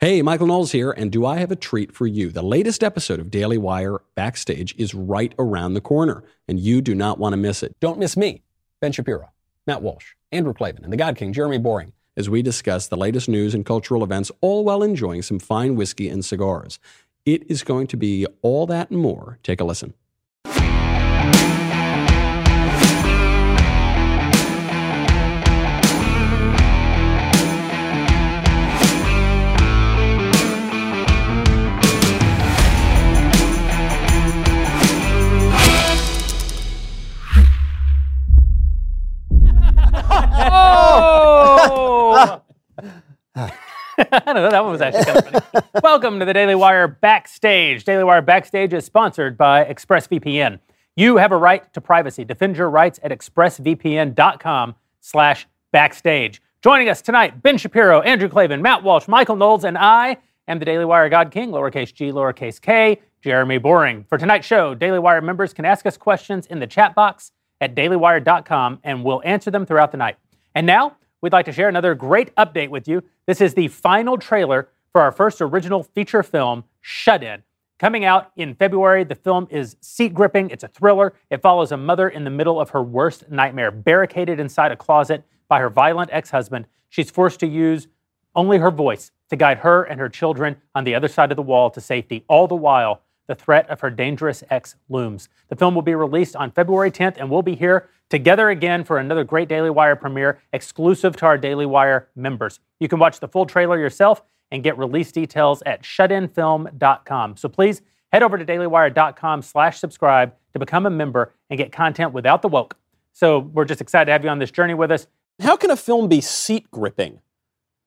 Hey, Michael Knowles here, and do I have a treat for you? The latest episode of Daily Wire Backstage is right around the corner, and you do not want to miss it. Don't miss me, Ben Shapiro, Matt Walsh, Andrew Klavan, and the God King, Jeremy Boreing, as we discuss the latest news and cultural events, all while enjoying some fine whiskey and cigars. It is going to be all that and more. Take a listen. I don't know. That one was actually kind of funny. Welcome to the Daily Wire Backstage. Daily Wire Backstage is sponsored by ExpressVPN. You have a right to privacy. Defend your rights at expressvpn.com slash backstage. Joining us tonight, Ben Shapiro, Andrew Klavan, Matt Walsh, Michael Knowles, and I am the Daily Wire God King, lowercase g, lowercase k, Jeremy Boreing. For tonight's show, Daily Wire members can ask us questions in the chat box at dailywire.com, and we'll answer them throughout the night. And now, we'd like to share another great update with you. This is the final trailer for our first original feature film, Shut In. Coming out in February, the film is seat gripping. It's a thriller. It follows a mother in the middle of her worst nightmare, barricaded inside a closet by her violent ex husband. She's forced to use only her voice to guide her and her children on the other side of the wall to safety, all the while the threat of her dangerous ex looms. The film will be released on February 10th, and we'll be here together again for another great Daily Wire premiere exclusive to our Daily Wire members. You can watch the full trailer yourself and get release details at shutinfilm.com. So please head over to dailywire.com slash subscribe to become a member and get content without the woke. So we're just excited to have you on this journey with us. How can a film be seat gripping?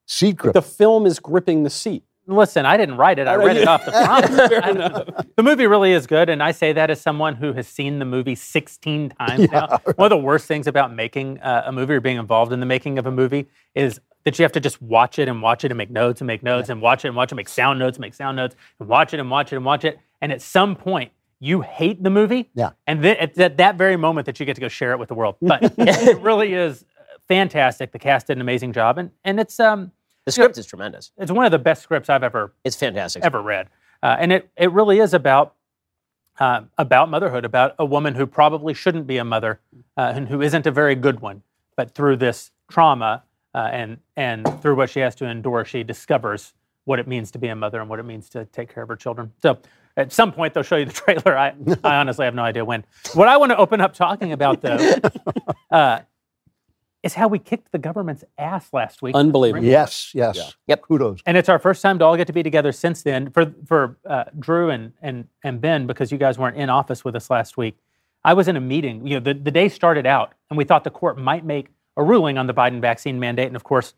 Seat grip. The film is gripping the seat. Listen, I didn't write it. I read it off the prompt. Fair I- enough. the movie really is good, and I say that as someone who has seen the movie 16 times now. One of the worst things about making uh, a movie or being involved in the making of a movie is that you have to just watch it and watch it and make notes and make notes and watch it and watch it, make sound notes, make sound notes, and watch it and watch it and watch it. And at some point, you hate the movie. Yeah. And then it's at that very moment that you get to go share it with the world. But it really is fantastic. The cast did an amazing job, and and it's um The script is tremendous. it's one of the best scripts I've ever It's fantastic. ever read. Uh, and it, it really is about uh, about motherhood, about a woman who probably shouldn't be a mother uh, and who isn't a very good one, but through this trauma uh, and and through what she has to endure, she discovers what it means to be a mother and what it means to take care of her children. So. At some point, they'll show you the trailer. I, I honestly have no idea when. What I want to open up talking about, though, is how we kicked the government's ass last week. Unbelievable. Yes, yes. Yeah. Yep. Kudos. And it's our first time to all get to be together since then. For for uh, Drew and, and and Ben, because you guys weren't in office with us last week, I was in a meeting. You know, the, the day started out, and we thought the court might make a ruling on the Biden vaccine mandate. And of course,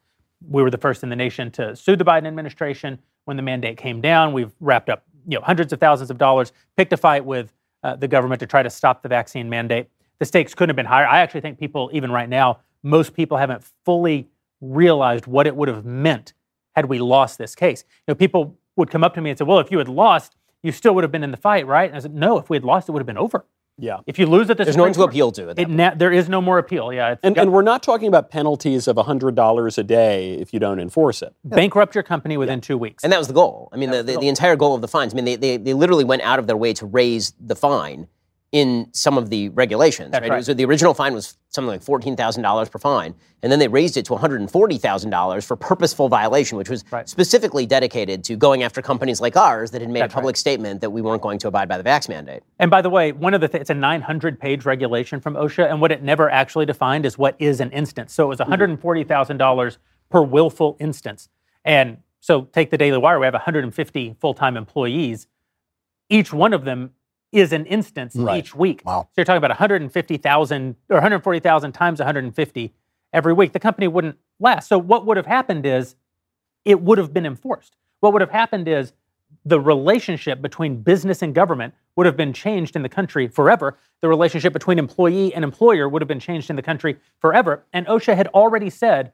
we were the first in the nation to sue the Biden administration when the mandate came down. We've wrapped up you know hundreds of thousands of dollars, picked a fight with uh, the government to try to stop the vaccine mandate. The stakes couldn't have been higher. I actually think people, even right now, most people haven't fully realized what it would have meant had we lost this case. You know, people would come up to me and say, "Well, if you had lost, you still would have been in the fight, right?" And I said, "No, if we had lost, it would have been over. Yeah. If you lose at the There's no one to appeal to It na- there is no more appeal. Yeah, And, go- and we're not talking about penalties of $100 a day if you don't enforce it. bankrupt your company within two weeks. And that was the goal. I mean, the, the, the entire goal of the fines. I mean, they, they, they literally went out of their way to raise the fine in some of the regulations. That's right? right. Was- the original fine was something like fourteen thousand dollars per fine, and then they raised it to one hundred and forty thousand dollars for purposeful violation, which was Right. specifically dedicated to going after companies like ours that had made That's a public statement that we weren't going to abide by the vax mandate. And by the way, one of the th- it's a 900 page regulation from OSHA, and what it never actually defined is what is an instance. So it was mm-hmm. $140,000 per willful instance. And so take the Daily Wire, we have 150 full time employees. Each one of them is an instance Right. each week. Wow. So you're talking about 150,000 or 140,000 times 150 every week. The company wouldn't last. So what would have happened is it would have been enforced. What would have happened is the relationship between business and government would have been changed in the country forever. The relationship between employee and employer would have been changed in the country forever. And OSHA had already said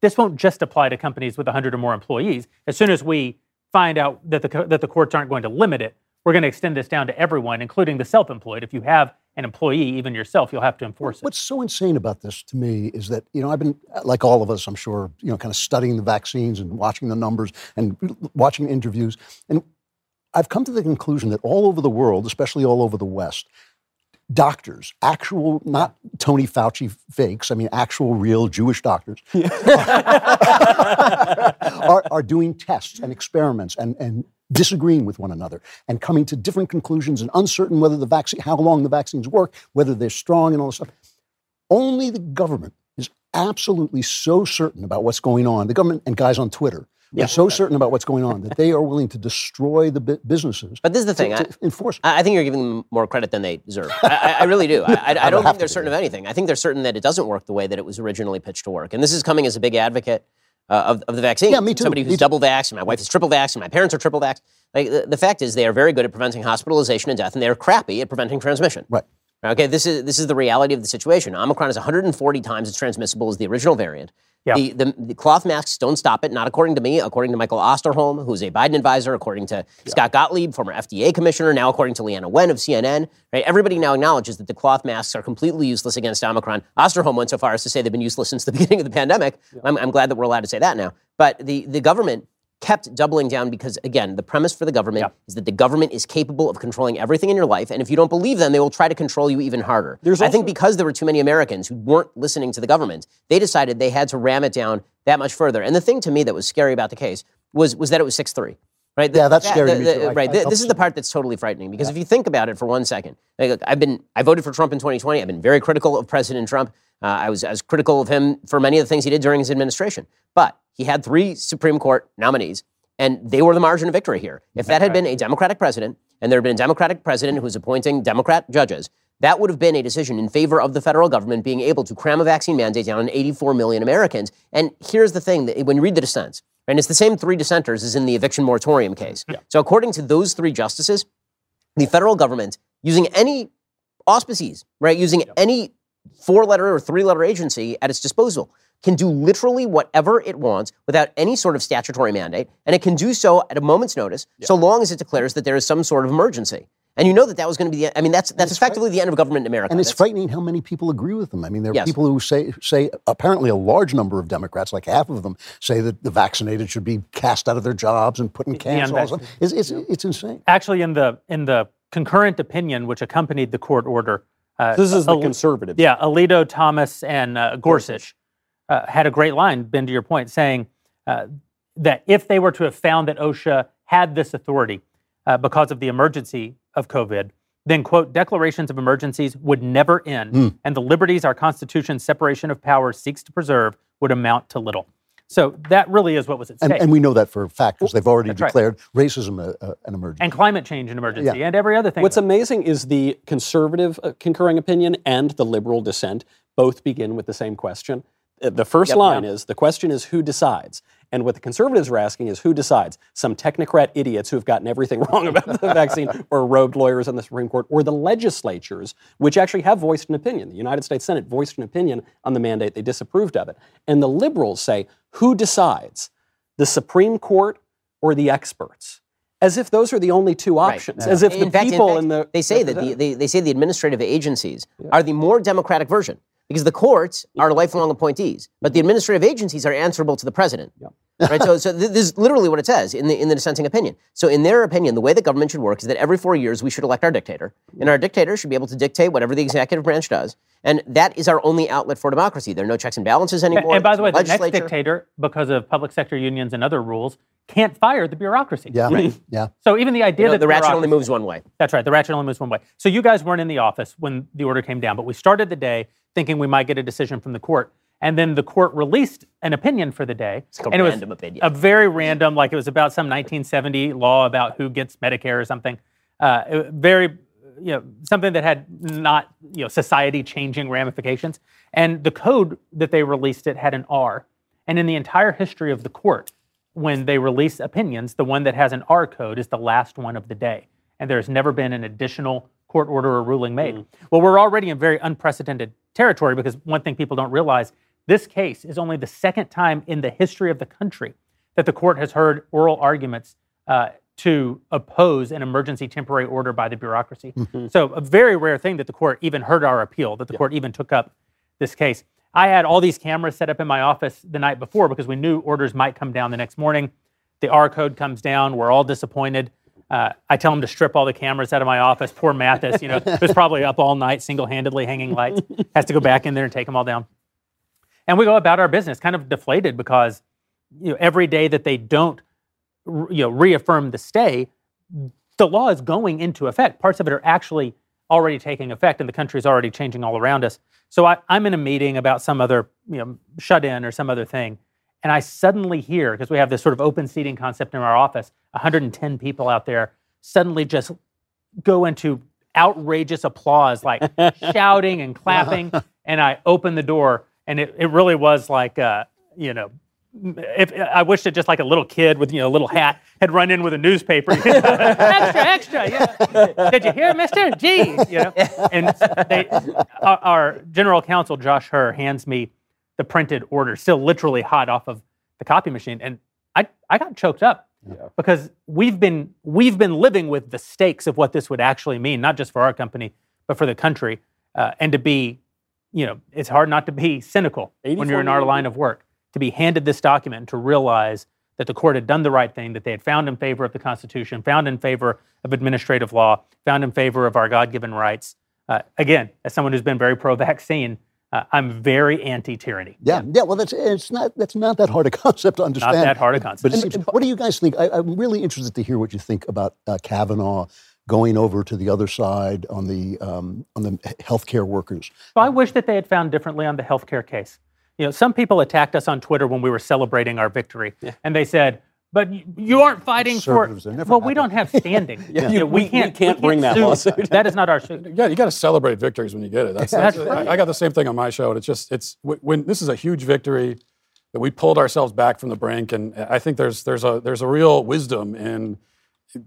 this won't just apply to companies with 100 or more employees. As soon as we find out that the, that the courts aren't going to limit it, we're going to extend this down to everyone, including the self employed. If you have an employee, even yourself, you'll have to enforce it. What's so insane about this to me is that, you know, I've been, like all of us, I'm sure, you know, kind of studying the vaccines and watching the numbers and watching interviews. And I've come to the conclusion that all over the world, especially all over the West, doctors, actual, not Tony Fauci fakes, I mean, actual, real Jewish doctors, are, are doing tests and experiments and, and disagreeing with one another and coming to different conclusions and uncertain whether the vaccine, how long the vaccines work, whether they're strong and all this stuff. Only the government is absolutely so certain about what's going on. The government and guys on Twitter Yeah. are so certain about what's going on that they are willing to destroy the bu- businesses. But this is the to- thing. I- enforce. I I think you're giving them more credit than they deserve. I, I, really do. I, I, I don't think they're to, certain of anything. I think they're certain that it doesn't work the way that it was originally pitched to work. And this is coming as a big advocate uh, of, of the vaccine. Yeah, me too. Somebody who's too. double vaxxed, and my wife is triple vaxxed, and my parents are triple vaxxed. Like, the, the fact is, they are very good at preventing hospitalization and death, and they are crappy at preventing transmission. Right. Okay, this is this is the reality of the situation. Omicron is 140 times as transmissible as the original variant. Yeah. The, the, the cloth masks don't stop it, not according to me, according to Michael Osterholm, who's a Biden advisor, according to Scott Gottlieb, former FDA commissioner, now according to Leana Wen of CNN. Right? Everybody now acknowledges that the cloth masks are completely useless against Omicron. Osterholm went so far as to say they've been useless since the beginning of the pandemic. I'm, I'm glad that we're allowed to say that now. But the, the government kept doubling down because, again, the premise for the government Yeah. is that the government is capable of controlling everything in your life. And if you don't believe them, they will try to control you even harder. There's I think because there were too many Americans who weren't listening to the government, they decided they had to ram it down that much further. And the thing to me that was scary about the case was, was that it was 6 3. Right? The- Yeah, that's that- scary the- the- I- right. I this is the part that's totally frightening because if you think about it for one second, like, look, I've been I voted for Trump in 2020. I've been very critical of President Trump. Uh, I was as critical of him for many of the things he did during his administration. But he had three Supreme Court nominees, and they were the margin of victory here. If that had been a Democratic president, and there had been a Democratic president who was appointing Democrat judges, that would have been a decision in favor of the federal government being able to cram a vaccine mandate down on 84 million Americans. And here's the thing: that when you read the dissents, and it's the same three dissenters as in the eviction moratorium case. So according to those three justices, the federal government, using any auspices, right, using any four letter or three letter agency at its disposal, can do literally whatever it wants without any sort of statutory mandate, and it can do so at a moment's notice, so long as it declares that there is some sort of emergency. And you know that that was going to be the. I mean, that's that's effectively the end of government in America. And it's That's- frightening how many people agree with them. I mean, there are Yes. people who say, say apparently a large number of Democrats, like half of them, say that the vaccinated should be cast out of their jobs and put in camps. and all this stuff. It's, it's, it's insane. Actually, in the in the concurrent opinion which accompanied the court order, uh, This is the Al- conservative. Yeah, Alito, Thomas, and uh, Gorsuch uh, had a great line, Ben, to your point, saying uh, that if they were to have found that OSHA had this authority uh, because of the emergency of COVID, then, quote, declarations of emergencies would never end, Hmm. and the liberties our Constitution's separation of powers seeks to preserve would amount to little. So that really is what was at stake. And, and we know that for a fact because they've already That's right. declared racism a, a, an emergency. and climate change an emergency, Yeah. and every other thing. What's amazing is the conservative uh, concurring opinion and the liberal dissent both begin with the same question. Uh, The first Yep. line Yeah. is the question is who decides? And what the conservatives are asking is who decides? Some technocrat idiots who have gotten everything wrong about the vaccine, or robed lawyers on the Supreme Court, or the legislatures, which actually have voiced an opinion. The United States Senate voiced an opinion on the mandate, they disapproved of it. And the liberals say, who decides? The Supreme Court or the experts? As if those are the only two Right. options. As if the in fact, in people fact, in the they say that the, they, they say the administrative agencies are the more democratic version because the courts are lifelong appointees, but the mm-hmm. administrative agencies are answerable to the president. Right. So, so th- this is literally what it says in the in the dissenting opinion. So, in their opinion, the way that government should work is that every four years we should elect our dictator, and our dictator should be able to dictate whatever the executive branch does, and that is our only outlet for democracy. There are no checks and balances anymore. and by the way, the no next dictator, because of public sector unions and other rules, can't fire the bureaucracy. yeah, yeah. So even the idea You know, that the ratchet only moves one way. That's right. The ratchet only moves one way. So you guys weren't in the office when the order came down, but we started the day thinking we might get a decision from the court. And then the court released an opinion for the day. like a and it was random opinion. A very random, like it was about some 1970 law about who gets Medicare or something. Uh, very, you know, something that had not, you know, society changing ramifications. And the code that they released it had an R. And in the entire history of the court, when they release opinions, the one that has an R code is the last one of the day. And there's never been an additional court order or ruling made. Well, we're already in very unprecedented territory because one thing people don't realize this case is only the second time in the history of the country that the court has heard oral arguments uh, to oppose an emergency temporary order by the bureaucracy. Mm-hmm. So, a very rare thing that the court even heard our appeal, that the yeah. court even took up this case. I had all these cameras set up in my office the night before because we knew orders might come down the next morning. The R code comes down. We're all disappointed. Uh, I tell him to strip all the cameras out of my office. Poor Mathis, you know, was probably up all night single-handedly hanging lights. Has to go back in there and take them all down. And we go about our business kind of deflated because you know every day that they don't you know reaffirm the stay, the law is going into effect. Parts of it are actually already taking effect, and the country is already changing all around us. So I, I'm in a meeting about some other you know shut in or some other thing, and I suddenly hear because we have this sort of open seating concept in our office, 110 people out there suddenly just go into outrageous applause, like shouting and clapping. And I open the door, and it, it really was like, uh, you know, if I wished that just like a little kid with you know a little hat had run in with a newspaper. extra, extra. Yeah. Did you hear, Mister? Gee, you know. And they, our, our, general counsel Josh Hur hands me the printed order, still literally hot off of the copy machine, and I I got choked up yeah. because we've been we've been living with the stakes of what this would actually mean, not just for our company but for the country, uh, and to be, you know, it's hard not to be cynical when you're in our line of work to be handed this document and to realize that the court had done the right thing, that they had found in favor of the Constitution, found in favor of administrative law, found in favor of our God given rights. Uh, again, as someone who's been very pro vaccine, uh, I'm very anti-tyranny. Yeah, yeah. Well, that's it's not that's not that hard a concept to understand. Not that hard a concept. But seems, what do you guys think? I, am really interested to hear what you think about uh, Kavanaugh going over to the other side on the um, on the healthcare workers. So I wish that they had found differently on the healthcare case. You know, some people attacked us on Twitter when we were celebrating our victory, yeah. and they said, "But you aren't fighting for." Well, happened. we don't have standing. yeah, you know, we, we, can't, we can't bring that lawsuit. that is not our suit. Yeah, you got to celebrate victories when you get it. That's, that's, that's right. I, I, got the same thing on my show, and it's just it's when this is a huge victory that we pulled ourselves back from the brink, and I think there's there's a there's a real wisdom in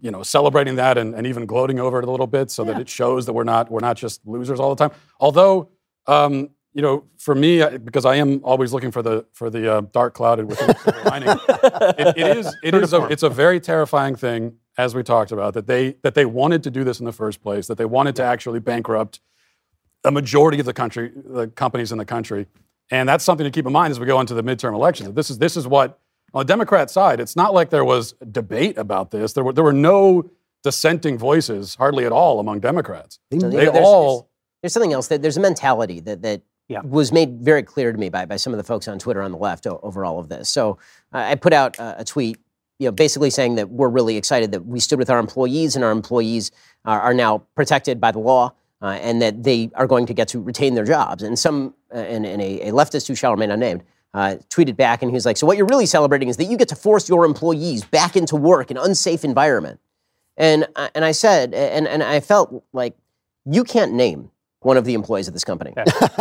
you know celebrating that and, and even gloating over it a little bit so yeah. that it shows that we're not we're not just losers all the time. Although um, you know, for me, because I am always looking for the for the uh, dark clouded with the silver lining. It, it is it is a it's a very terrifying thing, as we talked about, that they that they wanted to do this in the first place, that they wanted to actually bankrupt a majority of the country, the companies in the country, and that's something to keep in mind as we go into the midterm elections. This is this is what on the Democrat side, it's not like there was debate about this. There were there were no dissenting voices, hardly at all, among Democrats. They, they all. There's, there's something else that there's a mentality that that yeah. was made very clear to me by, by some of the folks on Twitter on the left over all of this. So I put out a, a, tweet, you know, basically saying that we're really excited that we stood with our employees and our employees are, are now protected by the law. Uh, and that they are going to get to retain their jobs. And some, uh, and, and a, a, leftist who shall remain unnamed, uh, tweeted back, and he was like, "So what you're really celebrating is that you get to force your employees back into work in unsafe environment." And uh, and I said, and and I felt like you can't name one of the employees of this company.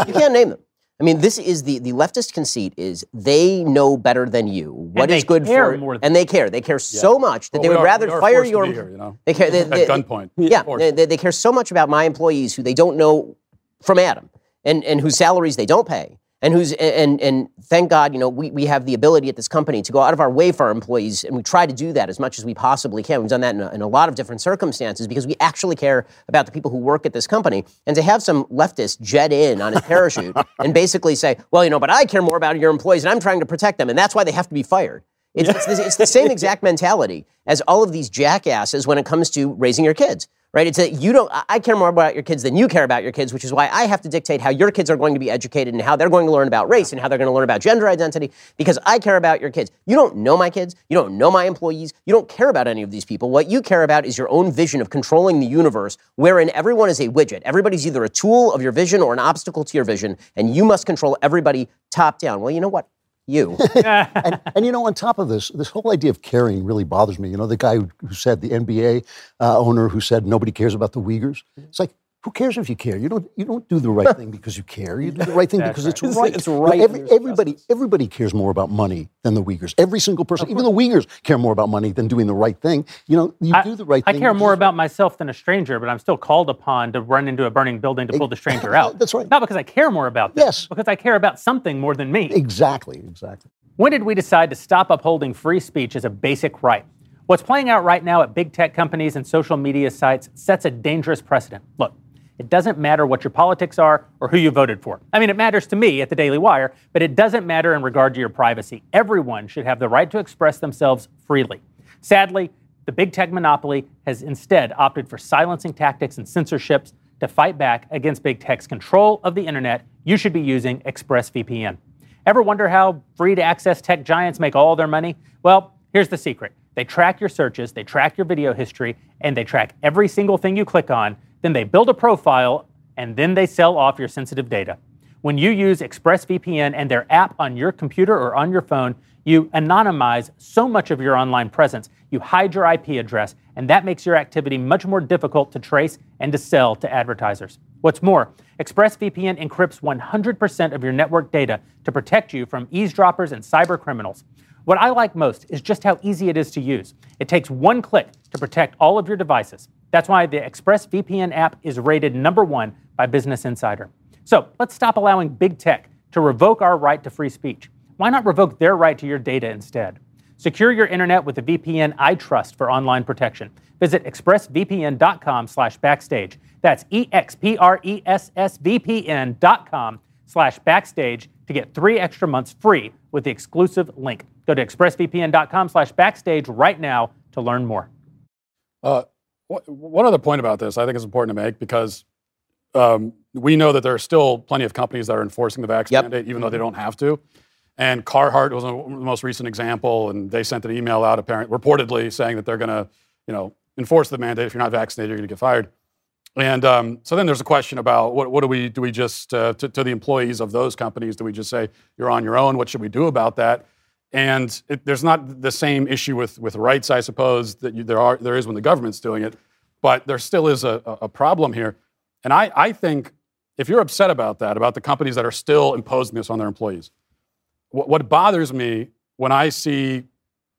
you can't name them. I mean, this is the, the leftist conceit is they know better than you what is good for, more and they care. They care so much that well, they would are, rather fire your. Here, you know? They care they, they, at gunpoint. Yeah, they, they, care so much about my employees who they don't know from Adam, and and whose salaries they don't pay, and who's and and thank God, you know, we, we have the ability at this company to go out of our way for our employees, and we try to do that as much as we possibly can. We've done that in a, in a lot of different circumstances because we actually care about the people who work at this company. And to have some leftist jet in on his parachute and basically say, well, you know, but I care more about your employees and I'm trying to protect them, and that's why they have to be fired. It's, it's, the, it's the same exact mentality as all of these jackasses when it comes to raising your kids right? It's that you don't, I care more about your kids than you care about your kids, which is why I have to dictate how your kids are going to be educated and how they're going to learn about race and how they're going to learn about gender identity because I care about your kids. You don't know my kids. You don't know my employees. You don't care about any of these people. What you care about is your own vision of controlling the universe wherein everyone is a widget. Everybody's either a tool of your vision or an obstacle to your vision, and you must control everybody top down. Well, you know what? You. and, and, you know, on top of this, this whole idea of caring really bothers me. You know, the guy who, who said, the NBA uh, owner who said nobody cares about the Uyghurs. It's like, who cares if you care? You don't. You don't do the right thing because you care. You do the right thing because it's right. It's right. Every, everybody. Everybody cares more about money than the Uyghurs. Every single person, even the Uyghurs, care more about money than doing the right thing. You know, you I, do the right I thing. I care more about myself than a stranger, but I'm still called upon to run into a burning building to pull the stranger out. That's right. Not because I care more about them. Yes. Because I care about something more than me. Exactly. Exactly. When did we decide to stop upholding free speech as a basic right? What's playing out right now at big tech companies and social media sites sets a dangerous precedent. Look, it doesn't matter what your politics are or who you voted for. I mean, it matters to me at the Daily Wire, but it doesn't matter in regard to your privacy. Everyone should have the right to express themselves freely. Sadly, the big tech monopoly has instead opted for silencing tactics and censorships to fight back against big tech's control of the internet. You should be using ExpressVPN. Ever wonder how free to access tech giants make all their money? Well, here's the secret they track your searches, they track your video history, and they track every single thing you click on. Then they build a profile, and then they sell off your sensitive data. When you use ExpressVPN and their app on your computer or on your phone, you anonymize so much of your online presence. You hide your IP address, and that makes your activity much more difficult to trace and to sell to advertisers. What's more, ExpressVPN encrypts 100% of your network data to protect you from eavesdroppers and cyber criminals. What I like most is just how easy it is to use. It takes one click to protect all of your devices. That's why the ExpressVPN app is rated number one by Business Insider. So let's stop allowing big tech to revoke our right to free speech. Why not revoke their right to your data instead? Secure your internet with the VPN I trust for online protection. Visit expressvpn.com slash backstage. That's E-X-P-R-E-S-S-V-P-N dot com slash backstage to get three extra months free with the exclusive link. Go to expressvpn.com slash backstage right now to learn more. Uh, one other point about this I think is important to make because um, we know that there are still plenty of companies that are enforcing the vaccine yep. mandate, even though they don't have to. And Carhartt was the most recent example, and they sent an email out, apparently, reportedly saying that they're going to, you know, enforce the mandate. If you're not vaccinated, you're going to get fired. And um, so then there's a question about what, what do we do? We just uh, to, to, the employees of those companies, do we just say you're on your own? What should we do about that? And it, there's not the same issue with with rights, I suppose, that you, there are there is when the government's doing it, but there still is a, a problem here. And I, I think if you're upset about that, about the companies that are still imposing this on their employees, what, what bothers me when I see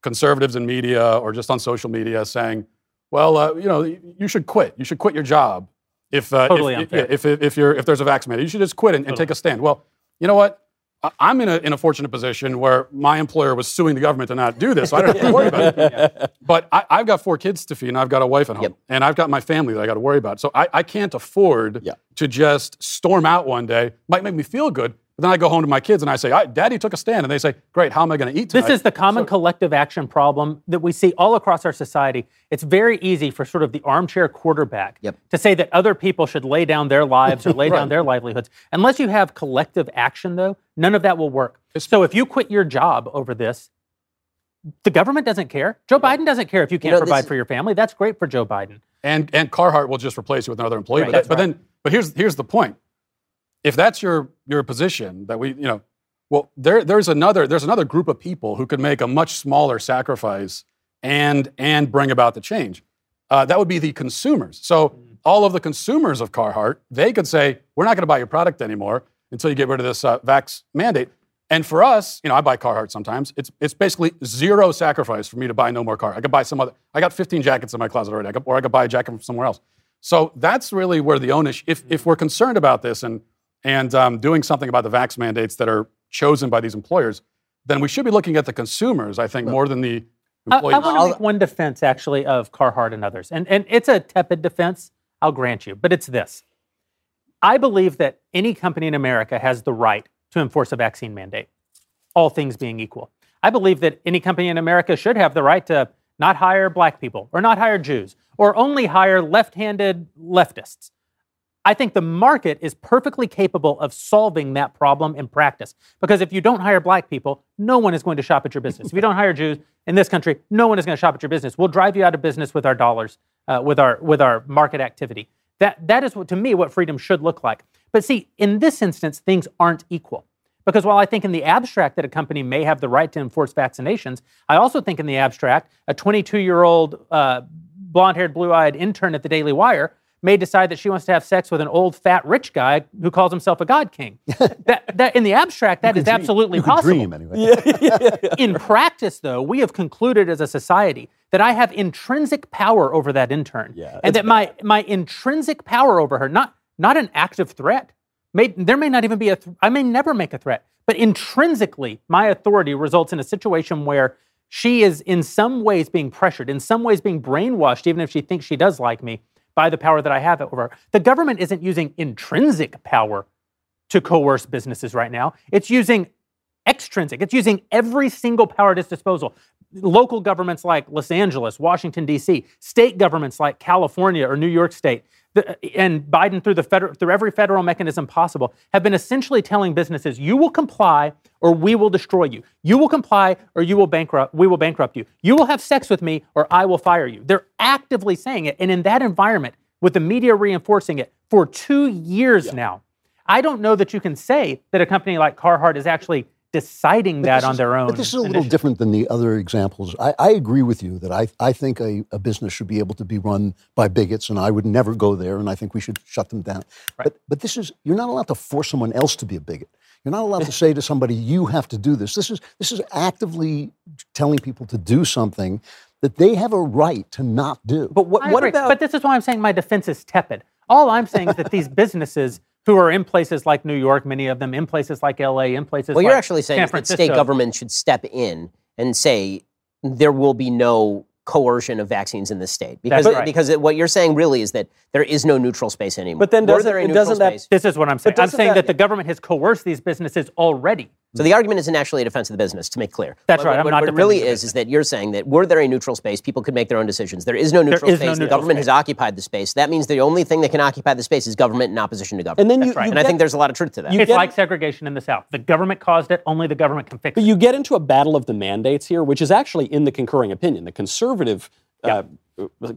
conservatives in media or just on social media saying, well, uh, you know, you should quit. You should quit your job if uh, totally if, if, if, if, you're if there's a vaccine mandate. You should just quit and, and take a stand. Well, you know what? I'm in a, in a fortunate position where my employer was suing the government to not do this, so I don't have to worry about it. But I, have got four kids to feed, and I've got a wife at home, yep. and I've got my family that I got to worry about. So I, I can't afford yep. to just storm out one day. Might make me feel good, but then I go home to my kids and I say, Daddy took a stand. And they say, Great, how am I going to eat tonight? This is the common so, collective action problem that we see all across our society. It's very easy for sort of the armchair quarterback yep. to say that other people should lay down their lives or lay right. down their livelihoods. Unless you have collective action, though, none of that will work. So if you quit your job over this, the government doesn't care. Joe Biden doesn't care if you can't you know, provide for your family. That's great for Joe Biden. And, and Carhartt will just replace you with another employee. Right, but, but right. then, but here's, here's the point if that's your your position that we you know well there there's another there's another group of people who could make a much smaller sacrifice and and bring about the change uh, that would be the consumers so mm. all of the consumers of carhartt they could say we're not going to buy your product anymore until you get rid of this uh, vax mandate and for us you know i buy carhartt sometimes it's it's basically zero sacrifice for me to buy no more car i could buy some other i got 15 jackets in my closet already I could, or i could buy a jacket from somewhere else so that's really where the onus if if we're concerned about this and and um, doing something about the vax mandates that are chosen by these employers, then we should be looking at the consumers, I think, more than the employees. I, I want to make one defense, actually, of Carhartt and others. And, and it's a tepid defense, I'll grant you, but it's this. I believe that any company in America has the right to enforce a vaccine mandate, all things being equal. I believe that any company in America should have the right to not hire black people or not hire Jews or only hire left handed leftists. I think the market is perfectly capable of solving that problem in practice. Because if you don't hire black people, no one is going to shop at your business. if you don't hire Jews in this country, no one is going to shop at your business. We'll drive you out of business with our dollars, uh, with our with our market activity. That that is what, to me what freedom should look like. But see, in this instance, things aren't equal. Because while I think in the abstract that a company may have the right to enforce vaccinations, I also think in the abstract a 22 year old uh, blonde haired, blue eyed intern at the Daily Wire may decide that she wants to have sex with an old, fat, rich guy who calls himself a god king. that, that, in the abstract, that is dream. absolutely you possible. Dream, anyway. yeah, yeah, yeah. In practice, though, we have concluded as a society that I have intrinsic power over that intern, yeah, and that my my intrinsic power over her, not not an active threat. May, there may not even be a. Th- I may never make a threat, but intrinsically, my authority results in a situation where she is in some ways being pressured, in some ways being brainwashed, even if she thinks she does like me, by the power that I have over. The government isn't using intrinsic power to coerce businesses right now. It's using extrinsic. It's using every single power at its disposal. Local governments like Los Angeles, Washington D.C., state governments like California or New York State, Uh, and Biden through the federal, through every federal mechanism possible have been essentially telling businesses, "You will comply, or we will destroy you. You will comply, or you will bankrupt. We will bankrupt you. You will have sex with me, or I will fire you." They're actively saying it, and in that environment, with the media reinforcing it for two years yeah. now, I don't know that you can say that a company like Carhartt is actually deciding but that on is, their own. But this is a little different than the other examples. I, I agree with you that I, I think a, a, business should be able to be run by bigots, and I would never go there, and I think we should shut them down. Right. But, but this is, you're not allowed to force someone else to be a bigot. You're not allowed to say to somebody, you have to do this. This is, this is actively telling people to do something that they have a right to not do. But what, what about. But this is why I'm saying my defense is tepid. All I'm saying is that these businesses who are in places like New York, many of them in places like LA, in places well, like you're actually saying that state government should step in and say there will be no coercion of vaccines in this state because right. because what you're saying really is that there is no neutral space anymore. But then doesn't, doesn't that space? this is what I'm saying. I'm saying that, that, the government has coerced these businesses already. So the argument isn't actually a defense of the business, to make clear. That's what, right. What, what it really is is that you're saying that were there a neutral space, people could make their own decisions. There is no neutral is space. No neutral the government space. has occupied the space. That means the only thing that can occupy the space is government in opposition to government. And then you, right. you and get, I think there's a lot of truth to that. It's get, like segregation in the South. The government caused it. Only the government can fix but it. But you get into a battle of the mandates here, which is actually in the concurring opinion. The conservative uh,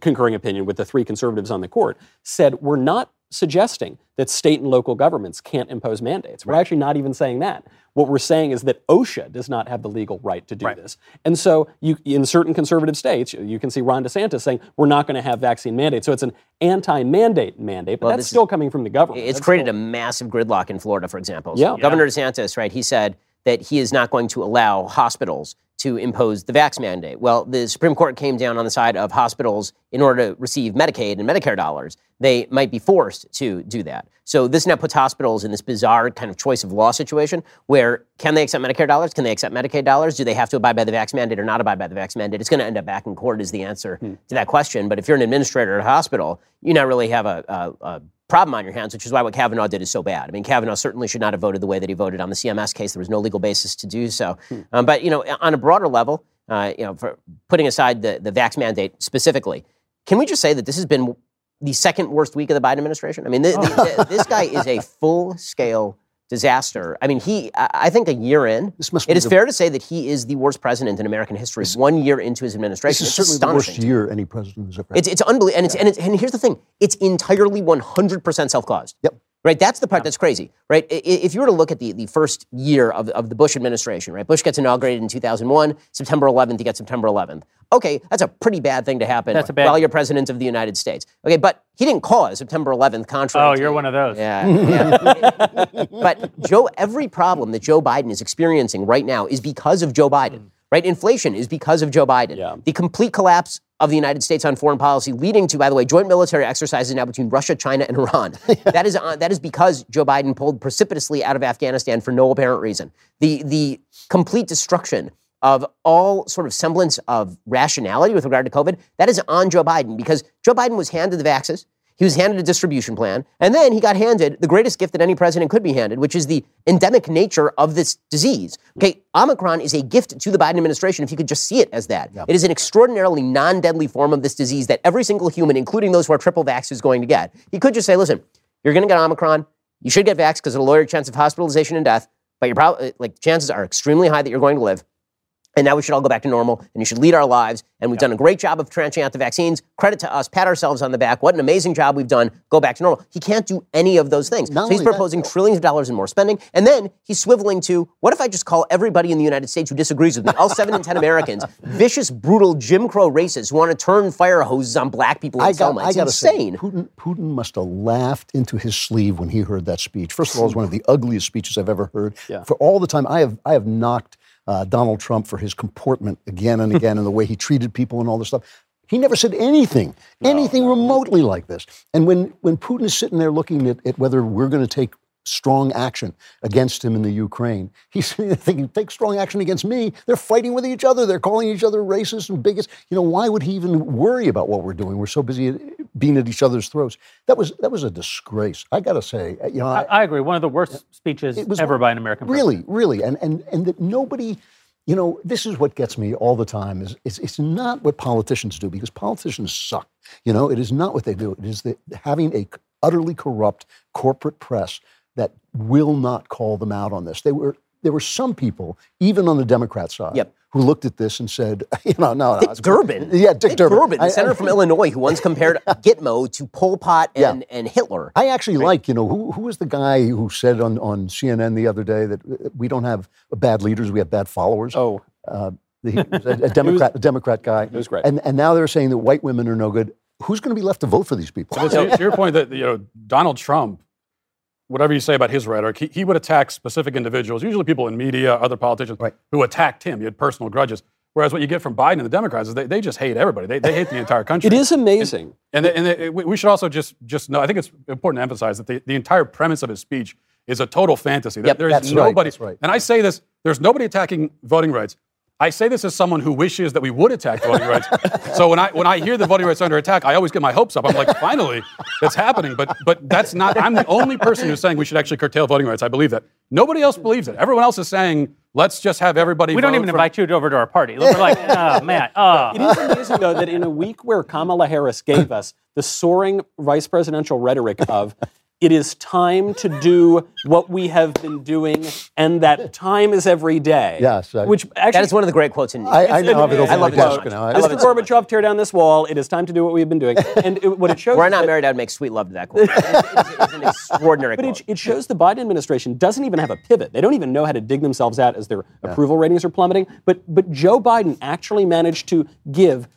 concurring opinion with the three conservatives on the court said we're not suggesting that state and local governments can't impose mandates. We're actually not even saying that. What we're saying is that OSHA does not have the legal right to do right. this. And so you, in certain conservative states, you can see Ron DeSantis saying we're not going to have vaccine mandates. So it's an anti-mandate mandate, but well, that's still coming from the government. It's that's created still, a massive gridlock in Florida, for example. So yeah. Governor DeSantis, right, he said that he is not going to allow hospitals to impose the vax mandate. Well, the Supreme Court came down on the side of hospitals in order to receive Medicaid and Medicare dollars. They might be forced to do that. So this now puts hospitals in this bizarre kind of choice of law situation where can they accept Medicare dollars? Can they accept Medicaid dollars? Do they have to abide by the vax mandate or not abide by the vax mandate? It's going to end up back in court is the answer hmm. to that question. But if you're an administrator at a hospital, you not really have a, a, a problem on your hands, which is why what Kavanaugh did is so bad. I mean, Kavanaugh certainly should not have voted the way that he voted on the CMS case. There was no legal basis to do so. Hmm. Um, but you know, on a broader level, uh, you know, for putting aside the the vax mandate specifically, can we just say that this has been the second worst week of the Biden administration? I mean, the, this guy is a full scale disaster. I mean, he, I think a year in, it is the, fair to say that he is the worst president in American history this, one year into his administration. This is it's certainly the worst year any president has ever had. It's, it's unbelievable. And, yeah. and, it's, and here's the thing it's entirely 100% self caused. Yep. Right, that's the part yeah. that's crazy, right? If you were to look at the, the first year of, of the Bush administration, right? Bush gets inaugurated in 2001, September 11th, he gets September 11th. Okay, that's a pretty bad thing to happen that's while bad. you're president of the United States. Okay, but he didn't cause September 11th contrary. Oh, you're one of those. Yeah. yeah. but Joe, every problem that Joe Biden is experiencing right now is because of Joe Biden. Mm. Right? Inflation is because of Joe Biden. Yeah. The complete collapse of the United States on foreign policy, leading to, by the way, joint military exercises now between Russia, China, and Iran. that is uh, that is because Joe Biden pulled precipitously out of Afghanistan for no apparent reason. The the complete destruction of all sort of semblance of rationality with regard to COVID, that is on Joe Biden because Joe Biden was handed the vaccines. He was handed a distribution plan, and then he got handed the greatest gift that any president could be handed, which is the endemic nature of this disease. Okay, Omicron is a gift to the Biden administration if you could just see it as that. Yep. It is an extraordinarily non deadly form of this disease that every single human, including those who are triple vaxxed, is going to get. He could just say, listen, you're going to get Omicron. You should get vaxxed because it'll lower your chance of hospitalization and death, but your like chances are extremely high that you're going to live and now we should all go back to normal and you should lead our lives. And we've done a great job of tranching out the vaccines. Credit to us, pat ourselves on the back. What an amazing job we've done. Go back to normal. He can't do any of those things. Not so he's proposing that, trillions of dollars in more spending. And then he's swiveling to what if I just call everybody in the United States who disagrees with me, all seven in 10 Americans, vicious, brutal Jim Crow racists who want to turn fire hoses on black people in I Selma. Got, it's I insane. Say, Putin, Putin must have laughed into his sleeve when he heard that speech. First of all, it was one of the ugliest speeches I've ever heard. Yeah. For all the time, I have, I have knocked uh, Donald Trump for his comportment again and again and the way he treated people and all this stuff. He never said anything, no, anything no. remotely like this. And when, when Putin is sitting there looking at, at whether we're going to take strong action against him in the Ukraine. He's thinking, take strong action against me. They're fighting with each other. They're calling each other racist and bigots. You know, why would he even worry about what we're doing? We're so busy being at each other's throats. That was that was a disgrace. I got to say, you know, I, I, agree. One of the worst speeches was, ever by an American president. Really, really, and and and that nobody you know, this is what gets me all the time is it's, it's not what politicians do because politicians suck. You know, it is not what they do. It is the, having a utterly corrupt corporate press that will not call them out on this. They were there were some people, even on the Democrat side, yep. who looked at this and said, you know, no, Dick no, Durbin. Yeah, Dick, Dick Durbin. Durbin, the senator from Illinois, who once compared Gitmo to Pol Pot and, yeah. and Hitler. I actually right? like, you know, who, who was the guy who said on, on CNN the other day that we don't have bad leaders, we have bad followers? Oh. Uh, a, a Democrat, was, a Democrat guy. It was great. And, and now they're saying that white women are no good. Who's going to be left to vote for these people? So to your point that you know Donald Trump whatever you say about his rhetoric, he, he would attack specific individuals, usually people in media, other politicians, right. who attacked him. He had personal grudges. Whereas what you get from Biden and the Democrats is they, they just hate everybody. They, they hate the entire country. It is amazing. And, and, they, and they, we should also just, just know, I think it's important to emphasize that the, the entire premise of his speech is a total fantasy. Yep, there is nobody, right, right. and I say this, there's nobody attacking voting rights. I say this as someone who wishes that we would attack voting rights. so when I when I hear the voting rights under attack, I always get my hopes up. I'm like, finally, it's happening. But but that's not. I'm the only person who's saying we should actually curtail voting rights. I believe that. Nobody else believes it. Everyone else is saying let's just have everybody. We don't even invite you over to our party. We're like, oh man, oh. It is amazing though that in a week where Kamala Harris gave us the soaring vice presidential rhetoric of it is time to do what we have been doing, and that time is every day. Yes. I, which actually, that is one of the great quotes in. I, I know. I, I love it so Mr. Gorbachev, tear down this wall. It is time to do what we've been doing. And it, what it shows. We're not married. I'd make sweet love to that quote. it's, it's, it's an extraordinary but quote. It, it, shows the Biden administration doesn't even have a pivot. They don't even know how to dig themselves out as their yeah. approval ratings are plummeting. But but Joe Biden actually managed to give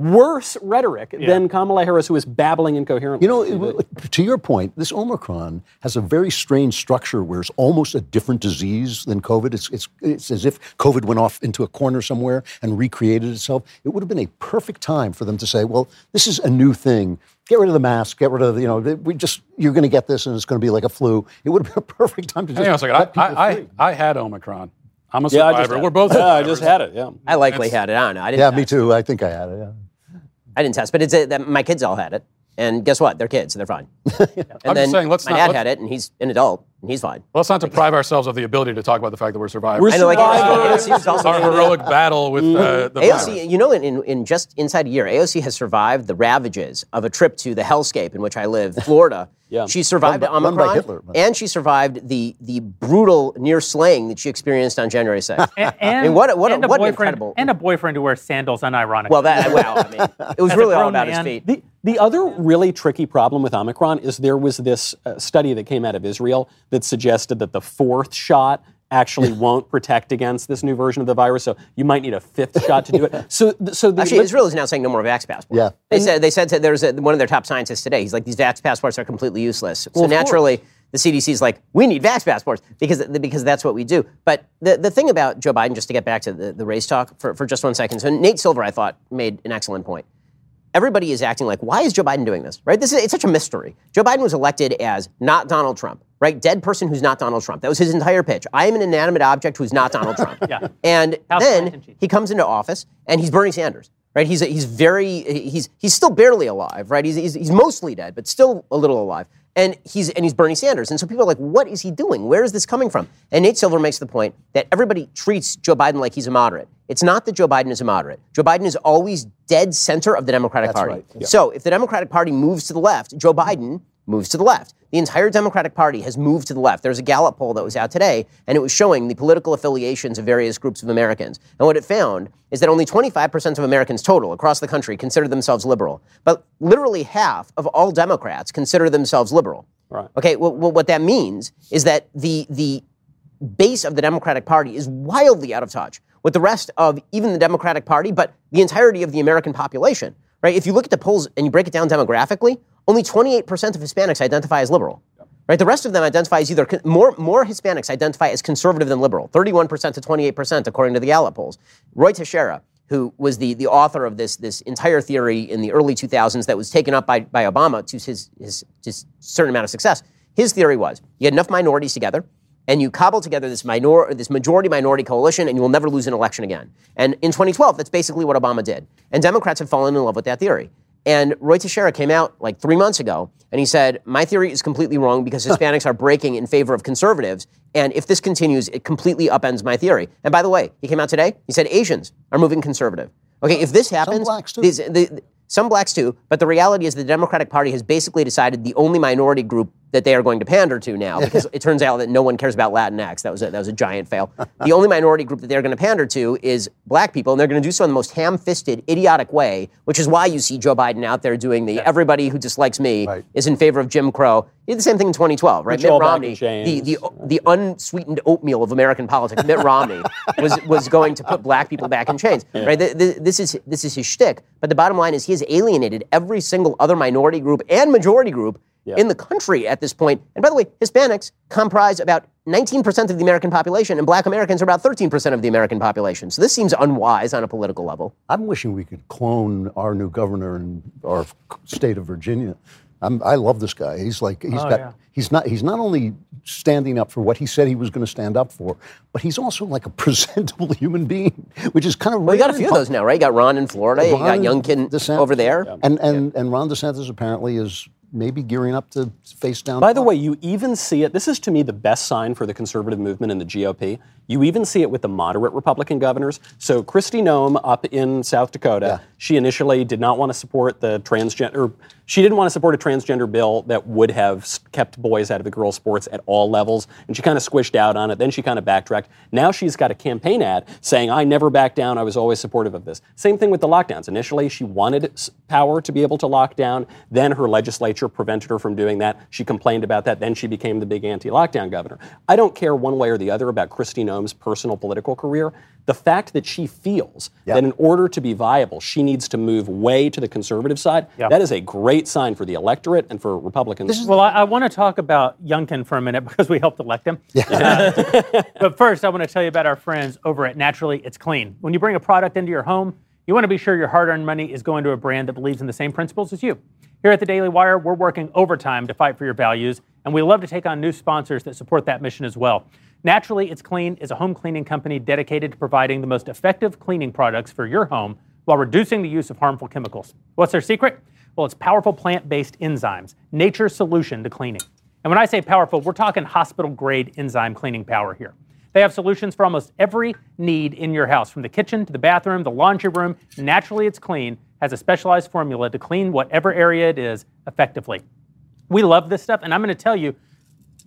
worse rhetoric yeah. than Kamala Harris, who is babbling incoherently. You know, to your point, this Omicron has a very strange structure where it's almost a different disease than COVID. It's, it's, it's as if COVID went off into a corner somewhere and recreated itself. It would have been a perfect time for them to say, well, this is a new thing. Get rid of the mask. Get rid of the, you know, we just, you're going to get this and it's going to be like a flu. It would have been a perfect time to just. Hang on a second. I, I, I, had Omicron. I'm a survivor. Yeah, We're both. Yeah, I just had it. Yeah. I likely it's, had it. I don't know. I didn't yeah, me too. I think I had it. Yeah. I didn't test, but it's a, that my kids all had it. And guess what? They're kids, so they're fine. And I'm then just saying, let's my not, dad let's, had it, and he's an adult, he's fine. Let's not deprive ourselves of the ability to talk about the fact that we're survivors. We're I know, like, survivors. Our heroic battle with uh, the AOC, virus. you know, in, in, in just inside a year, AOC has survived the ravages of a trip to the hellscape in which I live, Florida. Yeah. She survived Run by- run by Omicron, Hitler. and she survived the the brutal near slaying that she experienced on January 6th. And, and, I mean, what a- what and a what an boyfriend, incredible- and a boyfriend who wears sandals unironically. well, that wow, I mean, it was As really all grown about his feet. The, the other really tricky problem with Omicron is there was this uh, study that came out of Israel that suggested that the fourth shot actually won't protect against this new version of the virus. So you might need a fifth shot to do it. So, so the, Actually, Israel is now saying no more vax passports. Yeah. They said they said to, there's a, one of their top scientists today. He's like, these vax passports are completely useless. So of naturally, the CDC is like, we need vax passports because because that's what we do. But the, the thing about Joe Biden, just to get back to the, the race talk for, for just one second. So Nate Silver, I thought, made an excellent point. Everybody is acting like, why is Joe Biden doing this? Right? This is it's such a mystery. Joe Biden was elected as not Donald Trump, right? Dead person who's not Donald Trump. That was his entire pitch. I am an inanimate object who's not Donald Trump. Yeah. And House then he comes into office and he's Bernie Sanders, right? He's he's very he's he's still barely alive, right? He's, he's he's mostly dead, but still a little alive. And he's and he's Bernie Sanders, and so people are like, "What is he doing? Where is this coming from?" And Nate Silver makes the point that everybody treats Joe Biden like he's a moderate. It's not that Joe Biden is a moderate. Joe Biden is always dead center of the Democratic That's Party. right, yeah. So if the Democratic Party moves to the left, Joe Biden moves to the left. The entire Democratic Party has moved to the left. There's a Gallup poll that was out today, and it was showing the political affiliations of various groups of Americans. And what it found is that only 25% of Americans total across the country consider themselves liberal. But literally half of all Democrats consider themselves liberal. Right. Okay, well, well, what that means is that the, the base of the Democratic Party is wildly out of touch with the rest of even the Democratic Party, but the entirety of the American population. Right? If you look at the polls and you break it down demographically, only 28% of Hispanics identify as liberal. Right? The rest of them identify as either con- more more Hispanics identify as conservative than liberal, 31% to 28% according to the Gallup polls. Ruy Teixeira, who was the, the author of this, this entire theory in the early 2000s that was taken up by, by Obama to his, his, his certain amount of success, His theory was you had enough minorities together, and you cobble together this minor, this majority minority coalition, and you will never lose an election again. And in 2012, that's basically what Obama did. And Democrats have fallen in love with that theory. And Ruy Teixeira came out like three months ago, and he said, "My theory is completely wrong because Hispanics are breaking in favor of conservatives, and if this continues, it completely upends my theory." And by the way, he came out today. He said Asians are moving conservative. Okay, if this happens, blacks, too. these- the- some blacks too, but the reality is the Democratic Party has basically decided the only minority group that they are going to pander to now, because it turns out that no one cares about Latinx. That was a, that was a giant fail. the only minority group that they're going to pander to is black people, and they're going to do so in the most ham-fisted, idiotic way, which is why you see Joe Biden out there doing the everybody who dislikes me Right. is in favor of Jim Crow. He did the same thing in 2012, right? Mitt Romney, the, the the unsweetened oatmeal of American politics, Mitt Romney was was going to put black people back in chains. Right? Th- th- This is this is his shtick. But the bottom line is he has alienated every single other minority group and majority group in the country at this point. And by the way, Hispanics comprise about 19% of the American population, and black Americans are about 13% of the American population. So this seems unwise on a political level. I'm wishing we could clone our new governor in our state of Virginia. I'm, I love this guy. He's like he's Oh, got yeah. he's not he's not only standing up for what he said he was going to stand up for, but he's also like a presentable human being, which is kind of Well, you got a few of those now, right? You got Ron in Florida, you got Ron Youngkin DeSantis- over there. and and and Ron DeSantis apparently is maybe gearing up to face down. By the way, you even see it. This is to me the best sign for the conservative movement in the GOP. You even see it with the moderate Republican governors. So Kristi Noem up in South Dakota, she initially did not want to support the transgender. She didn't want to support a transgender bill that would have kept boys out of the girls' sports at all levels, and she kind of squished out on it. Then she kind of backtracked. Now she's got a campaign ad saying, "I never back down. I was always supportive of this." Same thing with the lockdowns. Initially, she wanted power to be able to lock down. Then her legislature prevented her from doing that. She complained about that. Then she became the big anti-lockdown governor. I don't care one way or the other about Kristi Noem's personal political career. The fact that she feels that in order to be viable, she needs to move way to the conservative side, Yeah. that is a great sign for the electorate and for Republicans. Well, I, I want to talk about Youngkin for a minute because we helped elect him. Uh, but first, I want to tell you about our friends over at Naturally It's Clean. When you bring a product into your home, you want to be sure your hard earned money is going to a brand that believes in the same principles as you. Here at the Daily Wire, we're working overtime to fight for your values, and we love to take on new sponsors that support that mission as well. Naturally It's Clean is a home cleaning company dedicated to providing the most effective cleaning products for your home while reducing the use of harmful chemicals. What's their secret? Well, it's powerful plant based enzymes, nature's solution to cleaning. And when I say powerful, we're talking hospital grade enzyme cleaning power here. They have solutions for almost every need in your house, from the kitchen to the bathroom, the laundry room. Naturally, it's clean, has a specialized formula to clean whatever area it is effectively. We love this stuff, and I'm going to tell you,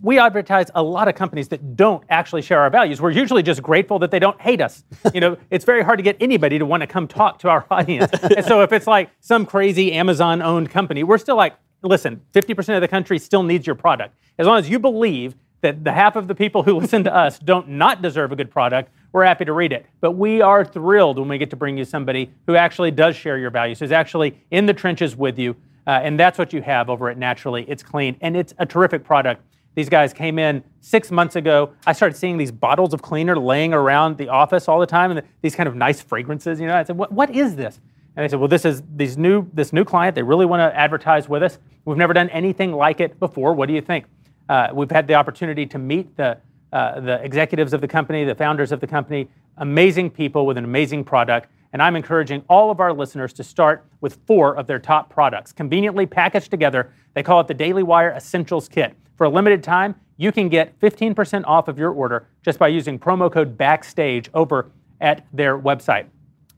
we advertise a lot of companies that don't actually share our values. We're usually just grateful that they don't hate us. You know, it's very hard to get anybody to want to come talk to our audience. and so if it's like some crazy Amazon owned company, we're still like, listen, 50% of the country still needs your product. As long as you believe that the half of the people who listen to us don't not deserve a good product, we're happy to read it. But we are thrilled when we get to bring you somebody who actually does share your values, who's actually in the trenches with you. Uh, and that's what you have over at Naturally. It's clean and it's a terrific product. These guys came in six months ago. I started seeing these bottles of cleaner laying around the office all the time, and these kind of nice fragrances. You know, I said, "What, what is this?" And they said, "Well, this is these new this new client. They really want to advertise with us. We've never done anything like it before. What do you think?" Uh, we've had the opportunity to meet the uh, the executives of the company, the founders of the company, amazing people with an amazing product. And I'm encouraging all of our listeners to start with four of their top products, conveniently packaged together. They call it the Daily Wire Essentials Kit. For a limited time, you can get 15% off of your order just by using promo code BACKSTAGE over at their website.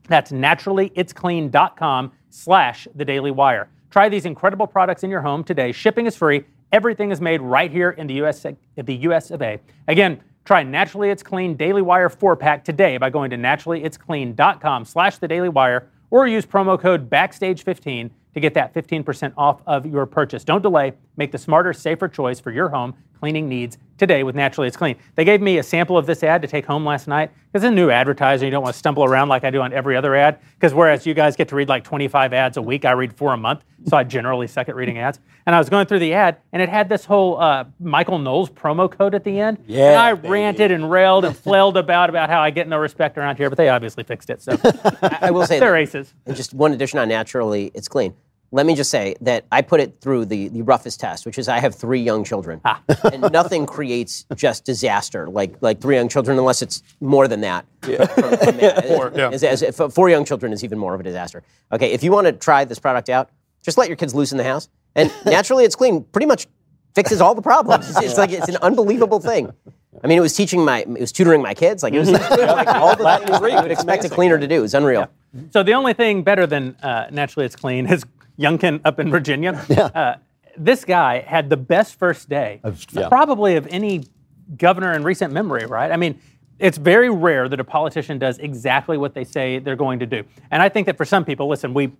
That's naturallyitsclean.com slash the Daily Wire. Try these incredible products in your home today. Shipping is free. Everything is made right here in the US, the US of A. Again, try Naturally It's Clean Daily Wire 4-pack today by going to naturallyitsclean.com slash the Daily Wire or use promo code BACKSTAGE15 to get that 15% off of your purchase. Don't delay. Make the smarter, safer choice for your home cleaning needs today with Naturally It's Clean. They gave me a sample of this ad to take home last night it's a new advertiser. You don't want to stumble around like I do on every other ad. Because whereas you guys get to read like 25 ads a week, I read four a month. So I generally suck at reading ads. And I was going through the ad, and it had this whole uh, Michael Knowles promo code at the end. Yeah, And I baby. ranted and railed and flailed about about how I get no respect around here, but they obviously fixed it. So I will say they're that- aces. And just one addition on naturally, it's clean. Let me just say that I put it through the, the roughest test, which is I have three young children, Ah. and nothing creates just disaster like like three young children, unless it's more than that. From- from that. Four, yeah. As- as- if four young children is even more of a disaster. Okay, if you want to try this product out, just let your kids loose in the house, and naturally it's clean. Pretty much fixes all the problems. It's, it's like it's an unbelievable thing. I mean, it was teaching my, it was tutoring my kids. Like it was like all the things you would expect a cleaner to do. It's unreal. So the only thing better than uh, naturally it's clean is Youngkin up in Virginia. Yeah. Uh, this guy had the best first day, yeah. probably of any governor in recent memory, right? I mean, it's very rare that a politician does exactly what they say they're going to do. And I think that for some people, listen, we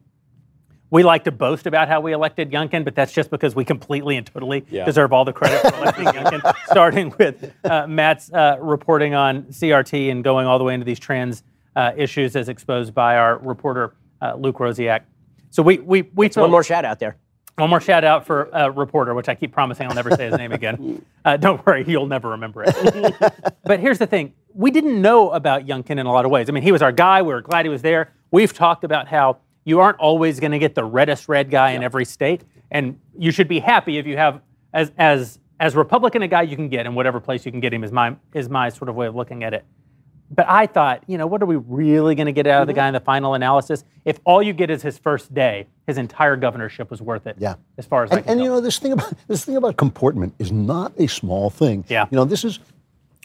we like to boast about how we elected Youngkin, but that's just because we completely and totally Yeah. deserve all the credit for electing Youngkin, starting with uh, Matt's uh, reporting on CRT and going all the way into these trans uh, issues as exposed by our reporter, uh, Luke Rosiak. So we, we, we One more shout out there. one more shout out for a reporter, which I keep promising I'll never say his name again. Uh, don't worry, you'll never remember it. but here's the thing: we didn't know about Youngkin in a lot of ways. I mean, he was our guy. We were glad he was there. We've talked about how you aren't always going to get the reddest red guy in every state, and you should be happy if you have as as as Republican a guy you can get in whatever place you can get him. Is my is my sort of way of looking at it. But I thought, you know, what are we really going to get out of the mm-hmm. guy in the final analysis? If all you get is his first day, his entire governorship was worth it. Yeah. As far as I and, and you know this thing about this thing about comportment is not a small thing. Yeah. You know this is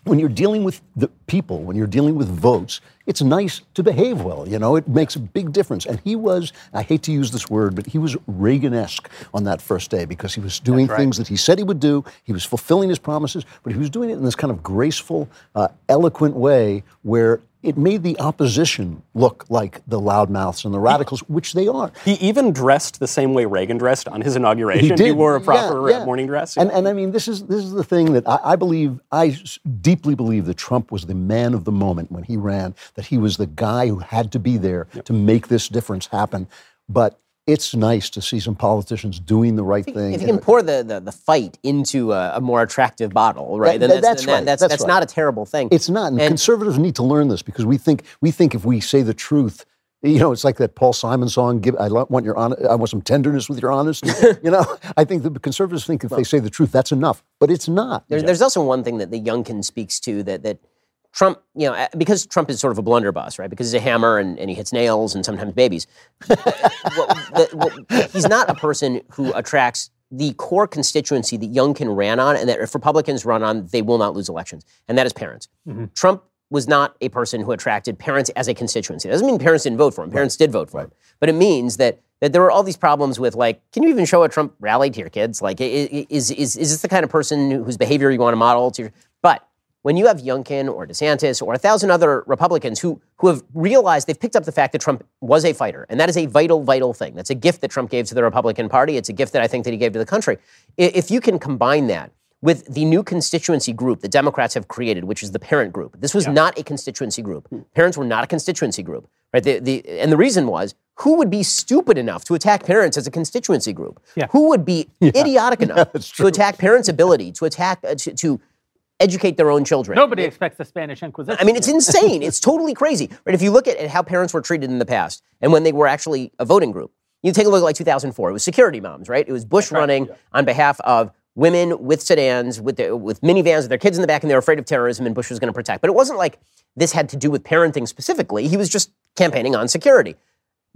when you're dealing with the people, when you're dealing with votes, it's nice to behave well. You know, it makes a big difference. And he was, I hate to use this word, but he was Reagan-esque on that first day because he was doing things that he said he would do. He was fulfilling his promises, but he was doing it in this kind of graceful, uh, eloquent way where it made the opposition look like the loudmouths and the radicals, which they are. He even dressed the same way Reagan dressed on his inauguration. He did. wore a proper uh, yeah. morning dress. And, and I mean, this is this is the thing that I, I believe. I deeply believe that Trump was the man of the moment when he ran. That he was the guy who had to be there to make this difference happen. But it's nice to see some politicians doing the right thing. If you can pour the, the, the fight into a, a more attractive bottle, right? That- then that's, that's right, That's, that's that's right. not a terrible thing. It's not. And, And- conservatives need to learn this because we think we think if we say the truth, you know, it's like that Paul Simon song. Give I want your I want some tenderness with your honesty. you know, I think the conservatives think if they say the truth, that's enough, but it's not. There, There's also one thing that the Youngkin speaks to that that Trump, you know, because Trump is sort of a blunderbuss, right? Because he's a hammer and, and he hits nails and sometimes babies. Well, the- well, he's not a person who attracts the core constituency that Youngkin ran on, and that if Republicans run on, they will not lose elections, and that is parents. Mm-hmm. Trump was not a person who attracted parents as a constituency. That doesn't mean parents didn't vote for him. Parents did vote for him, but it means that that there were all these problems with like, can you even show a Trump rally to your kids? Like, is is is this the kind of person whose behavior you want to model to your? But when you have Youngkin or DeSantis or a thousand other Republicans who who have realized they've picked up the fact that Trump was a fighter, and that is a vital, vital thing. That's a gift that Trump gave to the Republican Party. It's a gift that I think that he gave to the country. If you can combine that with the new constituency group that Democrats have created, which is the parent group. This was not a constituency group. Parents were not a constituency group, right? The, the, and the reason was who would be stupid enough to attack parents as a constituency group? Yeah. Who would be idiotic enough to attack parents' ability to attack uh, to, to educate their own children? Nobody expects the Spanish Inquisition. I mean, it's insane. It's totally crazy. Right? If you look at, at how parents were treated in the past and when they were actually a voting group, you take a look at like 2004. It was security moms, right? It was Bush running on behalf of women with sedans, with their, with minivans, with their kids in the back, and they were afraid of terrorism, and Bush was going to protect. But it wasn't like this had to do with parenting specifically. He was just campaigning on security.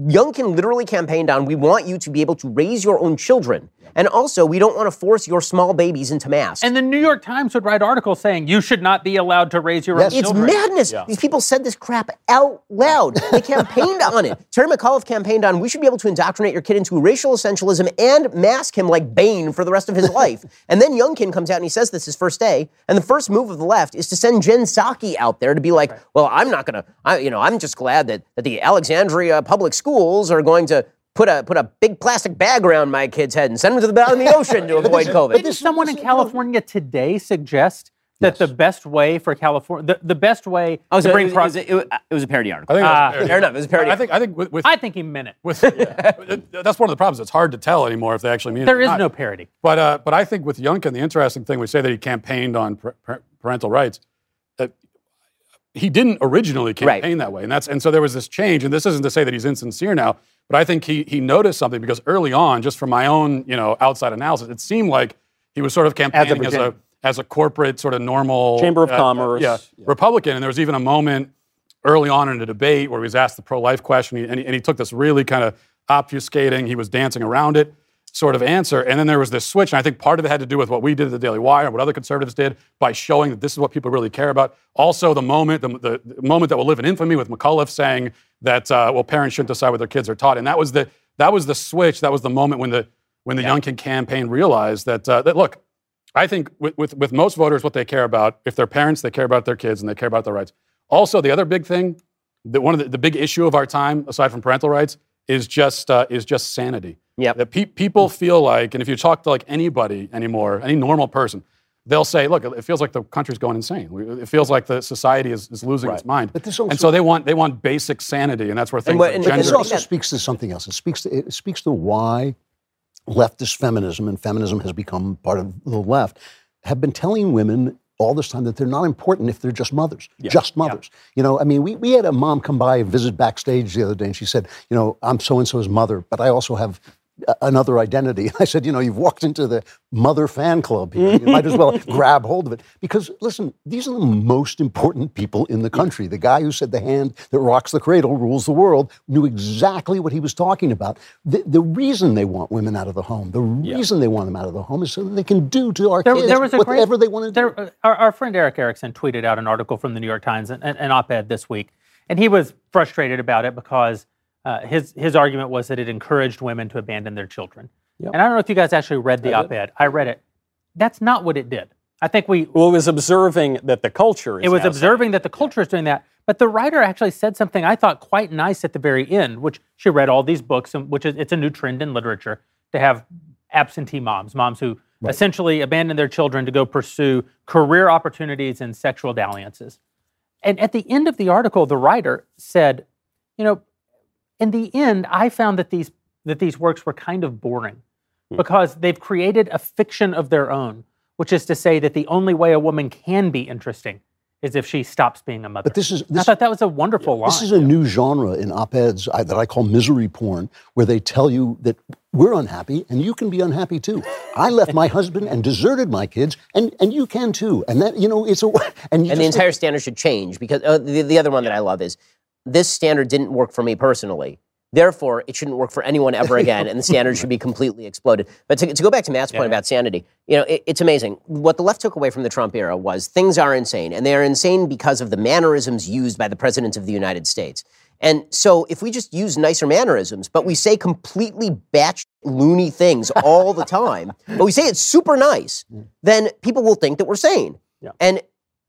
Youngkin literally campaigned on, we want you to be able to raise your own children. And also, we don't want to force your small babies into masks. and the New York Times would write articles saying you should not be allowed to raise your Yes. own It's children. madness. These people said this crap out loud. They campaigned on it. Terry McAuliffe campaigned on we should be able to indoctrinate your kid into racial essentialism and mask him like Bane for the rest of his life. And then Youngkin comes out and he says this his first day. And the first move of the left is to send Jen Psaki out there to be like, well, I'm not gonna, I, you know, I'm just glad that, that the Alexandria public schools are going to put a put a big plastic bag around my kid's head and send them to the bottom of the ocean to avoid COVID. Didn't someone in California today suggest that the best way for California, the, the best way Oh, so it bring was, it, progress, was, it, was, it was a parody article. I think that's fair enough. It was a parody. I think I think with, with I think he meant it. with that's one of the problems. It's hard to tell anymore if they actually mean it. There or is not. no parody. But uh, but I think with Youngkin, the interesting thing we say that he campaigned on par- par- parental rights. That he didn't originally Right. campaign that way, and that's and so there was this change. And this isn't to say that he's insincere now, But I think he he noticed something because early on, just from my own you know outside analysis, it seemed like he was sort of campaigning as, a as a corporate sort of normal Chamber of uh, Commerce yeah, yeah, Republican. And there was even a moment early on in the debate where he was asked the pro-life question, and he, and he took this really kind of obfuscating. He was dancing around it sort of answer. And then there was this switch. And I think part of it had to do with what we did at the Daily Wire and what other conservatives did by showing that this is what people really care about. Also, the moment, the, the, moment that will live in infamy with McAuliffe saying that, uh, well, parents shouldn't decide what their kids are taught. And that was the, that was the switch. That was the moment when the, when the yeah. Youngkin campaign realized that, uh, that look, I think with, with, with most voters, what they care about, if they're parents, they care about their kids and they care about their rights. Also, the other big thing, that one of the, the big issue of our time, aside from parental rights, is just, uh, is just sanity. Yeah. That pe- people feel like, and if you talk to like anybody anymore, any normal person, they'll say, look, it feels like the country's going insane. It feels like the society is, is losing right. its mind. But this also, and so they want they want basic sanity, and that's where things. And, what, like but this also speaks to something else. It speaks to it speaks to why leftist feminism and feminism has become part of the left have been telling women all this time that they're not important if they're just mothers, yeah. just mothers. Yeah. You know, I mean, we, we had a mom come by and visit backstage the other day, and she said, you know, I'm so and so's mother, but I also have another identity. I said, you know, you've walked into the mother fan club here. You might as well grab hold of it. Because listen, these are the most important people in the country. The guy who said the hand that rocks the cradle rules the world knew exactly what he was talking about. The, the reason they want women out of the home, the reason yeah. they want them out of the home is so that they can do to our there, kids there was a whatever great, they want to there, do. Uh, our, our, friend Erick Erickson tweeted out an article from the New York Times, an, an op-ed this week. And he was frustrated about it because uh, his his argument was that it encouraged women to abandon their children. Yep. And I don't know if you guys actually read the I op-ed. I read it. That's not what it did. I think we. Well, it was observing that the culture. Is It was observing that the culture is doing that. But the writer actually said something I thought quite nice at the very end, which she read all these books, and which is it's a new trend in literature to have absentee moms, moms who right. essentially abandon their children to go pursue career opportunities and sexual dalliances. And at the end of the article, the writer said, you know, in the end, I found that these that these works were kind of boring mm. because they've created a fiction of their own, which is to say that the only way a woman can be interesting is if she stops being a mother. But this is this, I thought that was a wonderful yeah, line. This is a new genre in op-eds I, that I call misery porn, where they tell you that we're unhappy and you can be unhappy too. I left my husband and deserted my kids, and, and you can too. And that you know it's a and, and the entire standard should change because uh, the, the other one that I love is this standard didn't work for me personally. Therefore, it shouldn't work for anyone ever again, and the standard should be completely exploded. But to, to go back to Matt's point yeah. about sanity, you know, it, it's amazing. What the left took away from the Trump era was things are insane, and they are insane because of the mannerisms used by the president of the United States. And so, if we just use nicer mannerisms, but we say completely batch loony things all the time, but we say it's super nice, then people will think that we're sane. Yeah. And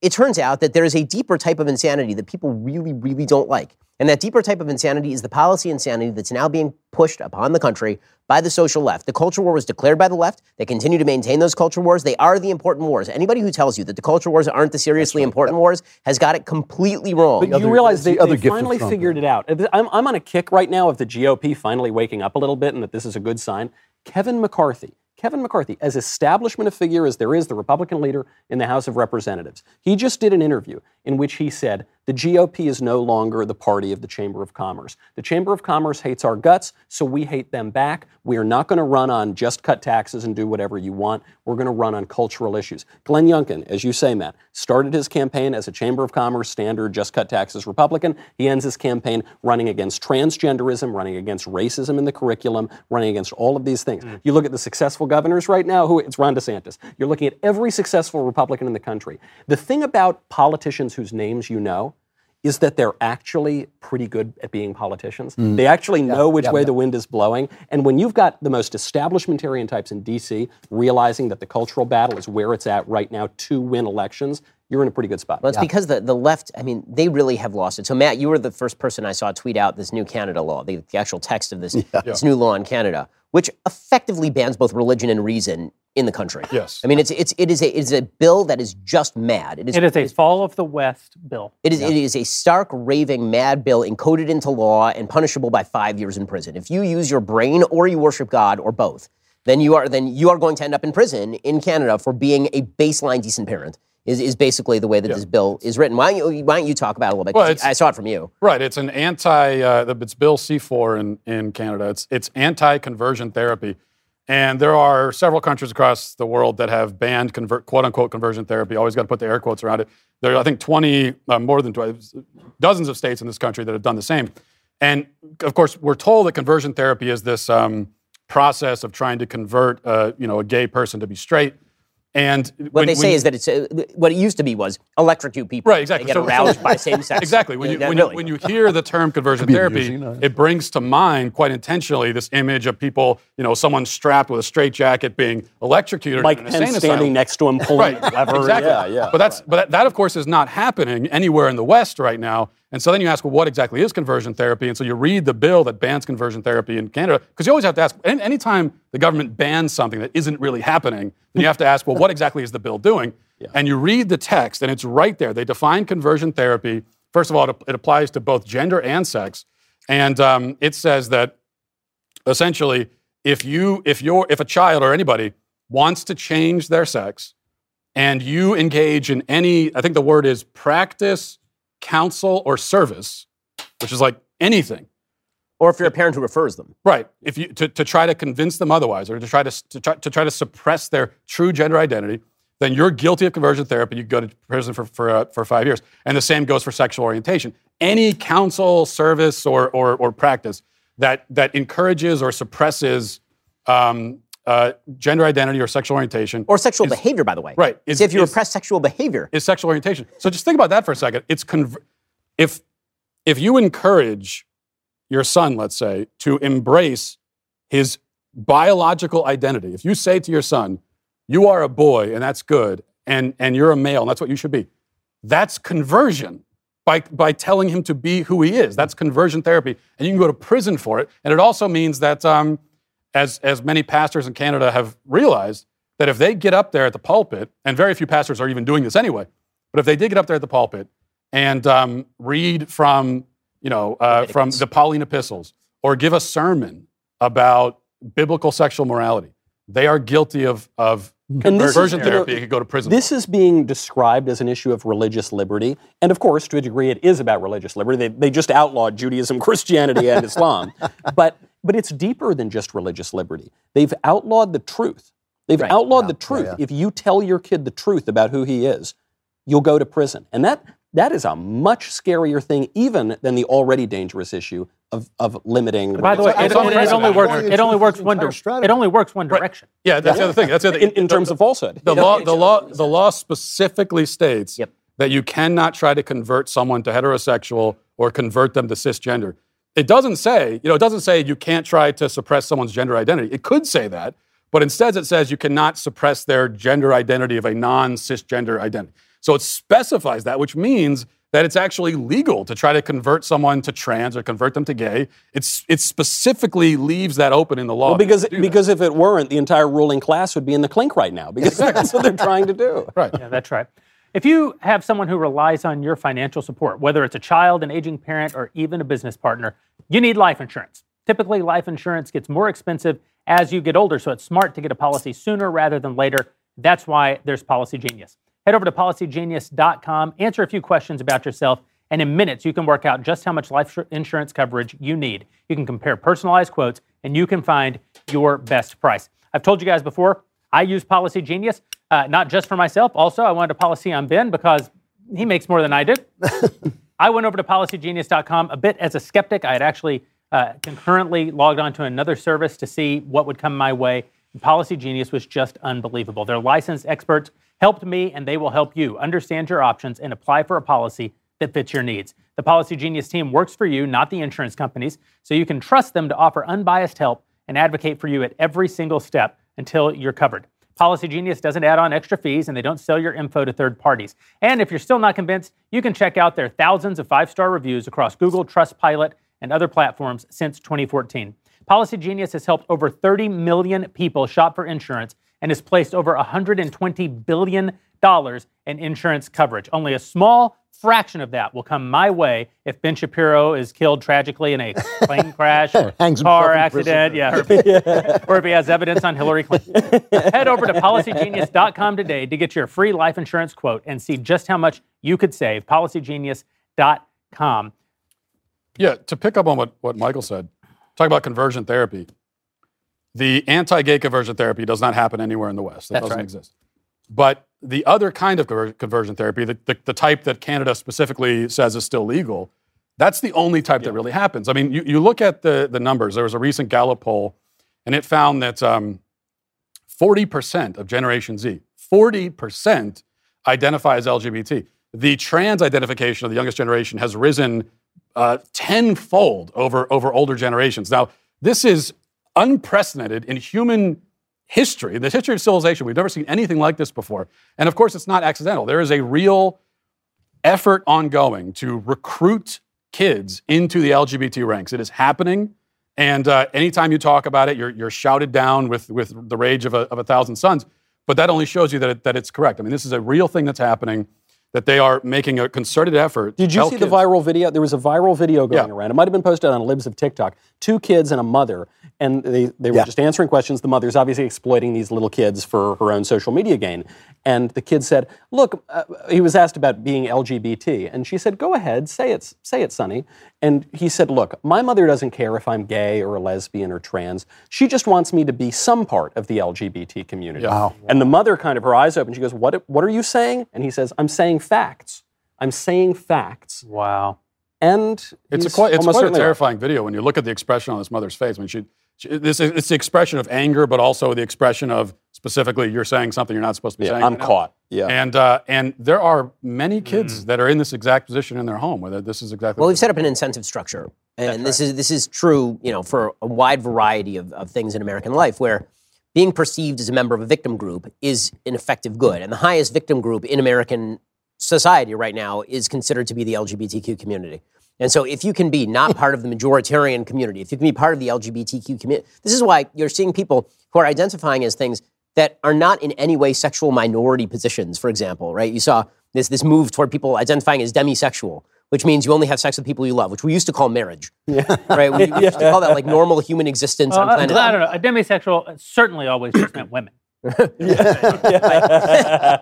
it turns out that there is a deeper type of insanity that people really, really don't like. And that deeper type of insanity is the policy insanity that's now being pushed upon the country by the social left. The culture war was declared by the left. They continue to maintain those culture wars. They are the important wars. Anybody who tells you that the culture wars aren't the seriously right. important wars has got it completely wrong. But you other, realize they, the they finally figured it out. I'm, I'm on a kick right now of the GOP finally waking up a little bit and that this is a good sign. Kevin McCarthy Kevin McCarthy, as establishment a figure as there is the Republican leader in the House of Representatives, he just did an interview in which he said the GOP is no longer the party of the Chamber of Commerce. The Chamber of Commerce hates our guts, so we hate them back. We are not going to run on just cut taxes and do whatever you want. We're going to run on cultural issues. Glenn Youngkin, as you say, Matt, started his campaign as a Chamber of Commerce standard, just cut taxes Republican. He ends his campaign running against transgenderism, running against racism in the curriculum, running against all of these things. Mm. You look at the successful governors right now, who it's Ron DeSantis. You're looking at every successful Republican in the country. The thing about politicians whose names you know is that they're actually pretty good at being politicians. Mm. They actually know which yeah, way yeah. the wind is blowing. And when you've got the most establishmentarian types in D.C. realizing that the cultural battle is where it's at right now to win elections, you're in a pretty good spot. Well, it's because the, the left, I mean, they really have lost it. So, Matt, you were the first person I saw tweet out this new Canada law, the, the actual text of this, this new law in Canada, which effectively bans both religion and reason in the country. Yes. I mean, it's it's it is a it is a bill that is just mad. It is, it is a it fall of the West bill. It is yeah. it is a stark raving mad bill encoded into law and punishable by five years in prison. If you use your brain or you worship God or both, then you are then you are going to end up in prison in Canada for being a baseline decent parent. Is, is basically the way that Yeah. this bill is written. Why don't you why don't you talk about it a little bit? Well, I saw it from you. Right. It's an anti. Uh, it's Bill C4 in in Canada. It's it's anti-conversion therapy, and there are several countries across the world that have banned convert quote unquote conversion therapy. Always got to put the air quotes around it. There are I think 20, uh, more than 20, dozens of states in this country that have done the same. And of course, we're told that conversion therapy is this um, process of trying to convert, uh, you know, a gay person to be straight. And What they say is that it's uh, what it used to be was electrocute people. Right, exactly. They get So- aroused by same sex. Exactly. When you, when, really. you, when you hear the term conversion therapy, amusing, uh, it brings to mind quite intentionally this image of people, you know, someone strapped with a straitjacket being electrocuted Mike Pence standing asylum. next to him pulling Right, the lever. exactly. Yeah, yeah. But that's but that, that of course is not happening anywhere in the West right now. And so then you ask, well, what exactly is conversion therapy? And so you read the bill that bans conversion therapy in Canada, because you always have to ask. Any, anytime the government bans something that isn't really happening, then you have to ask, well, what exactly is the bill doing? And you read the text, and it's right there. They define conversion therapy. First of all, it, it applies to both gender and sex, and um, it says that essentially, if you if you're if a child or anybody wants to change their sex, and you engage in any, I think the word is practice, counsel, or service, which is like anything. or if you're a parent who refers them. Right. If you to, to try to convince them otherwise, or to try to, to try to try to suppress their true gender identity, then you're guilty of conversion therapy. You go to prison for for, uh, for five years, and the same goes for sexual orientation. Any counsel, service, or or, or practice that that encourages or suppresses um, uh, gender identity or sexual orientation Or sexual is- behavior, by the way. Right. Is- See, if you is- repress sexual behavior, is sexual orientation. So just think about that for a second. It's conv- if if you encourage your son, let's say, to embrace his biological identity, if you say to your son, "You are a boy, and that's good, and and you're a male, and that's what you should be," that's conversion. By, by telling him to be who he is. That's conversion therapy. And you can go to prison for it. And it also means that, um, as, as many pastors in Canada have realized, that if they get up there at the pulpit, and very few pastors are even doing this anyway, but if they did get up there at the pulpit and um, read from, you know, uh, from the Pauline epistles or give a sermon about biblical sexual morality, they are guilty of, of conversion you therapy. They could go to prison. This is being described as an issue of religious liberty. And of course, to a degree, it is about religious liberty. They, they just outlawed Judaism, Christianity, and Islam. But, but it's deeper than just religious liberty. They've outlawed the truth. They've Right. outlawed the truth. yeah. If you tell your kid the truth about who he is, you'll go to prison. And that, that is a much scarier thing, even than the already dangerous issue of, of limiting. By the way, It's it, on it- it only works. It only works one. direction. It only works one direction. yeah, that's the other thing. That's the other in, in terms of falsehood. The law, the law, the law specifically states Yep. that you cannot try to convert someone to heterosexual or convert them to cisgender. It doesn't say, you know, it doesn't say you can't try to suppress someone's gender identity. It could say that, but instead it says you cannot suppress their gender identity of a non-cisgender identity. So it specifies that, which means that it's actually legal to try to convert someone to trans or convert them to gay. It's it specifically leaves that open in the law. Well, because, to that. because if it weren't, the entire ruling class would be in the clink right now, because that's what they're trying to do. right. Yeah, that's right. If you have someone who relies on your financial support, whether it's a child, an aging parent, or even a business partner, you need life insurance. Typically, life insurance gets more expensive as you get older, so it's smart to get a policy sooner rather than later. That's why there's Policy Genius. Head over to policygenius.com, answer a few questions about yourself, and in minutes you can work out just how much life insurance coverage you need. You can compare personalized quotes, and you can find your best price. I've told you guys before, I use Policy Genius, uh, not just for myself. Also, I wanted a policy on Ben because he makes more than I do. I went over to policygenius.com a bit as a skeptic. I had actually uh, concurrently logged on to another service to see what would come my way. Policy Genius was just unbelievable. Their licensed experts helped me, and they will help you understand your options and apply for a policy that fits your needs. The Policy Genius team works for you, not the insurance companies, so you can trust them to offer unbiased help and advocate for you at every single step until you're covered. Policy Genius doesn't add on extra fees and they don't sell your info to third parties. And if you're still not convinced, you can check out their thousands of five star reviews across Google, Trustpilot, and other platforms since 2014. Policy Genius has helped over 30 million people shop for insurance and has placed over $120 billion in insurance coverage. Only a small fraction of that will come my way if Ben Shapiro is killed tragically in a plane crash or Hangs car himself in prison. accident. Yeah, or if, or if he has evidence on Hillary Clinton. Head over to policygenius.com today to get your free life insurance quote and see just how much you could save. Policygenius.com. Yeah, to pick up on what, what Michael said, talk about conversion therapy. The anti gay conversion therapy does not happen anywhere in the West. It That's doesn't right. exist. But the other kind of conversion therapy, the, the, the type that Canada specifically says is still legal, that's the only type that really happens. I mean, you, you look at the, the numbers. There was a recent Gallup poll, and it found that um, 40% of Generation Z, 40% identify as LGBT. The trans identification of the youngest generation has risen uh, tenfold over, over older generations. Now, this is unprecedented in human history, in the history of civilization. We've never seen anything like this before. And of course, it's not accidental. There is a real effort ongoing to recruit kids into the LGBT ranks. It is happening. And uh, anytime you talk about it, you're, you're shouted down with, with the rage of a, of a thousand suns. But that only shows you that, it, that it's correct. I mean, this is a real thing that's happening, that they are making a concerted effort. Did you help see the viral video? There was a viral video going Yeah. around. It might have been posted on Libs of TikTok. Two kids and a mother, and they, they were Yeah. just answering questions. The mother's obviously exploiting these little kids for her own social media gain. And the kid said, "Look," uh, he was asked about being LGBT, and she said, "Go ahead, say it, say it, Sonny." And he said, "Look, my mother doesn't care if I'm gay or a lesbian or trans. She just wants me to be some part of the LGBT community." Wow. And the mother kind of her eyes open. She goes, "What? What are you saying?" And he says, "I'm saying facts. I'm saying facts." Wow. And It's a quite, it's almost quite a certainly right. terrifying video when you look at the expression on this mother's face. I mean, she, she, this is, it's the expression of anger, but also the expression of specifically you're saying something you're not supposed to be Yeah, saying. I'm right now. caught. Yeah. And uh, and there are many kids that are in this exact position in their home, whether this is exactly. Well, we've set up an incentive structure, and this is this is true, you know, for a wide variety of, of things in American life, where being perceived as a member of a victim group is an effective good, and the highest victim group in American society right now is considered to be the LGBTQ community. And so, if you can be not part of the majoritarian community, if you can be part of the LGBTQ community, this is why you're seeing people who are identifying as things that are not in any way sexual minority positions, for example, right? You saw this, this move toward people identifying as demisexual, which means you only have sex with people you love, which we used to call marriage. Yeah. Right? We, we used to call that like normal human existence Uh, on planet I don't know. A demisexual certainly always just meant women. yeah.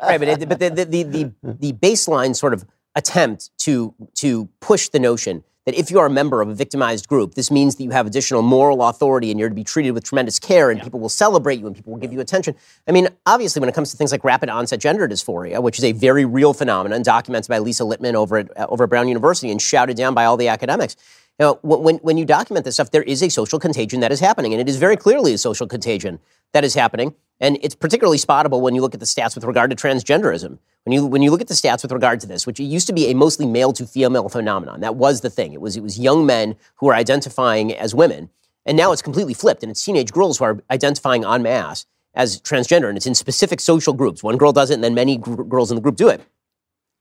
right, but, it, but the, the, the, the, the baseline sort of attempt to, to push the notion that if you are a member of a victimized group, this means that you have additional moral authority and you're to be treated with tremendous care and people will celebrate you and people will give you attention. I mean, obviously, when it comes to things like rapid onset gender dysphoria, which is a very real phenomenon documented by Lisa Littman over at, over at Brown University and shouted down by all the academics, know, when, when you document this stuff, there is a social contagion that is happening, and it is very clearly a social contagion that is happening. And it's particularly spottable when you look at the stats with regard to transgenderism. When you when you look at the stats with regard to this, which used to be a mostly male to female phenomenon, that was the thing. It was it was young men who were identifying as women, and now it's completely flipped, and it's teenage girls who are identifying en masse as transgender, and it's in specific social groups. One girl does it, and then many gr- girls in the group do it.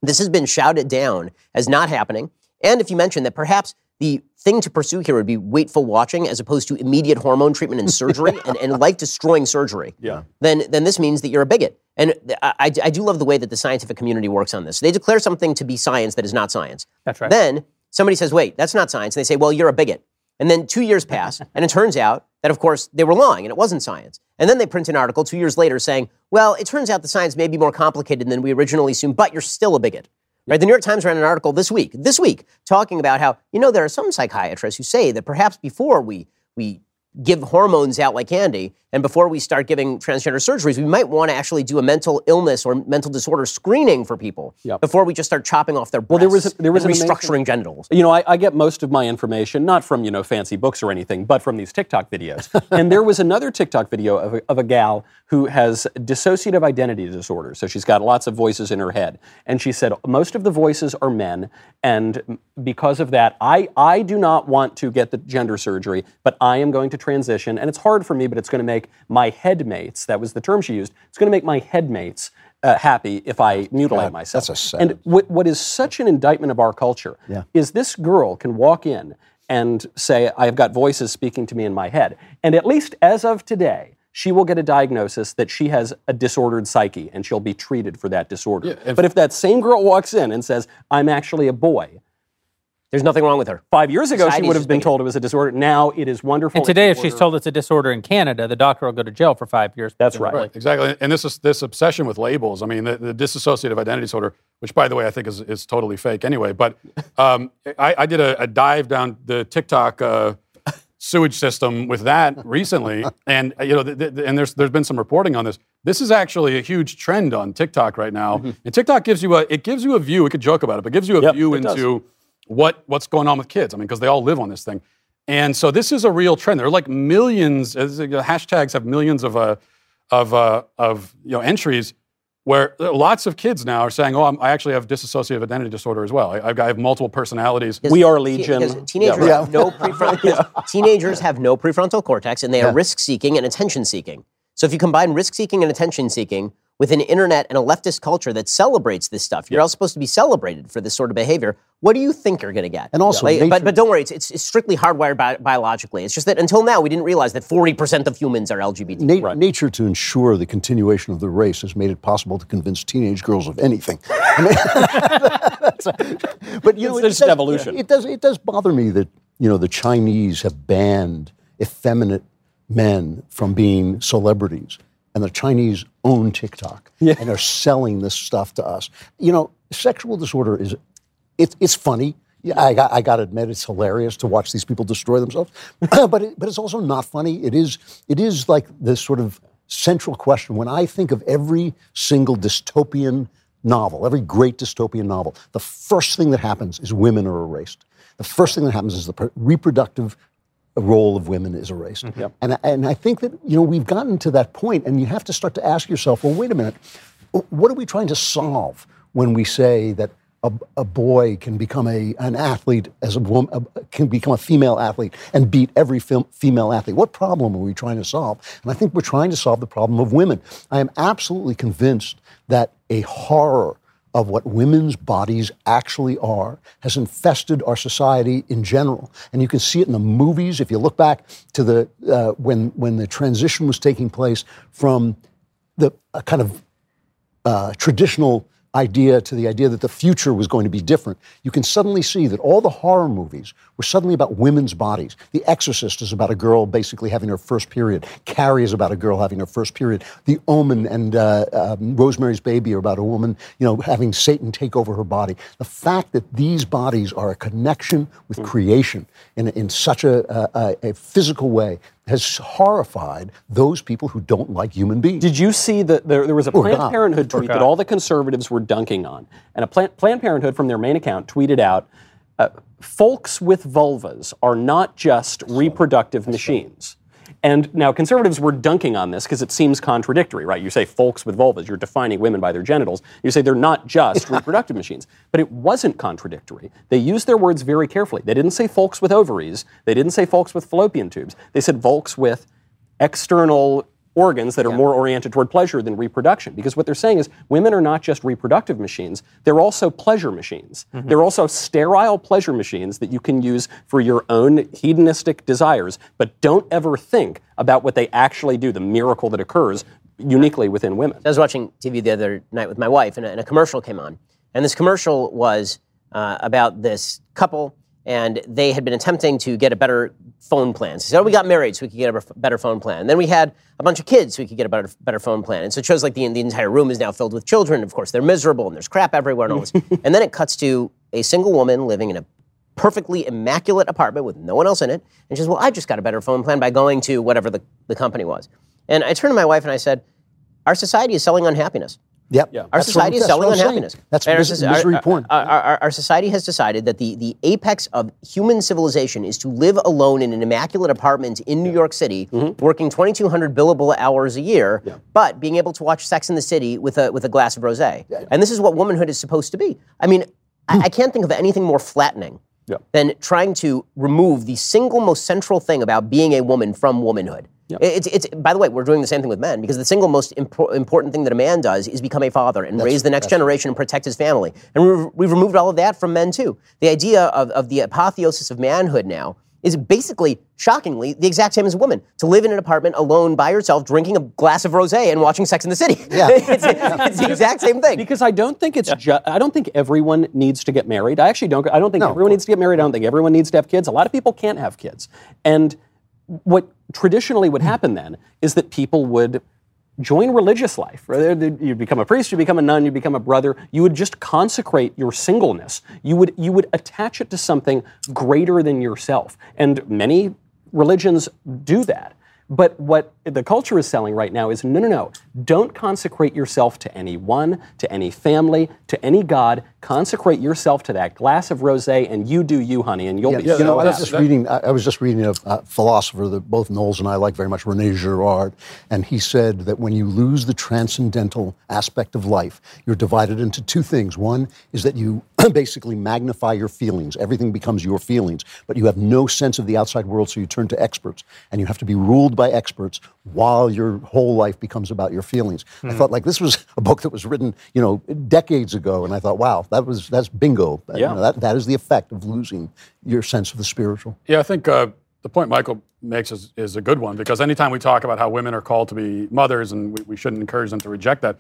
This has been shouted down as not happening. And if you mention that perhaps the thing to pursue here would be waitful watching as opposed to immediate hormone treatment and surgery and, and life destroying surgery, Yeah. then, then this means that you're a bigot. And I, I- I do love the way that the scientific community works on this. They declare something to be science that is not science. That's right. Then somebody says, wait, that's not science. And they say, well, you're a bigot. And then two years pass, and it turns out that, of course, they were lying and it wasn't science. And then they print an article two years later saying, well, it turns out the science may be more complicated than we originally assumed, but you're still a bigot. Right? The New York Times ran an article this week, this week, talking about how, you know, there are some psychiatrists who say that perhaps before we, we give hormones out like candy, and before we start giving transgender surgeries, we might want to actually do a mental illness or mental disorder screening for people Yep. before we just start chopping off their breasts Well, there was a- there was and an amazing- restructuring genitals. You know, I, I get most of my information not from you know fancy books or anything, but from these TikTok videos. and there was another TikTok video of a, of a gal who has dissociative identity disorder. So she's got lots of voices in her head, and she said most of the voices are men, and because of that, I I do not want to get the gender surgery, but I am going to transition, and it's hard for me, but it's going to make my headmates. That was the term she used. It's going to make my headmates. Uh, happy if I mutilate God, myself. that's a sad- And what, what is such an indictment of our culture Yeah. is this girl can walk in and say, I've got voices speaking to me in my head. And at least as of today, she will get a diagnosis that she has a disordered psyche and she'll be treated for that disorder. Yeah, if- but if that same girl walks in and says, I'm actually a boy, There's nothing wrong with her. five years ago she would have been told it was a disorder. Now it is wonderful. And today, if she's told it's a disorder in Canada, the doctor will go to jail for five years. That's right. Right, exactly. And this is this obsession with labels. I mean, the, the dissociative identity disorder, which by the way I think is, is totally fake anyway. But um, I, I did a, a dive down the TikTok uh, sewage system with that recently, and uh, you know, th- th- and there's there's been some reporting on this. This is actually a huge trend on TikTok right now, and TikTok gives you a it gives you a view. We could joke about it, but gives you a Yep, view into. does. Into what what's going on with kids. I mean, because they all live on this thing. And so this is a real trend. There are like millions. As, uh, hashtags have millions of uh, of uh, of you know entries where lots of kids now are saying, "Oh, I'm, I actually have dissociative identity disorder as well. I, I've got- I have multiple personalities." We are Te- Legion. Because teenagers Yeah. have no prefrontal. Teenagers have no prefrontal cortex, and they are risk seeking and attention seeking. So if you combine risk seeking and attention seeking with an internet and a leftist culture that celebrates this stuff, you're all supposed to be celebrated for this sort of behavior. What do you think you're going to get? And also Like, nature- but but don't worry, it's, it's, it's strictly hardwired bi- biologically. It's just that until now we didn't realize that 40% of humans are LGBT. Na- Nature, to ensure the continuation of the race, has made it possible to convince teenage girls of anything. I mean, that's a- but you know, It's it just does- evolution. It does. It does bother me that you know the Chinese have banned effeminate men from being celebrities, and the Chinese own TikTok and are selling this stuff to us. You know, sexual disorder is it, it's funny. Yeah, I got, I got to admit, it's hilarious to watch these people destroy themselves. but, it, but it's also not funny. It is, it is like this sort of central question. When I think of every single dystopian novel, every great dystopian novel, the first thing that happens is women are erased. The first thing that happens is the reproductive role of women is erased. Mm-hmm. And, I- and I think that, you know, we've gotten to that point, and you have to start to ask yourself, well, wait a minute, what are we trying to solve when we say that a, a boy can become a, an athlete as a woman, can become a female athlete and beat every fem- female athlete? What problem are we trying to solve? And I think we're trying to solve the problem of women. I am absolutely convinced that a horror of what women's bodies actually are has infested our society in general. And you can see it in the movies. If you look back to the uh, when when the transition was taking place from the a kind of uh, traditional idea to the idea that the future was going to be different, you can suddenly see that all the horror movies were suddenly about women's bodies. The Exorcist is about a girl basically having her first period. Carrie is about a girl having her first period. The Omen and uh, um, Rosemary's Baby are about a woman, you know, having Satan take over her body. The fact that these bodies are a connection with creation in, in such a, a, a physical way has horrified those people who don't like human beings. Did you see that there, there was a Planned God. Parenthood tweet that all the conservatives were dunking on? And a Planned, Planned Parenthood from their main account tweeted out uh, folks with vulvas are not just reproductive machines. And now conservatives were dunking on this because it seems contradictory, right? You say folks with vulvas, you're defining women by their genitals. You say they're not just reproductive machines. But it wasn't contradictory. They used their words very carefully. They didn't say folks with ovaries. They didn't say folks with fallopian tubes. They said folks with external organs that are more oriented toward pleasure than reproduction. Because what they're saying is women are not just reproductive machines, they're also pleasure machines. They're also sterile pleasure machines that you can use for your own hedonistic desires, but don't ever think about what they actually do, the miracle that occurs uniquely within women. I was watching TV the other night with my wife, and a, and a commercial came on. And this commercial was uh, about this couple, and they had been attempting to get a better phone plan. So said, oh, we got married so we could get a better phone plan. And then we had a bunch of kids so we could get a better, better phone plan. And so it shows like the, the entire room is now filled with children. Of course, they're miserable, and there's crap everywhere and all this. and then it cuts to a single woman living in a perfectly immaculate apartment with no one else in it. And she says, Well, I just got a better phone plan by going to whatever the, the company was. And I turned to my wife and I said, Our society is selling unhappiness. Yep. Our That's society what- is selling what I'm saying. unhappiness. That's And our mis- soci- misery our- porn. Our, our- our society has decided that the, the apex of human civilization is to live alone in an immaculate apartment in New York City, Mm-hmm. working 2,200 billable hours a year, but being able to watch Sex in the City with a, with a glass of rosé. And this is what womanhood is supposed to be. I mean, I, I can't think of anything more flattening Yeah. than trying to remove the single most central thing about being a woman from womanhood. It's, it's, by the way, we're doing the same thing with men because the single most impor- important thing that a man does is become a father and raise the next generation and protect his family. And we've, we've removed all of that from men too. The idea of, of the apotheosis of manhood now is basically, shockingly, the exact same as a woman. To live in an apartment alone by yourself, drinking a glass of rosé and watching Sex in the City. Yeah. it's, it's the exact same thing. Because I don't think it's ju- I don't think everyone needs to get married. I actually don't. I don't think No, everyone needs to get married. I don't think everyone needs to have kids. A lot of people can't have kids. And what traditionally would happen then is that people would join religious life. You become a priest, you become a nun, you become a brother. You would just consecrate your singleness. You would you would attach it to something greater than yourself. And many religions do that. But what the culture is selling right now is no, no, no. Don't consecrate yourself to anyone, to any family, to any god. Consecrate yourself to that glass of rosé, and you do you, honey, and you'll Yeah, be. you know, I was just that- reading. I I was just reading a, a philosopher that both Knowles and I like very much, Rene Girard, and he said that when you lose the transcendental aspect of life, you're divided into two things. One is that you basically magnify your feelings; everything becomes your feelings, but you have no sense of the outside world, so you turn to experts, and you have to be ruled by experts while your whole life becomes about your feelings. I thought like this was a book that was written, you know, decades ago, and I thought, wow, that was that's bingo. You Yeah. know, that, that is the effect of losing your sense of the spiritual. Yeah, I think uh, the point Michael makes is, is a good one because anytime we talk about how women are called to be mothers and we, we shouldn't encourage them to reject that,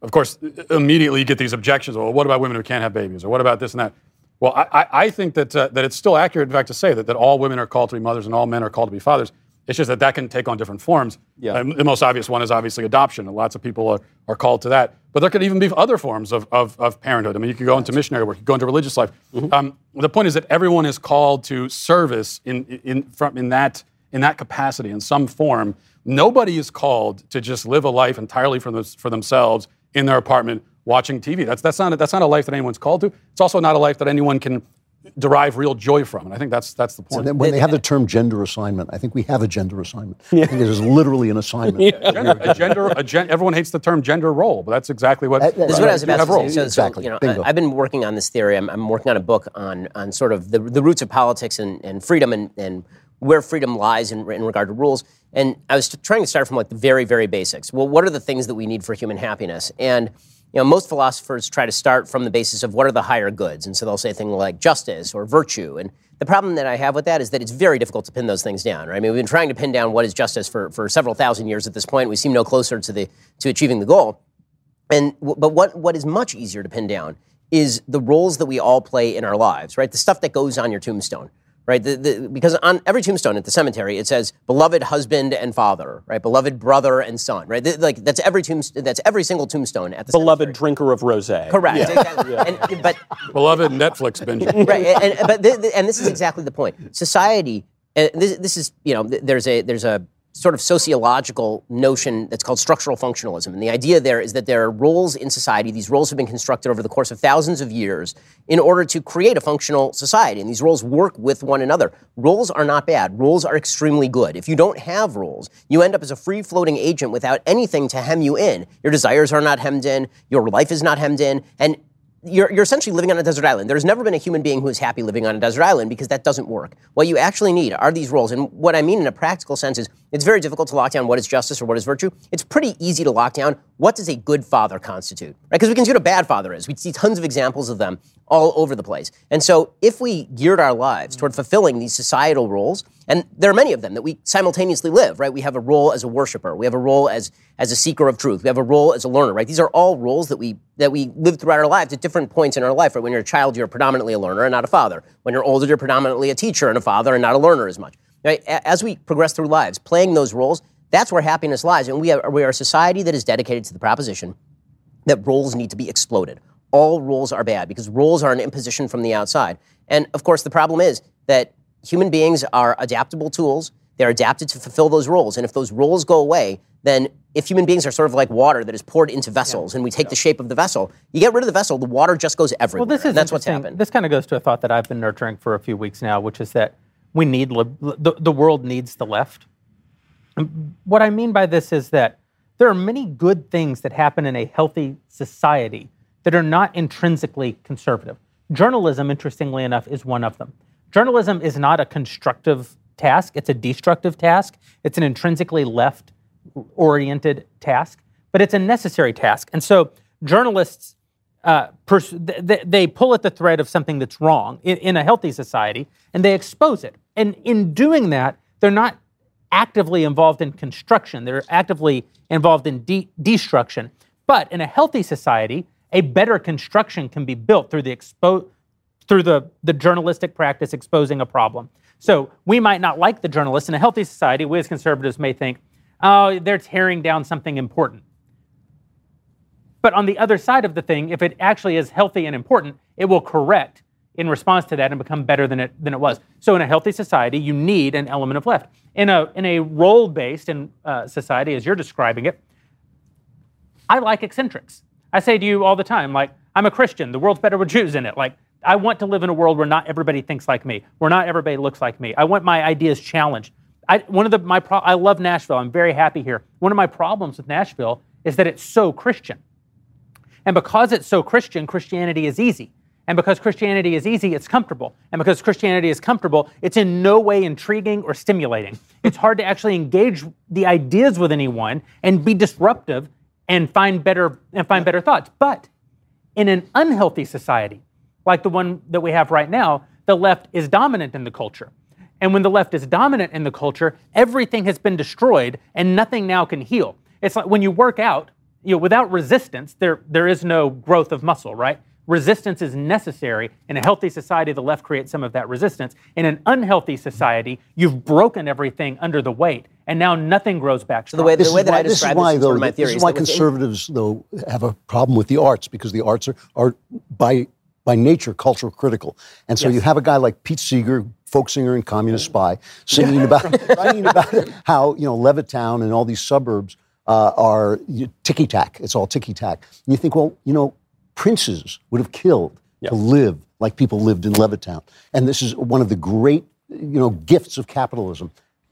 of course, immediately you get these objections. Well, what about women who can't have babies? Or what about this and that? Well, I, I, I think that, uh, that it's still accurate, in fact, to say that, that all women are called to be mothers and all men are called to be fathers. It's just that that can take on different forms. Yeah. Um, the most obvious one is obviously adoption, and lots of people are, are called to that. But there could even be other forms of, of, of parenthood. I mean, you could go into missionary work, you could go into religious life. Um, the point is that everyone is called to service in, in, from, in, that, in that capacity, in some form. Nobody is called to just live a life entirely for, them, for themselves in their apartment watching TV. That's, that's, not a, that's not a life that anyone's called to. It's also not a life that anyone can derive real joy from. And I think that's, that's the point. And then when they have the term gender assignment, I think we have a gender assignment. I think it is literally an assignment. gender, a gender, a gen, everyone hates the term gender role, but that's exactly what. That- that- This is what I was about have to say. roles. So, so, Exactly. you know, Bingo. I, have been working on this theory. I'm, I'm working on a book on, on sort of the, the roots of politics and, and freedom and, and where freedom lies in, in regard to rules. And I was trying to start from like the very, very basics. Well, what are the things that we need for human happiness? And you know, most philosophers try to start from the basis of what are the higher goods. And so they'll say things like justice or virtue. And the problem that I have with that is that it's very difficult to pin those things down. Right? I mean, we've been trying to pin down what is justice for, for several thousand years at this point. We seem no closer to, the, to achieving the goal. And but what what is much easier to pin down is the roles that we all play in our lives, right? The stuff that goes on your tombstone, right? The, the, because on every tombstone at the cemetery it says beloved husband and father, right? Beloved brother and son, right? Th- like that's every tombstone. That's every single tombstone at the Beloved cemetery. drinker of rosé. Correct. Exactly. And, but Beloved Netflix binger. right, and, and- but th- th- and this is exactly the point. Society, uh, this, this is you know, there's a there's a sort of sociological notion that's called structural functionalism, and the idea there is that there are roles in society. These roles have been constructed over the course of thousands of years in order to create a functional society, and these roles work with one another. Roles are not bad. Roles are extremely good. If you don't have roles, you end up as a free floating agent without anything to hem you in. Your desires are not hemmed in. Your life is not hemmed in, and you're, you're essentially living on a desert island. There's never been a human being who is happy living on a desert island because that doesn't work. What you actually need are these roles. And what I mean in a practical sense is it's very difficult to lock down what is justice or what is virtue. It's pretty easy to lock down what does a good father constitute, right? Because we can see what a bad father is. We see tons of examples of them all over the place. And so if we geared our lives toward mm. fulfilling these societal roles, and there are many of them that we simultaneously live, right? We have a role as a worshiper. We have a role as as a seeker of truth. We have a role as a learner, right? These are all roles that we that we live throughout our lives at different points in our life. Right? When you're a child, you're predominantly a learner and not a father. When you're older, you're predominantly a teacher and a father and not a learner as much. Right? As we progress through lives, playing those roles, that's where happiness lies. And we are, we are a society that is dedicated to the proposition that roles need to be exploded. All rules are bad because rules are an imposition from the outside. And of course, the problem is that human beings are adaptable tools. They're adapted to fulfill those roles. And if those roles go away, then if human beings are sort of like water that is poured into vessels and we take the shape of the vessel, you get rid of the vessel, the water just goes everywhere. Well, this is and that's what's happened. This kind of goes to a thought that I've been nurturing for a few weeks now, which is that we need lib- the, the world needs the left. And What I mean by this is that there are many good things that happen in a healthy society that are not intrinsically conservative. Journalism, interestingly enough, is one of them. Journalism is not a constructive task, it's a destructive task. It's an intrinsically left oriented task, but it's a necessary task. And so journalists uh, pers- th- th- they pull at the thread of something that's wrong in, in a healthy society and they expose it. and in doing that, they're not actively involved in construction. They're actively involved in de- destruction. But in a healthy society, a better construction can be built through the expo- through the, the journalistic practice exposing a problem. So we might not like the journalists. In a healthy society, we as conservatives may think, oh, they're tearing down something important. But on the other side of the thing, if it actually is healthy and important, it will correct in response to that and become better than it, than it was. So in a healthy society, you need an element of left. In a, in a role-based in, uh, society, as you're describing it, I like eccentrics. I say to you all the time, like, I'm a Christian. The world's better with Jews in it. Like, I want to live in a world where not everybody thinks like me, where not everybody looks like me. I want my ideas challenged. I, one of the my pro, I love Nashville. I'm very happy here. One of my problems with Nashville is that it's so Christian, and because it's so Christian, Christianity is easy. And because Christianity is easy, it's comfortable. And because Christianity is comfortable, it's in no way intriguing or stimulating. It's hard to actually engage the ideas with anyone and be disruptive and find better and find better thoughts. But in an unhealthy society, like the one that we have right now, the left is dominant in the culture. And when the left is dominant in the culture, everything has been destroyed and nothing now can heal. It's like when you work out, you know, without resistance, there, there is no growth of muscle, right? Resistance is necessary. In a healthy society, the left creates some of that resistance. In an unhealthy society, you've broken everything under the weight, and now nothing grows back. So the way, the way that why, I this is describe why, this, though, sort my this theory is is why that within- conservatives, though, have a problem with the arts because the arts are, are by by nature cultural critical, and so you have a guy like Pete Seeger, folk singer and communist spy, singing about singing about how you know Levittown and all these suburbs uh, are ticky tack. It's all ticky tack. And you think, well, you know, princes would have killed to live like people lived in Levittown, and this is one of the great you know gifts of capitalism.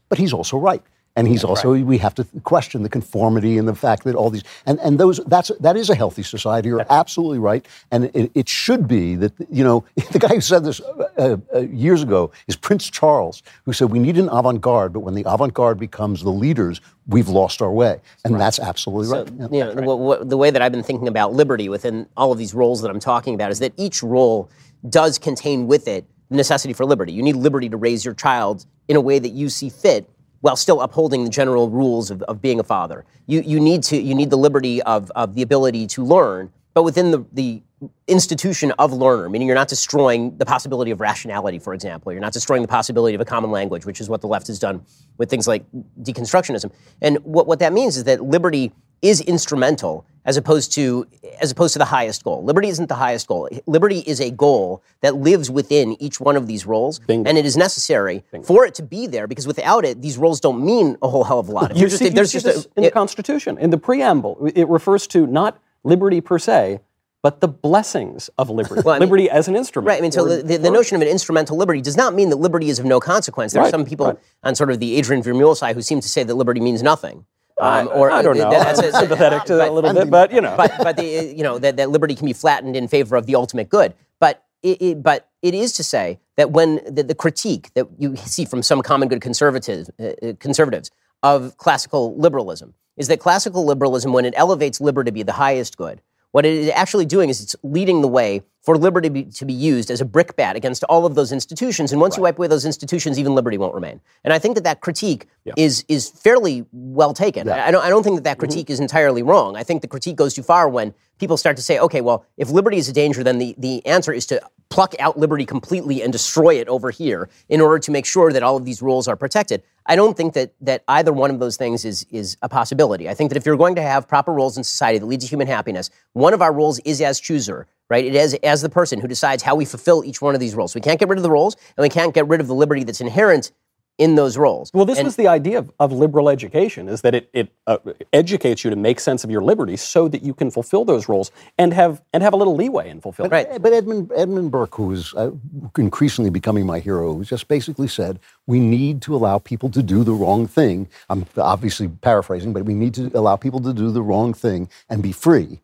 But he's also right. And he's also we have to question the conformity and the fact that all these and, and those that's that is a healthy society. You're absolutely right, and it, it should be that you know the guy who said this uh, uh, years ago is Prince Charles, who said we need an avant-garde, but when the avant-garde becomes the leaders, we've lost our way, and that's absolutely So, right. Yeah. you know, the, what, the way that I've been thinking about liberty within all of these roles that I'm talking about is that each role does contain with it the necessity for liberty. You need liberty to raise your child in a way that you see fit while still upholding the general rules of, of being a father. You, you need to you need the liberty of, of the ability to learn, but within the, the institution of learner, meaning you're not destroying the possibility of rationality, for example. You're not destroying the possibility of a common language, which is what the left has done with things like deconstructionism. And what, what that means is that liberty is instrumental as opposed to as opposed to the highest goal. Liberty isn't the highest goal. Liberty is a goal that lives within each one of these roles, and it is necessary for it to be there because without it, these roles don't mean a whole hell of a lot. If You just- see, there's just a, in the Constitution, in the preamble. It refers to not liberty per se, but the blessings of liberty. Well, I mean- liberty as an instrument. Right. I mean, so or- the, the, the notion of an instrumental liberty does not mean that liberty is of no consequence. There are some people right. on sort of the Adrian Vermeule side who seem to say that liberty means nothing. Um, I don't know. that's I'm sympathetic to that a little bit, but you know. but but the, you know that, that liberty can be flattened in favor of the ultimate good. But it, it, but it is to say that when the, the critique that you see from some common good conservatives uh, uh, conservatives of classical liberalism is that classical liberalism, when it elevates liberty to be the highest good, what it is actually doing is it's leading the way for liberty to be, to be used as a brickbat against all of those institutions. And once you wipe away those institutions, even liberty won't remain. And I think that that critique is is fairly well taken. I, I don't I don't think that that mm-hmm. critique is entirely wrong. I think the critique goes too far when people start to say, okay, well, if liberty is a danger, then the, the answer is to pluck out liberty completely and destroy it over here in order to make sure that all of these rules are protected. I don't think that that either one of those things is is a possibility. I think that if you're going to have proper roles in society that lead to human happiness, one of our roles is as chooser, right? It is as the person who decides how we fulfill each one of these roles. We can't get rid of the roles, and we can't get rid of the liberty that's inherent in those roles. Well, this And- was the idea of, of liberal education: is that it, it uh, educates you to make sense of your liberties, so that you can fulfill those roles and have and have a little leeway in fulfilling. Right. But Edmund, Edmund Burke, who is uh, increasingly becoming my hero, who just basically said, we need to allow people to do the wrong thing. I'm obviously paraphrasing, but we need to allow people to do the wrong thing and be free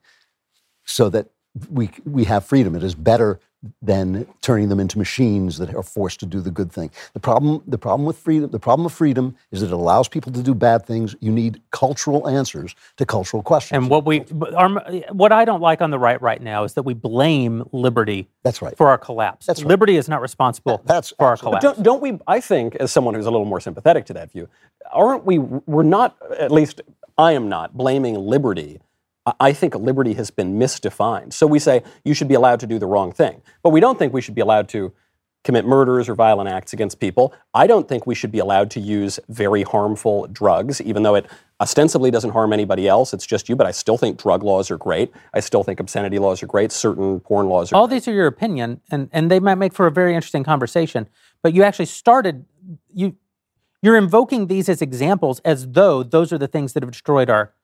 so that we, we have freedom. It is better than turning them into machines that are forced to do the good thing. The problem, the problem with freedom, the problem of freedom is that it allows people to do bad things. You need cultural answers to cultural questions. And what we, our, what I don't like on the right right now is that we blame liberty. That's right. For our collapse. That's right. Liberty is not responsible That's for our absolutely- collapse. Don't, don't we, I think, as someone who's a little more sympathetic to that view, aren't we, we're not, at least I am not, blaming liberty. I- think liberty has been misdefined. So we say you should be allowed to do the wrong thing. But we don't think we should be allowed to commit murders or violent acts against people. I don't think we should be allowed to use very harmful drugs, even though it ostensibly doesn't harm anybody else. It's just you. But I still think drug laws are great. I still think obscenity laws are great. Certain porn laws are All these are your opinion, and, and they might make for a very interesting conversation. But you actually started you you're invoking these as examples as though those are the things that have destroyed our.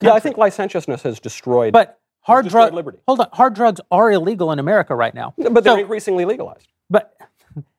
Yeah, I think licentiousness has destroyed. But hard drugs. Hold on, hard drugs are illegal in America right now. but they're So- increasingly legalized. but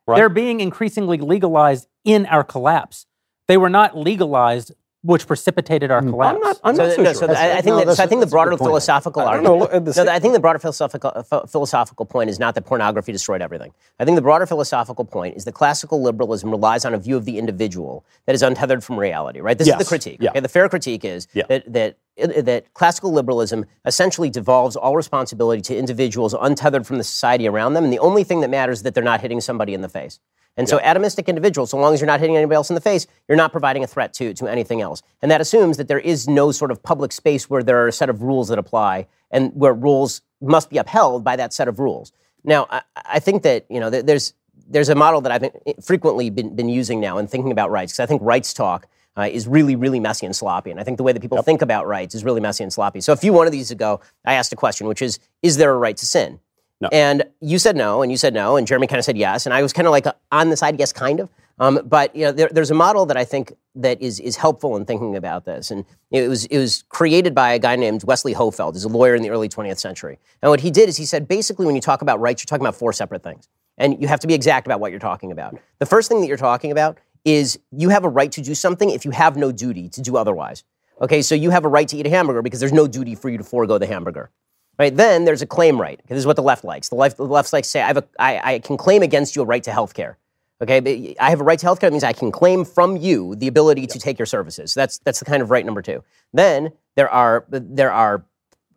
Right. they're being increasingly legalized in our collapse. They were not legalized, which precipitated our hmm. collapse. I'm not. I'm So, not so no, sure. so I, I think no, that, so I think the broader philosophical I argument. the no, I think the broader philosophical ph- philosophical point is not that pornography destroyed everything. I think the broader philosophical point is that classical liberalism relies on a view of the individual that is untethered from reality. Right. This is the critique. yeah. Okay? The fair critique is Yeah. that that that classical liberalism essentially devolves all responsibility to individuals untethered from the society around them, and the only thing that matters is that they're not hitting somebody in the face. And so, atomistic individuals, so long as you're not hitting anybody else in the face, you're not providing a threat to, to anything else. And that assumes that there is no sort of public space where there are a set of rules that apply and where rules must be upheld by that set of rules. Now, I, I think that you know there's there's a model that I've frequently been, been using now in thinking about rights because I think rights talk uh, is really, really messy and sloppy. And I think the way that people think about rights is really messy and sloppy. So a few one of these ago, I asked a question, which is, is there a right to sin? No. And you said no, and you said no, and Jeremy kind of said yes, and I was kind of like uh, on the side, yes, kind of. Um, but you know, there, there's a model that I think that is is helpful in thinking about this, and it was it was created by a guy named Wesley Hohfeld, who's a lawyer in the early 20th century. And what he did is he said basically when you talk about rights, you're talking about four separate things, and you have to be exact about what you're talking about. The first thing that you're talking about is you have a right to do something if you have no duty to do otherwise. Okay, so you have a right to eat a hamburger because there's no duty for you to forego the hamburger. Right, then there's a claim right. This is what the left likes. The left, the left likes to say, I, have a, I, I can claim against you a right to health care. Okay, but I have a right to health care. That means I can claim from you the ability to take your services. That's, that's the kind of right number two. Then there are, there are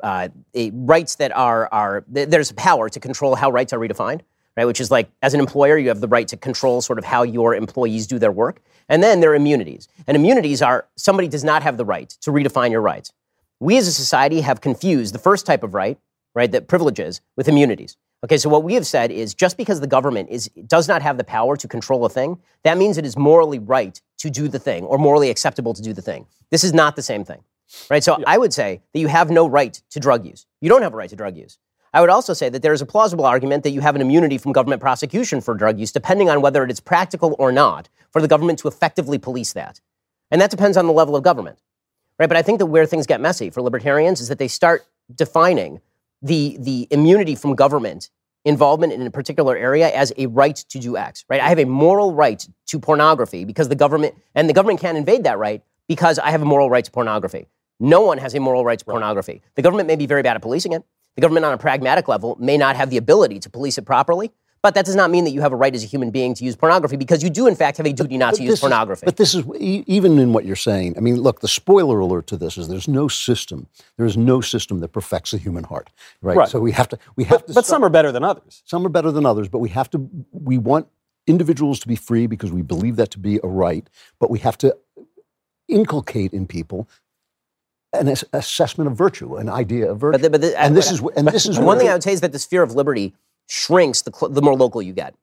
uh, rights that are, are, th- there's power to control how rights are redefined, right? Which is like, as an employer, you have the right to control sort of how your employees do their work. And then there are immunities. And immunities are somebody does not have the right to redefine your rights. We as a society have confused the first type of right, right, that privileges with immunities. Okay, so what we have said is just because the government is, does not have the power to control a thing, that means it is morally right to do the thing or morally acceptable to do the thing. This is not the same thing. Right? So I would say that you have no right to drug use. You don't have a right to drug use. I would also say that there is a plausible argument that you have an immunity from government prosecution for drug use, depending on whether it is practical or not for the government to effectively police that. And that depends on the level of government. Right? But I think that where things get messy for libertarians is that they start defining the, the immunity from government involvement in a particular area as a right to do X, right? I have a moral right to pornography because the government, and the government can't invade that right because I have a moral right to pornography. No one has a moral right to pornography. The government may be very bad at policing it. The government, on a pragmatic level, may not have the ability to police it properly. But that does not mean that you have a right as a human being to use pornography because you do, in fact, have a duty not to use this is- pornography. but this is e- even in what you're saying. I mean, look, the spoiler alert to this is there's no system. There is no system that perfects the human heart, right? Right. So we have to we have to. But start- some are better than others. some are better than others, but we have to. We want individuals to be free because we believe that to be a right, but we have to inculcate in people an assessment of virtue, an idea of virtue. But the- but the- and this I- is and this is one thing I would say is that the sphere of liberty shrinks the, cl- the more local you get.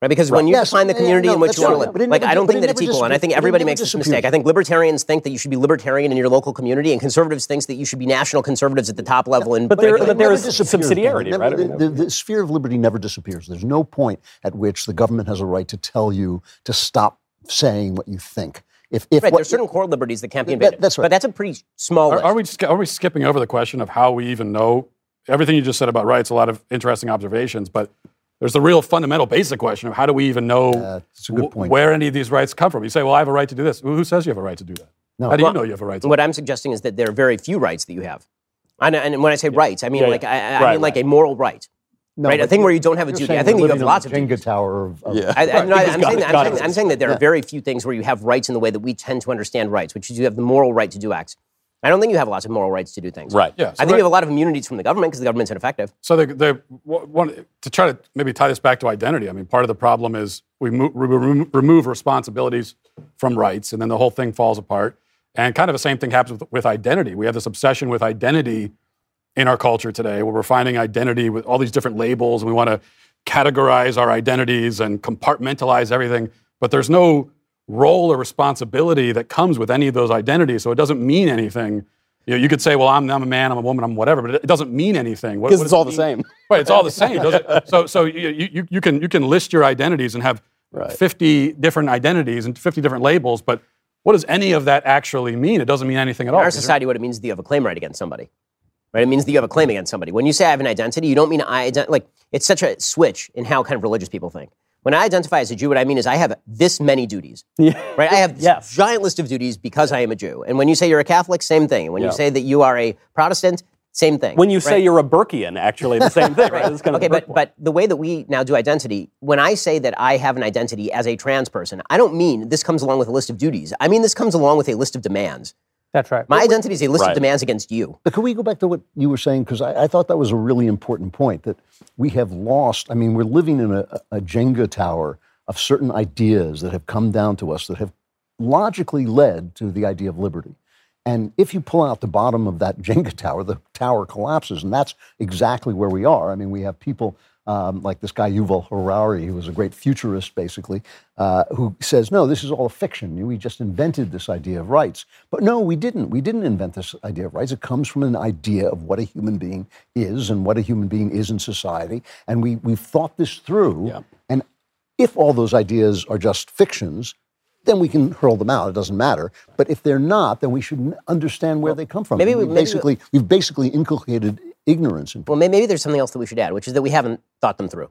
Right? Because when you Yes, define the yeah, community no, in which you want to live, But like I don't think that it's equal, and I think everybody makes this mistake. I think libertarians think that you should be libertarian in your local community, and conservatives thinks that you should be national conservatives at the top level. And But there- But it but there never is disappears, subsidiarity, Never- right? The, the- the sphere of liberty never disappears. There's no point at which the government has a right to tell you to stop saying what you think. If, if right, what, there's certain core liberties that can't be That- invaded. that's right. But that's a pretty small Are, list. are we sk- are we skipping over the question of how we even know everything you just said about rights? A lot of interesting observations, but there's the real fundamental basic question of how do we even know that's a good wh- point. where any of these rights come from? You say, well, I have a right to do this. Who who says you have a right to do that? No. How do Well, you know you have a right to? what I'm suggesting is that there are very few rights that you have. And, and when I say rights, I mean Yeah, like yeah. I, I Right, mean like right. a moral right. No, right? A thing where you're- don't have a duty. I think that you have lots of a Jenga duties. tower of, of Yeah. I, I, no, I, I'm, God- saying that, I'm, saying, I'm saying that there same. are very few things where you have rights in the way that we tend to understand rights, which is you have the moral right to do acts. I don't think you have lots of moral rights to do things. Right. Yeah. I think that- you have a lot of immunities from the government because the government's ineffective. So the, the one, to try to maybe tie this back to identity. I mean, part of the problem is we mo- re- re- remove responsibilities from rights, and then the whole thing falls apart. And kind of the same thing happens with, with identity. We have this obsession with identity in our culture today, where we're finding identity with all these different labels, and we want to categorize our identities and compartmentalize everything. But there's no role or responsibility that comes with any of those identities, so it doesn't mean anything. You, know, you could say, "Well, I'm, I'm a man, I'm a woman, I'm whatever," but it doesn't mean anything. Because what it's does it all the same. Right, it's all the same. does it? So, so you, you, you can you can list your identities and have Right. 50 different identities and 50 different labels, but what does any of that actually mean? It doesn't mean anything at all. In our society, what it means is that you have a claim right against somebody. Right? It means that you have a claim against somebody. When you say I have an identity, you don't mean I ident- like it's such a switch in how kind of religious people think. When I identify as a Jew, what I mean is I have this many duties. Right? I have this Yes. giant list of duties because I am a Jew. And when you say you're a Catholic, same thing. And when Yeah. you say that you are a Protestant, same thing. When you say you're a Burkean, actually, the same thing, right? Kind of okay, but but the way that we now do identity, when I say that I have an identity as a trans person, I don't mean this comes along with a list of duties. I mean this comes along with a list of demands. That's right. My identity is a list Right. of demands against you. But could we go back to what you were saying? Because I, I thought that was a really important point that we have lost. I mean, we're living in a, a Jenga tower of certain ideas that have come down to us that have logically led to the idea of liberty. And if you pull out the bottom of that Jenga tower, the tower collapses. And that's exactly where we are. I mean, we have people um, like this guy Yuval Harari, who was a great futurist, basically, uh, who says, "No, this is all a fiction. We just invented this idea of rights." But no, we didn't. We didn't invent this idea of rights. It comes from an idea of what a human being is and what a human being is in society, and we we've thought this through. Yeah. And if all those ideas are just fictions, then we can hurl them out. It doesn't matter. But if they're not, then we should understand where they come from. maybe we- we've maybe we- basically we've basically inculcated ignorance in. Well, maybe there's something else that we should add, which is that we haven't thought them through.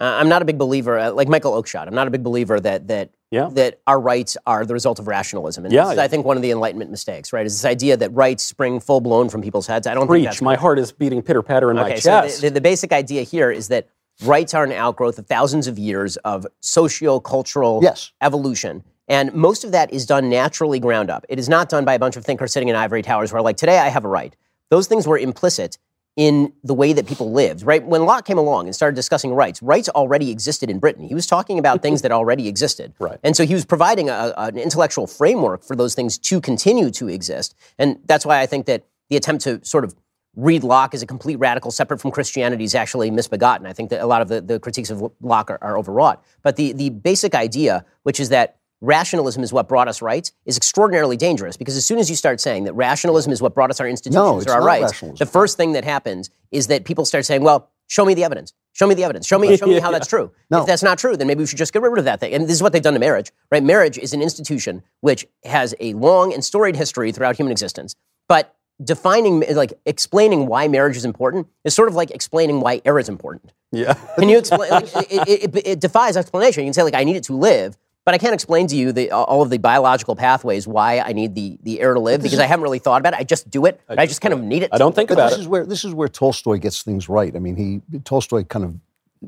Uh, I'm not a big believer, uh, like Michael Oakeshott. I'm not a big believer that that Yeah. that our rights are the result of rationalism. And Yeah, this is, yeah. I think, one of the Enlightenment mistakes. Right, is this idea that rights spring full blown from people's heads. I don't think that's My heart is beating pitter patter in my Okay, so chest. the, the, the basic idea here is that rights are an outgrowth of thousands of years of socio-cultural Yes. evolution. And most of that is done naturally ground up. It is not done by a bunch of thinkers sitting in ivory towers who are like, today I have a right. Those things were implicit in the way that people lived, right? When Locke came along and started discussing rights, rights already existed in Britain. He was talking about things that already existed. Right. And so he was providing a, an intellectual framework for those things to continue to exist. And that's why I think that the attempt to sort of read Locke as a complete radical separate from Christianity is actually misbegotten. I think that a lot of the, the critiques of Locke are, are overwrought. But the, the basic idea, which is that rationalism is what brought us rights, is extraordinarily dangerous because as soon as you start saying that rationalism is what brought us our institutions it's or our rights, rationalism. the first thing that happens is that people start saying, well, show me the evidence. Show me the evidence. Show me, show me how that's true. No. If that's not true, then maybe we should just get rid of that thing. And this is what they've done to marriage, right? Marriage is an institution which has a long and storied history throughout human existence. But defining, like explaining why marriage is important is sort of like explaining why air is important. yeah. Can you explain? like, it, it, it, it defies explanation. You can say like, I need it to live, but I can't explain to you the, all of the biological pathways why I need the, the air to live because I haven't really thought about it. I just do it. I just kind of need it. I don't think But about this it. is where this is where Tolstoy gets things right. I mean, he Tolstoy kind of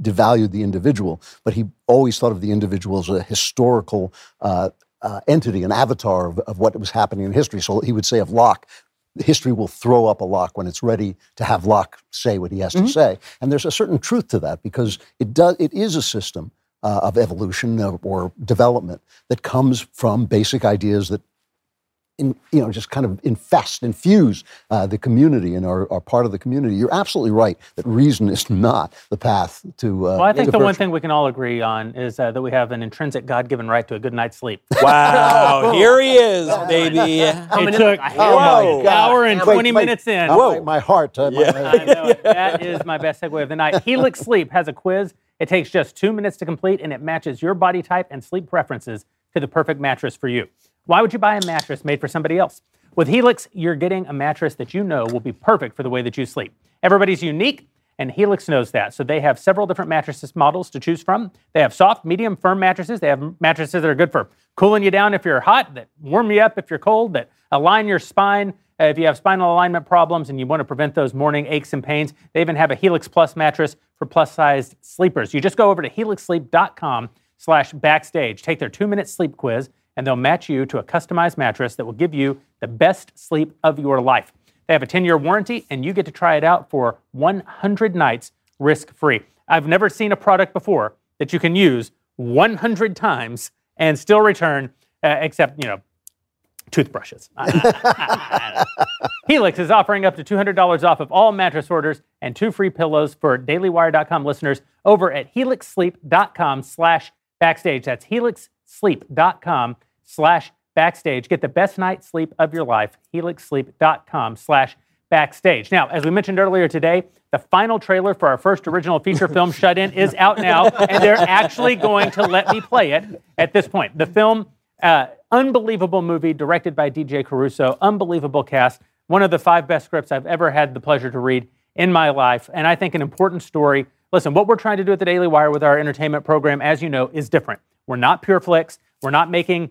devalued the individual, but he always thought of the individual as a historical uh, uh, entity, an avatar of, of what was happening in history. So he would say of Locke, history will throw up a Locke when it's ready to have Locke say what he has to say. And there's a certain truth to that because it does it is a system uh, of evolution or, or development that comes from basic ideas that in, you know, just kind of infest, infuse uh, the community and are, are part of the community. You're absolutely right that reason is not the path to. Uh, Well, I think to the one thing we can all agree on is uh, that we have an intrinsic God-given right to a good night's sleep. Wow. Here he is, baby. it took Oh my an God. hour and Wait, 20 wait, minutes in. uh, My, my heart. Uh, my- I know. That is my best segue of the night. Helix Sleep has a quiz. It takes just two minutes to complete, and it matches your body type and sleep preferences to the perfect mattress for you. Why would you buy a mattress made for somebody else? With Helix, you're getting a mattress that you know will be perfect for the way that you sleep. Everybody's unique, and Helix knows that. So they have several different mattresses models to choose from. They have soft, medium, firm mattresses. They have mattresses that are good for cooling you down if you're hot, that warm you up if you're cold, that align your spine if you have spinal alignment problems and you want to prevent those morning aches and pains, they even have a Helix Plus mattress for plus-sized sleepers. You just go over to helixsleep.com slash backstage. Take their two-minute sleep quiz, and they'll match you to a customized mattress that will give you the best sleep of your life. They have a 10-year warranty, and you get to try it out for 100 nights risk-free. I've never seen a product before that you can use 100 times and still return, uh, except, you know, toothbrushes. Helix is offering up to $200 off of all mattress orders and two free pillows for dailywire.com listeners over at helixsleep.com slash backstage. That's helixsleep.com slash backstage. Get the best night's sleep of your life, helixsleep.com slash backstage. Now, as we mentioned earlier today, the final trailer for our first original feature film, Shut In, is out now, and they're actually going to let me play it at this point. The film, uh, unbelievable movie directed by DJ Caruso, unbelievable cast, one of the five best scripts I've ever had the pleasure to read in my life, and I think an important story. Listen, what we're trying to do at the Daily Wire with our entertainment program, as you know, is different. We're not Pure Flix. We're not making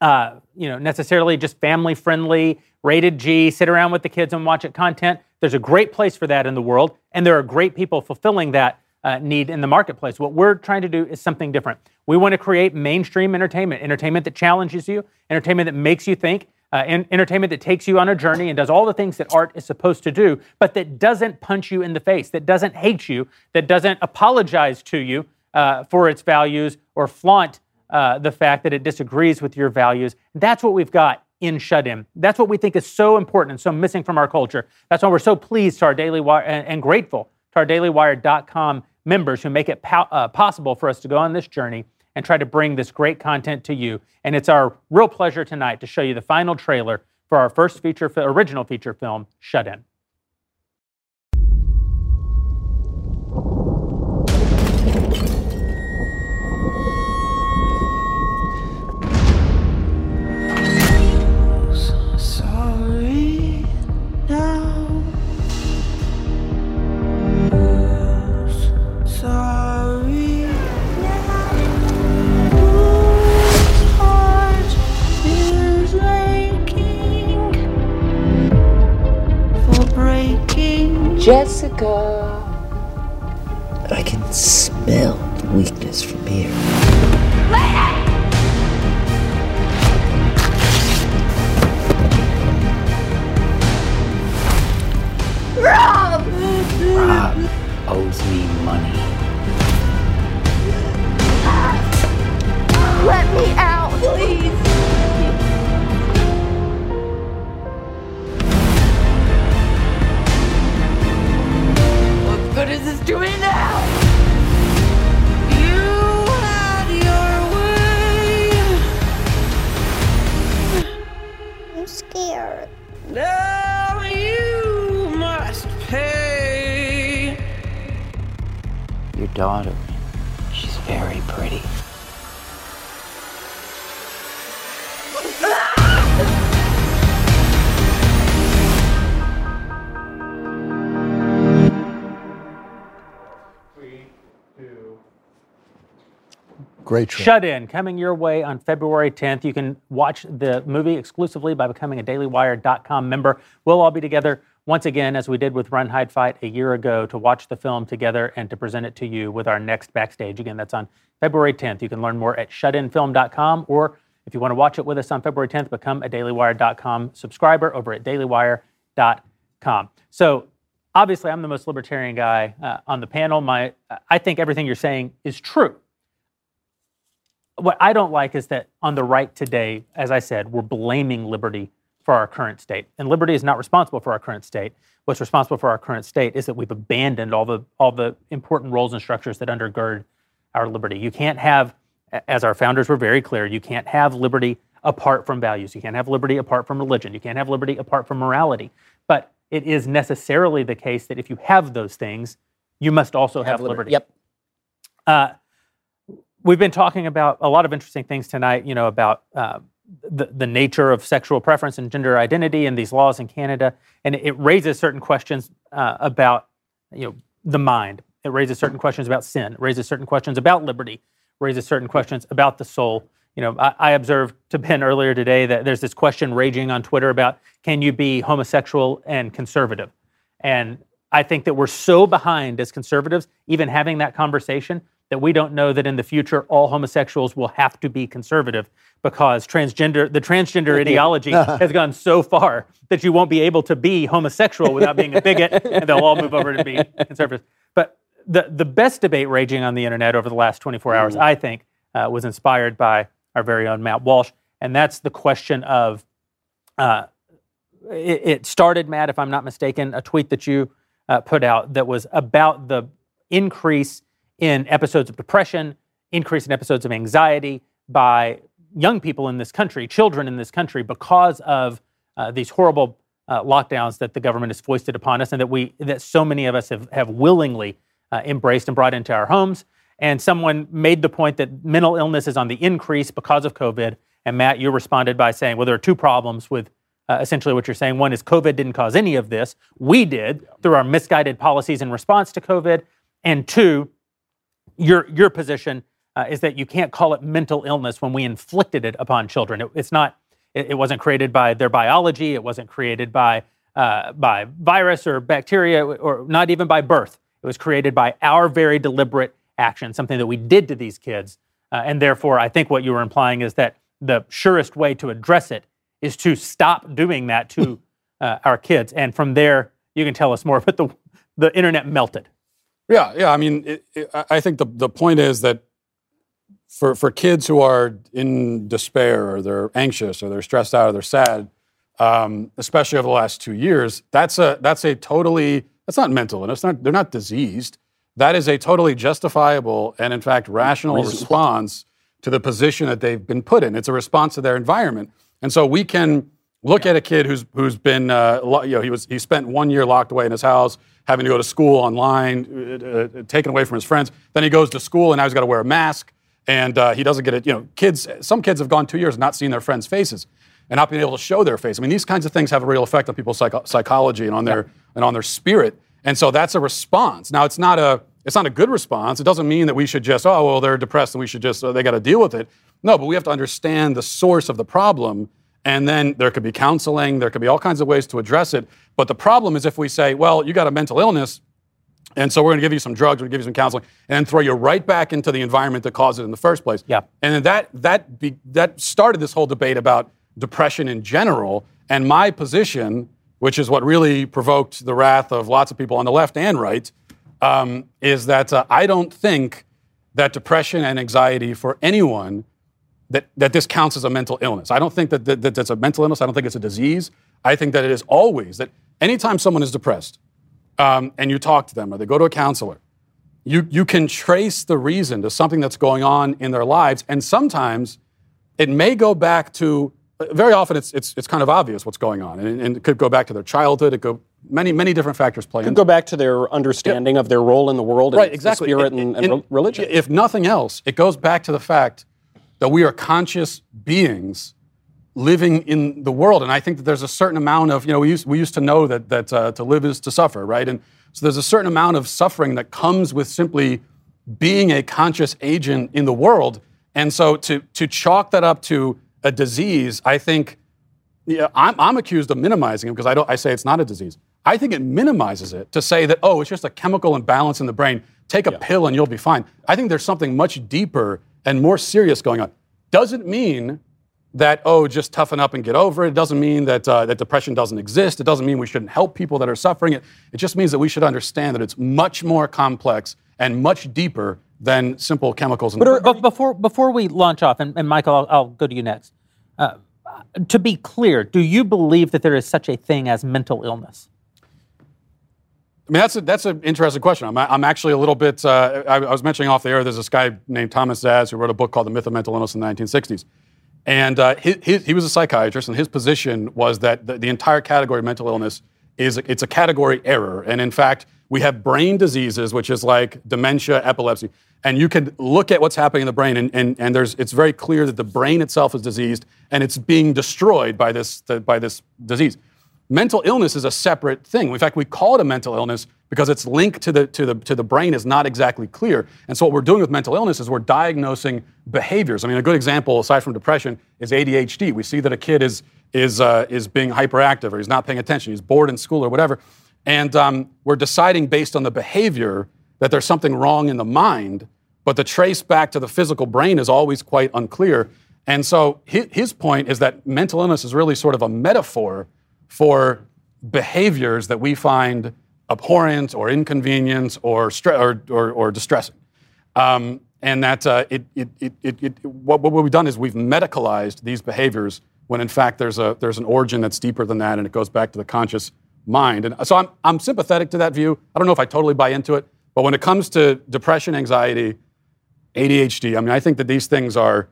uh, you know, necessarily just family friendly, rated G, sit around with the kids and watch it content. There's a great place for that in the world, and there are great people fulfilling that uh, need in the marketplace. What we're trying to do is something different. We want to create mainstream entertainment, entertainment that challenges you, entertainment that makes you think, uh, entertainment that takes you on a journey and does all the things that art is supposed to do, but that doesn't punch you in the face, that doesn't hate you, that doesn't apologize to you uh, for its values or flaunt uh, the fact that it disagrees with your values. That's what we've got in Shut In. That's what we think is so important and so missing from our culture. That's why we're so pleased to our Daily Wire and, and grateful to our dailywire.com members who make it po- uh, possible for us to go on this journey and try to bring this great content to you. And it's our real pleasure tonight to show you the final trailer for our first feature original feature film, Shut In. Jessica. I can smell the weakness from here. Rob! Rob owes me money. Let me out, please. Great show. Shut In, coming your way on February 10th. You can watch the movie exclusively by becoming a dailywire.com member. We'll all be together once again, as we did with Run, Hide, Fight a year ago, to watch the film together and to present it to you with our next backstage. Again, that's on February 10th. You can learn more at shutinfilm.com, or if you want to watch it with us on February 10th, become a dailywire.com subscriber over at dailywire.com. So, obviously, I'm the most libertarian guy uh, on the panel. My, I think everything you're saying is true what I don't like is that on the right today, as I said, we're blaming liberty for our current state. And liberty is not responsible for our current state. What's responsible for our current state is that we've abandoned all the all the important roles and structures that undergird our liberty. You can't have, as our founders were very clear, you can't have liberty apart from values. You can't have liberty apart from religion. You can't have liberty apart from morality. But it is necessarily the case that if you have those things, you must also have, liberty. Yep. Uh, we've been talking about a lot of interesting things tonight, you know, about uh, the, the nature of sexual preference and gender identity and these laws in Canada. And it, raises certain questions uh, about, you know, the mind. It raises certain questions about sin. It raises certain questions about liberty. Raises certain questions about the soul. you know, I, I observed to Ben earlier today that there's this question raging on Twitter about can you be homosexual and conservative? And I think that we're so behind as conservatives, even having that conversation, that we don't know that in the future all homosexuals will have to be conservative because transgender the transgender ideology has gone so far that you won't be able to be homosexual without being a bigot and they'll all move over to be conservatives. But the the best debate raging on the internet over the last 24 hours, I think, uh, was inspired by our very own Matt Walsh, and that's the question of. Uh, it, it started, Matt, if I'm not mistaken, a tweet that you uh, put out that was about the increase in episodes of depression, increase in episodes of anxiety by young people in this country, children in this country, because of uh, these horrible uh, lockdowns that the government has foisted upon us, and that we that so many of us have have willingly uh, embraced and brought into our homes. And someone made the point that mental illness is on the increase because of COVID. And Matt, you responded by saying, well, there are two problems with uh, essentially what you're saying. One is COVID didn't cause any of this. We did through our misguided policies in response to COVID. And two, your your position uh, is that you can't call it mental illness when we inflicted it upon children. It, it's not. It, it wasn't created by their biology. It wasn't created by uh, by virus or bacteria, or not even by birth. It was created by our very deliberate action, something that we did to these kids. Uh, and therefore, I think what you were implying is that the surest way to address it is to stop doing that to uh, our kids. And from there, you can tell us more. But the the internet melted. Yeah, yeah. I mean, it, it, I I think the, the point is that for, for kids who are in despair or they're anxious or they're stressed out or they're sad, um, especially over the last two years, that's a, that's a totally, that's not mental and it's not, they're not diseased. That is a totally justifiable and, in fact, rational response to the position that they've been put in. It's a response to their environment. And so we can look at a kid who's, who's been, uh, lo- you know, he, was, he spent one year locked away in his house, having to go to school online, uh, uh, taken away from his friends. Then he goes to school and now he's got to wear a mask and uh, he doesn't get it. You know, kids. Some kids have gone two years not seeing their friends' faces and not being able to show their face. I mean, these kinds of things have a real effect on people's psycho- psychology and on their and on their spirit. And so that's a response. Now, it's not a it's not a good response. It doesn't mean that we should just oh well they're depressed and we should just uh, they got to deal with it. No, but we have to understand the source of the problem. And then there could be counseling, there could be all kinds of ways to address it. But the problem is if we say, well, you got a mental illness, and so we're going to give you some drugs, we're going to give you some counseling, and then throw you right back into the environment that caused it in the first place. Yeah. And then that that be, that started this whole debate about depression in general. And my position, which is what really provoked the wrath of lots of people on the left and right, um, is that uh, I don't think that depression and anxiety for anyone that, that this counts as a mental illness. I don't think that, that, that that's a mental illness. I don't think it's a disease. I think that it is always that anytime someone is depressed, um, and you talk to them or they go to a counselor, you, you can trace the reason to something that's going on in their lives. And sometimes it may go back to, very often it's, it's, it's kind of obvious what's going on. And, and it could go back to their childhood. It could, many, many different factors play It Could go back to their understanding of their role in the world and Right, the exactly. spirit And- and, and and religion. If nothing else, it goes back to the fact that we are conscious beings living in the world. And I think that there's a certain amount of, you know, we used, we used to know that, that uh, to live is to suffer, right? And so there's a certain amount of suffering that comes with simply being a conscious agent in the world. And so to, to chalk that up to a disease, I think yeah, I'm, I'm accused of minimizing it because I don't. I say it's not a disease. I think it minimizes it to say that oh, it's just a chemical imbalance in the brain. Take a pill and you'll be fine. I think there's something much deeper and more serious going on. Doesn't mean that oh, just toughen up and get over it. It doesn't mean that uh, that depression doesn't exist. It doesn't mean we shouldn't help people that are suffering it. It just means that we should understand that it's much more complex and much deeper than simple chemicals. In the brain. But before before we launch off, and, and Michael, I'll, I'll go to you next. Uh, to be clear, do you believe that there is such a thing as mental illness? I mean, that's a, that's an interesting question. I'm, I'm actually a little bit. Uh, I, I was mentioning off the air. There's this guy named Thomas Szasz who wrote a book called The Myth of Mental Illness in the 1960s, and uh, he, he, he was a psychiatrist, and his position was that the, the entire category of mental illness is it's a category error, and in fact, we have brain diseases, which is like dementia, epilepsy, and you can look at what's happening in the brain, and, and, and there's it's very clear that the brain itself is diseased, and it's being destroyed by this by this disease. Mental illness is a separate thing. In fact, we call it a mental illness because its link to the, to, the, to the brain is not exactly clear. And so, what we're doing with mental illness is we're diagnosing behaviors. I mean, a good example, aside from depression, is ADHD. We see that a kid is, is, uh, is being hyperactive or he's not paying attention, he's bored in school or whatever. And um, we're deciding based on the behavior that there's something wrong in the mind, but the trace back to the physical brain is always quite unclear. And so his, his point is that mental illness is really sort of a metaphor for behaviors that we find abhorrent or inconvenient or, stre- or, or, or distressing. Um, and that uh, it, it, it, it, what, what we've done is we've medicalized these behaviors when in fact there's, a, there's an origin that's deeper than that and it goes back to the conscious mind. And so I'm, I'm sympathetic to that view. I don't know if I totally buy into it, but when it comes to depression, anxiety, ADHD, I mean, I think that these things are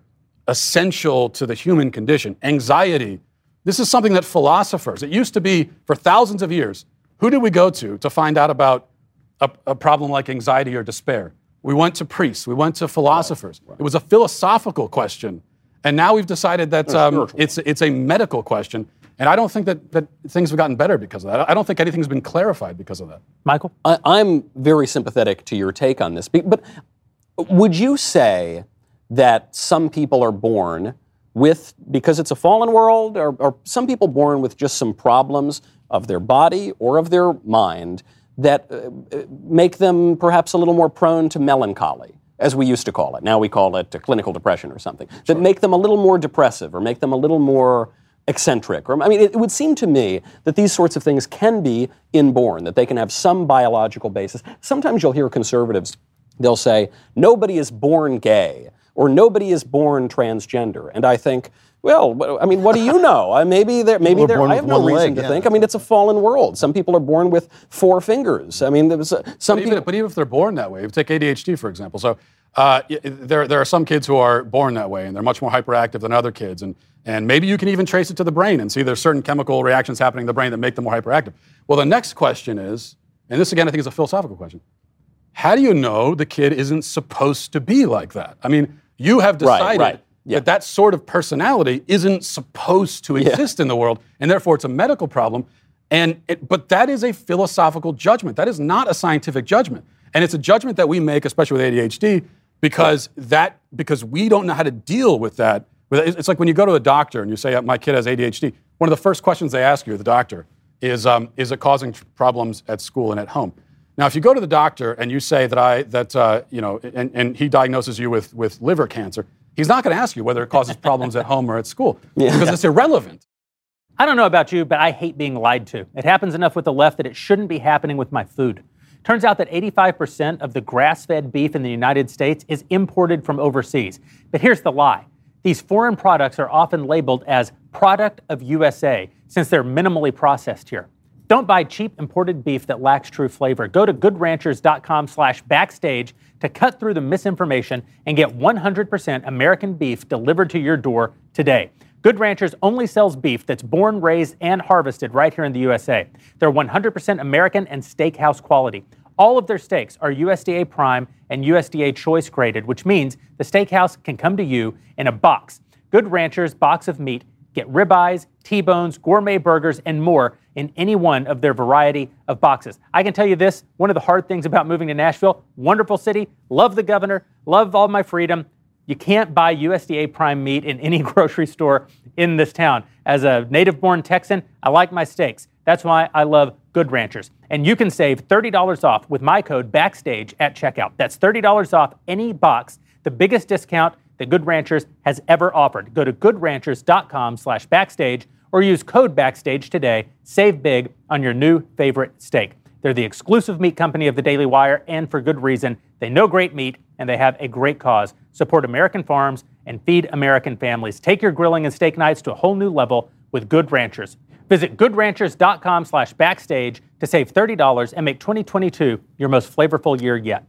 essential to the human condition. Anxiety, this is something that philosophers, it used to be for thousands of years, who did we go to to find out about a, a problem like anxiety or despair? We went to priests, we went to philosophers. Right, right. It was a philosophical question. And now we've decided that um, it's, it's a medical question. And I don't think that, that things have gotten better because of that. I don't think anything's been clarified because of that. Michael? I, I'm very sympathetic to your take on this. But would you say that some people are born with, because it's a fallen world, or, or some people born with just some problems of their body or of their mind that uh, make them perhaps a little more prone to melancholy? as we used to call it. Now we call it clinical depression or something. Sure. That make them a little more depressive or make them a little more eccentric. Or, I mean, it, it, would seem to me that these sorts of things can be inborn, that they can have some biological basis. Sometimes you'll hear conservatives, they'll say, nobody is born gay or nobody is born transgender. And I think, well, I mean, what do you know? Uh, maybe there, maybe there. I have no reason leg, to yeah. think. I mean, it's a fallen world. Some people are born with four fingers. I mean, there was uh, some. But people, even, but even if they're born that way, take ADHD for example. So uh, there, there are some kids who are born that way, and they're much more hyperactive than other kids, and and maybe you can even trace it to the brain and see there's certain chemical reactions happening in the brain that make them more hyperactive. Well, the next question is, and this again I think is a philosophical question. How do you know the kid isn't supposed to be like that? I mean, you have decided. Right, right yeah. that that sort of personality isn't supposed to exist yeah. in the world, and therefore it's a medical problem. And it, but that is a philosophical judgment. That is not a scientific judgment, and it's a judgment that we make, especially with ADHD, because that because we don't know how to deal with that. It's like when you go to a doctor and you say, "My kid has ADHD." One of the first questions they ask you, the doctor, is, um, "Is it causing problems at school and at home?" Now, if you go to the doctor and you say that I that uh, you know, and, and he diagnoses you with with liver cancer, He's not going to ask you whether it causes problems at home or at school yeah. because it's irrelevant. I don't know about you, but I hate being lied to. It happens enough with the left that it shouldn't be happening with my food. Turns out that 85% of the grass fed beef in the United States is imported from overseas. But here's the lie these foreign products are often labeled as product of USA since they're minimally processed here. Don't buy cheap imported beef that lacks true flavor. Go to goodranchers.com slash backstage to cut through the misinformation and get 100% American beef delivered to your door today. Good Ranchers only sells beef that's born, raised, and harvested right here in the USA. They're 100% American and steakhouse quality. All of their steaks are USDA Prime and USDA Choice graded, which means the steakhouse can come to you in a box. Good Ranchers box of meat Get ribeyes, T-bones, gourmet burgers, and more in any one of their variety of boxes. I can tell you this, one of the hard things about moving to Nashville, wonderful city, love the governor, love all my freedom. You can't buy USDA prime meat in any grocery store in this town. As a native born Texan, I like my steaks. That's why I love Good Ranchers. And you can save $30 off with my code BACKSTAGE at checkout. That's $30 off any box, the biggest discount that Good Ranchers has ever offered. Go to goodranchers.com slash backstage or use code backstage today. Save big on your new favorite steak. They're the exclusive meat company of the Daily Wire, and for good reason. They know great meat, and they have a great cause. Support American farms and feed American families. Take your grilling and steak nights to a whole new level with Good Ranchers. Visit goodranchers.com slash backstage to save $30 and make 2022 your most flavorful year yet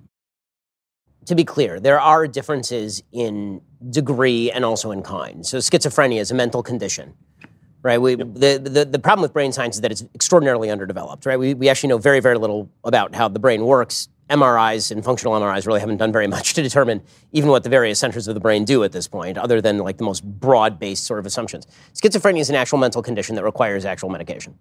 to be clear, there are differences in degree and also in kind. So schizophrenia is a mental condition, right? We, yep. the, the, the problem with brain science is that it's extraordinarily underdeveloped, right? We, we actually know very, very little about how the brain works. MRIs and functional MRIs really haven't done very much to determine even what the various centers of the brain do at this point, other than like the most broad-based sort of assumptions. Schizophrenia is an actual mental condition that requires actual medication.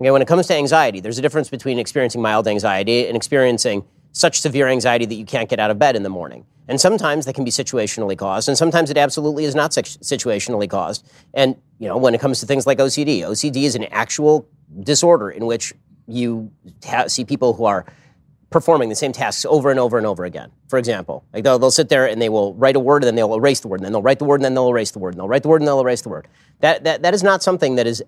Okay, when it comes to anxiety, there's a difference between experiencing mild anxiety and experiencing such severe anxiety that you can't get out of bed in the morning. And sometimes that can be situationally caused, and sometimes it absolutely is not situationally caused. And you know, when it comes to things like OCD, OCD is an actual disorder in which you ha- see people who are performing the same tasks over and over and over again. For example, like they'll, they'll sit there and they will write a word and then they'll erase the word and then they'll write the word and then they'll erase the word and they'll write the word and they'll erase the word. That, that, that is not something that is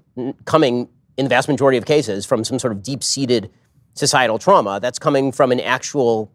coming in the vast majority of cases from some sort of deep-seated societal trauma. That's coming from an actual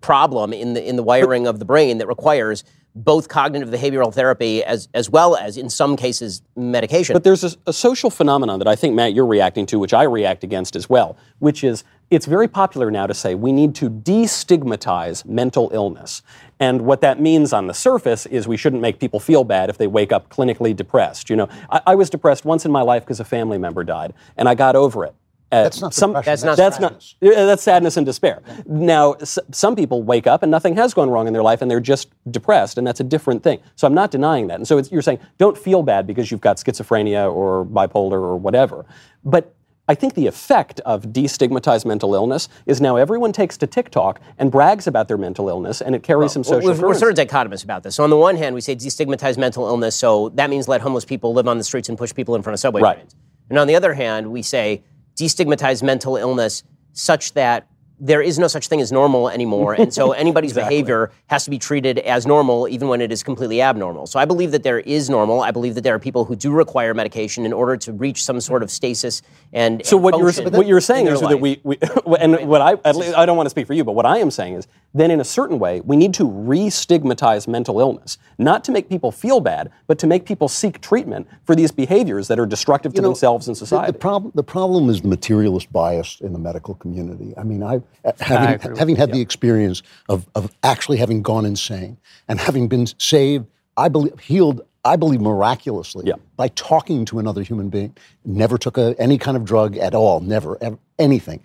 problem in the in the wiring of the brain that requires both cognitive behavioral therapy as as well as in some cases medication. But there's a, a social phenomenon that I think, Matt, you're reacting to, which I react against as well, which is it's very popular now to say we need to destigmatize mental illness. And what that means on the surface is we shouldn't make people feel bad if they wake up clinically depressed. You know, I, I was depressed once in my life because a family member died, and I got over it. Uh, That's not some, depression, That's not that's sadness. not yeah, that's sadness and despair. Now, s- some people wake up and nothing has gone wrong in their life and they're just depressed, and that's a different thing. So I'm not denying that. And so it's, you're saying don't feel bad because you've got schizophrenia or bipolar or whatever. But I think the effect of destigmatized mental illness is now everyone takes to TikTok and brags about their mental illness, and it carries some social. We're, we're sort of dichotomous about this. So on the one hand, we say destigmatize mental illness, so that means let homeless people live on the streets and push people in front of subway Right. trains. And on the other hand, we say destigmatize mental illness such that there is no such thing as normal anymore, and so anybody's behavior has to be treated as normal, even when it is completely abnormal. So I believe that there is normal. I believe that there are people who do require medication in order to reach some sort of stasis and. So and what you're what you're saying their is that we, we and what I at least, I don't want to speak for you, but what I am saying is then in a certain way we need to re-stigmatize mental illness, not to make people feel bad, but to make people seek treatment for these behaviors that are destructive to know, themselves and society. the problem, the problem is the materialist bias in the medical community. I mean, I, uh, having, having had the experience of, of actually having gone insane and having been saved, I believe, healed, I believe miraculously Yeah. by talking to another human being. Never took a, any kind of drug at all, never, ever, anything.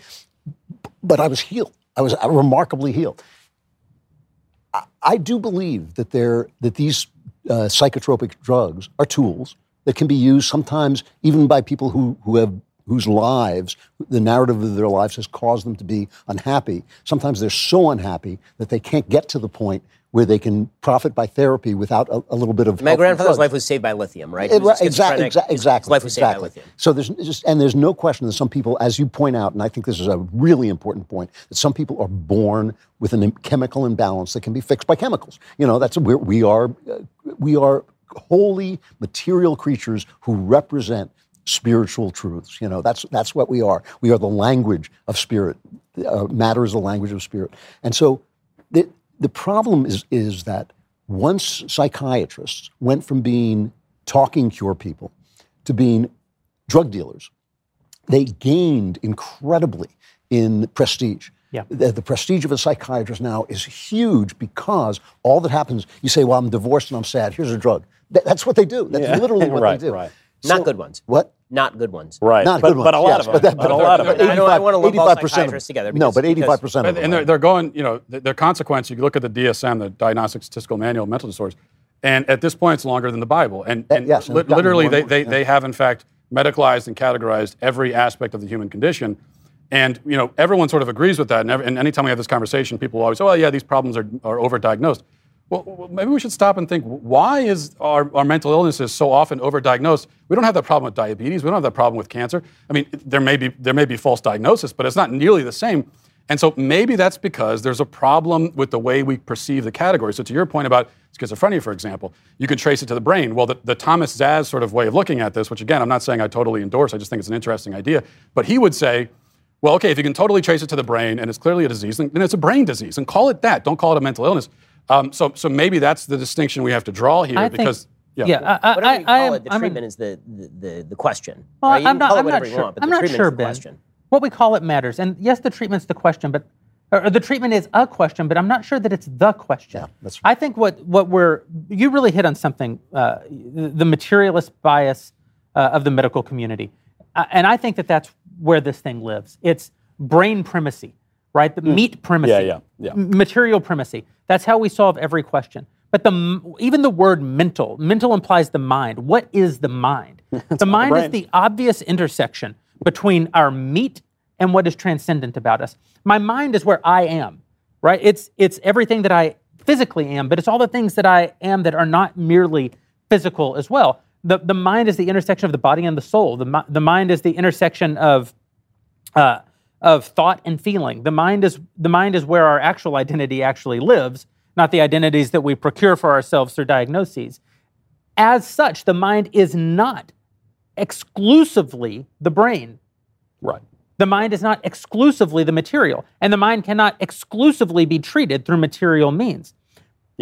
But I was healed. I was remarkably healed. I, I do believe that there that these uh, psychotropic drugs are tools that can be used sometimes even by people who, who have whose lives the narrative of their lives has caused them to be unhappy. Sometimes they're so unhappy that they can't get to the point where they can profit by therapy without a, a little bit of My grandfather's life was saved by lithium, right? It- He was right, exact- exa- exactly. His life was saved by exactly. lithium. So there's just, and there's no question that some people, as you point out, and I think this is a really important point, that some people are born with a chemical imbalance that can be fixed by chemicals. You know, that's we're, we are uh, we are wholly material creatures who represent spiritual truths. You know, that's that's what we are. We are the language of spirit. Uh, matter is the language of spirit, and so the the problem is is that once psychiatrists went from being talking cure people to being drug dealers, they gained incredibly in prestige. Yeah. The, the prestige of a psychiatrist now is huge because all that happens, you say, Well, I'm divorced and I'm sad. Here's a drug. Th- that's what they do. That's Yeah. literally what Right, they do. right. Not good ones. What? Not good ones. right, Not but, good but a ones, lot yes, of but them. that- But, but a lot of they're- them. I don't- I wanna lump all 85% of psychiatrists them. together No, but 85% of them. And they're, they're going, you know, th- their consequence, you look at the DSM, the Diagnostic Statistical Manual of Mental Disorders, and at this point it's longer than the Bible. And, and yes, li- it's literally they, more, they, yeah. they have in fact medicalized and categorized every aspect of the human condition. And, you know, everyone sort of agrees with that. And, every, and anytime we have this conversation, people always, say, oh, yeah, these problems are, are overdiagnosed. Well, maybe we should stop and think why is our, our mental illnesses so often overdiagnosed? We don't have that problem with diabetes. We don't have that problem with cancer. I mean, there may be there may be false diagnosis, but it's not nearly the same. And so maybe that's because there's a problem with the way we perceive the category. So to your point about schizophrenia, for example, you can trace it to the brain. Well, the, the Thomas Szasz sort of way of looking at this, which again, I'm not saying I totally endorse. I just think it's an interesting idea. But he would say, well, okay, if you can totally trace it to the brain and it's clearly a disease, then then it's a brain disease, and call it that. Don't call it a mental illness. Um, so, so maybe that's the distinction we have to draw here I think- because yeah, I, I, Whatever you call I it, the I'm treatment is the, the, the, the question. Well, right? You I'm not, call it I'm not sure. want, but I'm the not sure, the Ben. question. What we call it matters. And yes, the treatment's the question, but or the treatment is a question, but I'm not sure that it's the question. Yeah, that's I think what, what we're, you really hit on something, uh, the the materialist bias uh, of the medical community. Uh, and I think that that's where this thing lives. It's brain primacy, right? The meat primacy, Yeah, yeah, yeah. material primacy. That's how we solve every question. But the even the word mental, mental implies the mind. What is the mind? the mind is the obvious intersection between our meat and what is transcendent about us. My mind is where I am, right? It's it's everything that I physically am, but it's all the things that I am that are not merely physical as well. The, the mind is the intersection of the body and the soul. The, the mind is the intersection of uh, of thought and feeling. The mind is the mind is where our actual identity actually lives, not the identities that we procure for ourselves through diagnoses. As such, the mind is not exclusively the brain. Right. The mind is not exclusively the material, and the mind cannot exclusively be treated through material means.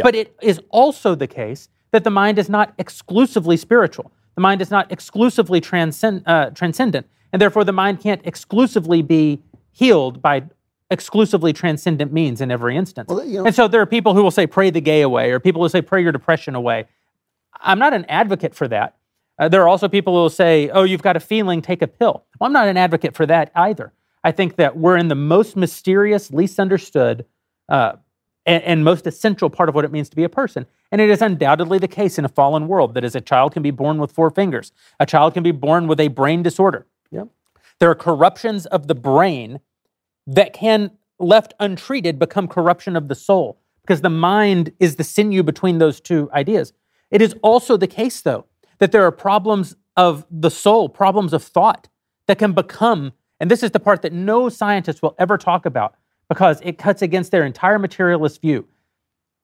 But it is also the case that the mind is not exclusively spiritual. The mind is not exclusively transcend, uh, transcendent, and therefore the mind can't exclusively be healed by exclusively transcendent means in every instance. Well, you know- and so there are people who will say, pray the gay away, or people who say, pray your depression away. I'm not an advocate for that. Uh, there are also people who will say, oh, you've got a feeling, take a pill. Well, I'm not an advocate for that either. I think that we're in the most mysterious, least understood, uh, and, and most essential part of what it means to be a person. And it is undoubtedly the case in a fallen world that as a child can be born with four fingers, a child can be born with a brain disorder. Yep. There are corruptions of the brain that can, left untreated, become corruption of the soul because the mind is the sinew between those two ideas. It is also the case, though, that there are problems of the soul, problems of thought that can become, and this is the part that no scientist will ever talk about because it cuts against their entire materialist view.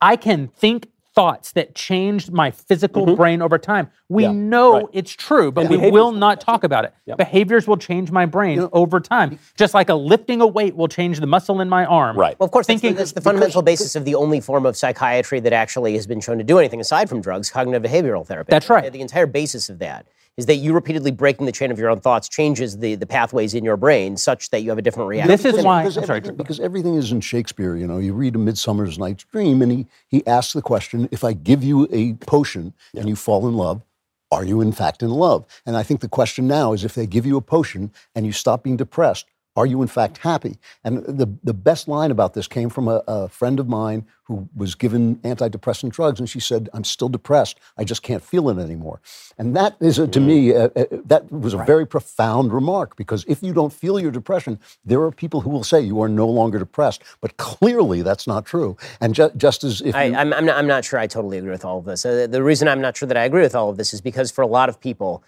I can think thoughts that changed my physical brain over time. We Mm-hmm. Yeah, know right. it's true, but And we behaviors will will not talk about it. Yep. Behaviors will change my brain over time, just like a lifting a weight will change the muscle in my arm. Right. Well, of course, that's, the, Thinking- that's the fundamental basis of the only form of psychiatry that actually has been shown to do anything aside from drugs, cognitive behavioral therapy. That's right. The entire basis of that is that you repeatedly breaking the chain of your own thoughts changes the, the pathways in your brain such that you have a different reaction. This is Because- why- because I'm sorry, everything- because everything is in Shakespeare. You know, you read A Midsummer's Night's Dream, and he he asks the question: If I give you a potion and you fall in love, are you in fact in love? And I think the question now is: If they give you a potion and you stop being depressed, are you in fact happy? And the the best line about this came from a, a friend of mine who was given antidepressant drugs, and she said, "I'm still depressed. I just can't feel it anymore." And that is, a, to me, uh, uh, that was a very profound remark because if you don't feel your depression, there are people who will say you are no longer depressed, but clearly that's not true. And ju- just as if I, I'm, not, I'm not sure I totally agree with all of this. Uh, the reason I'm not sure that I agree with all of this is because for a lot of people,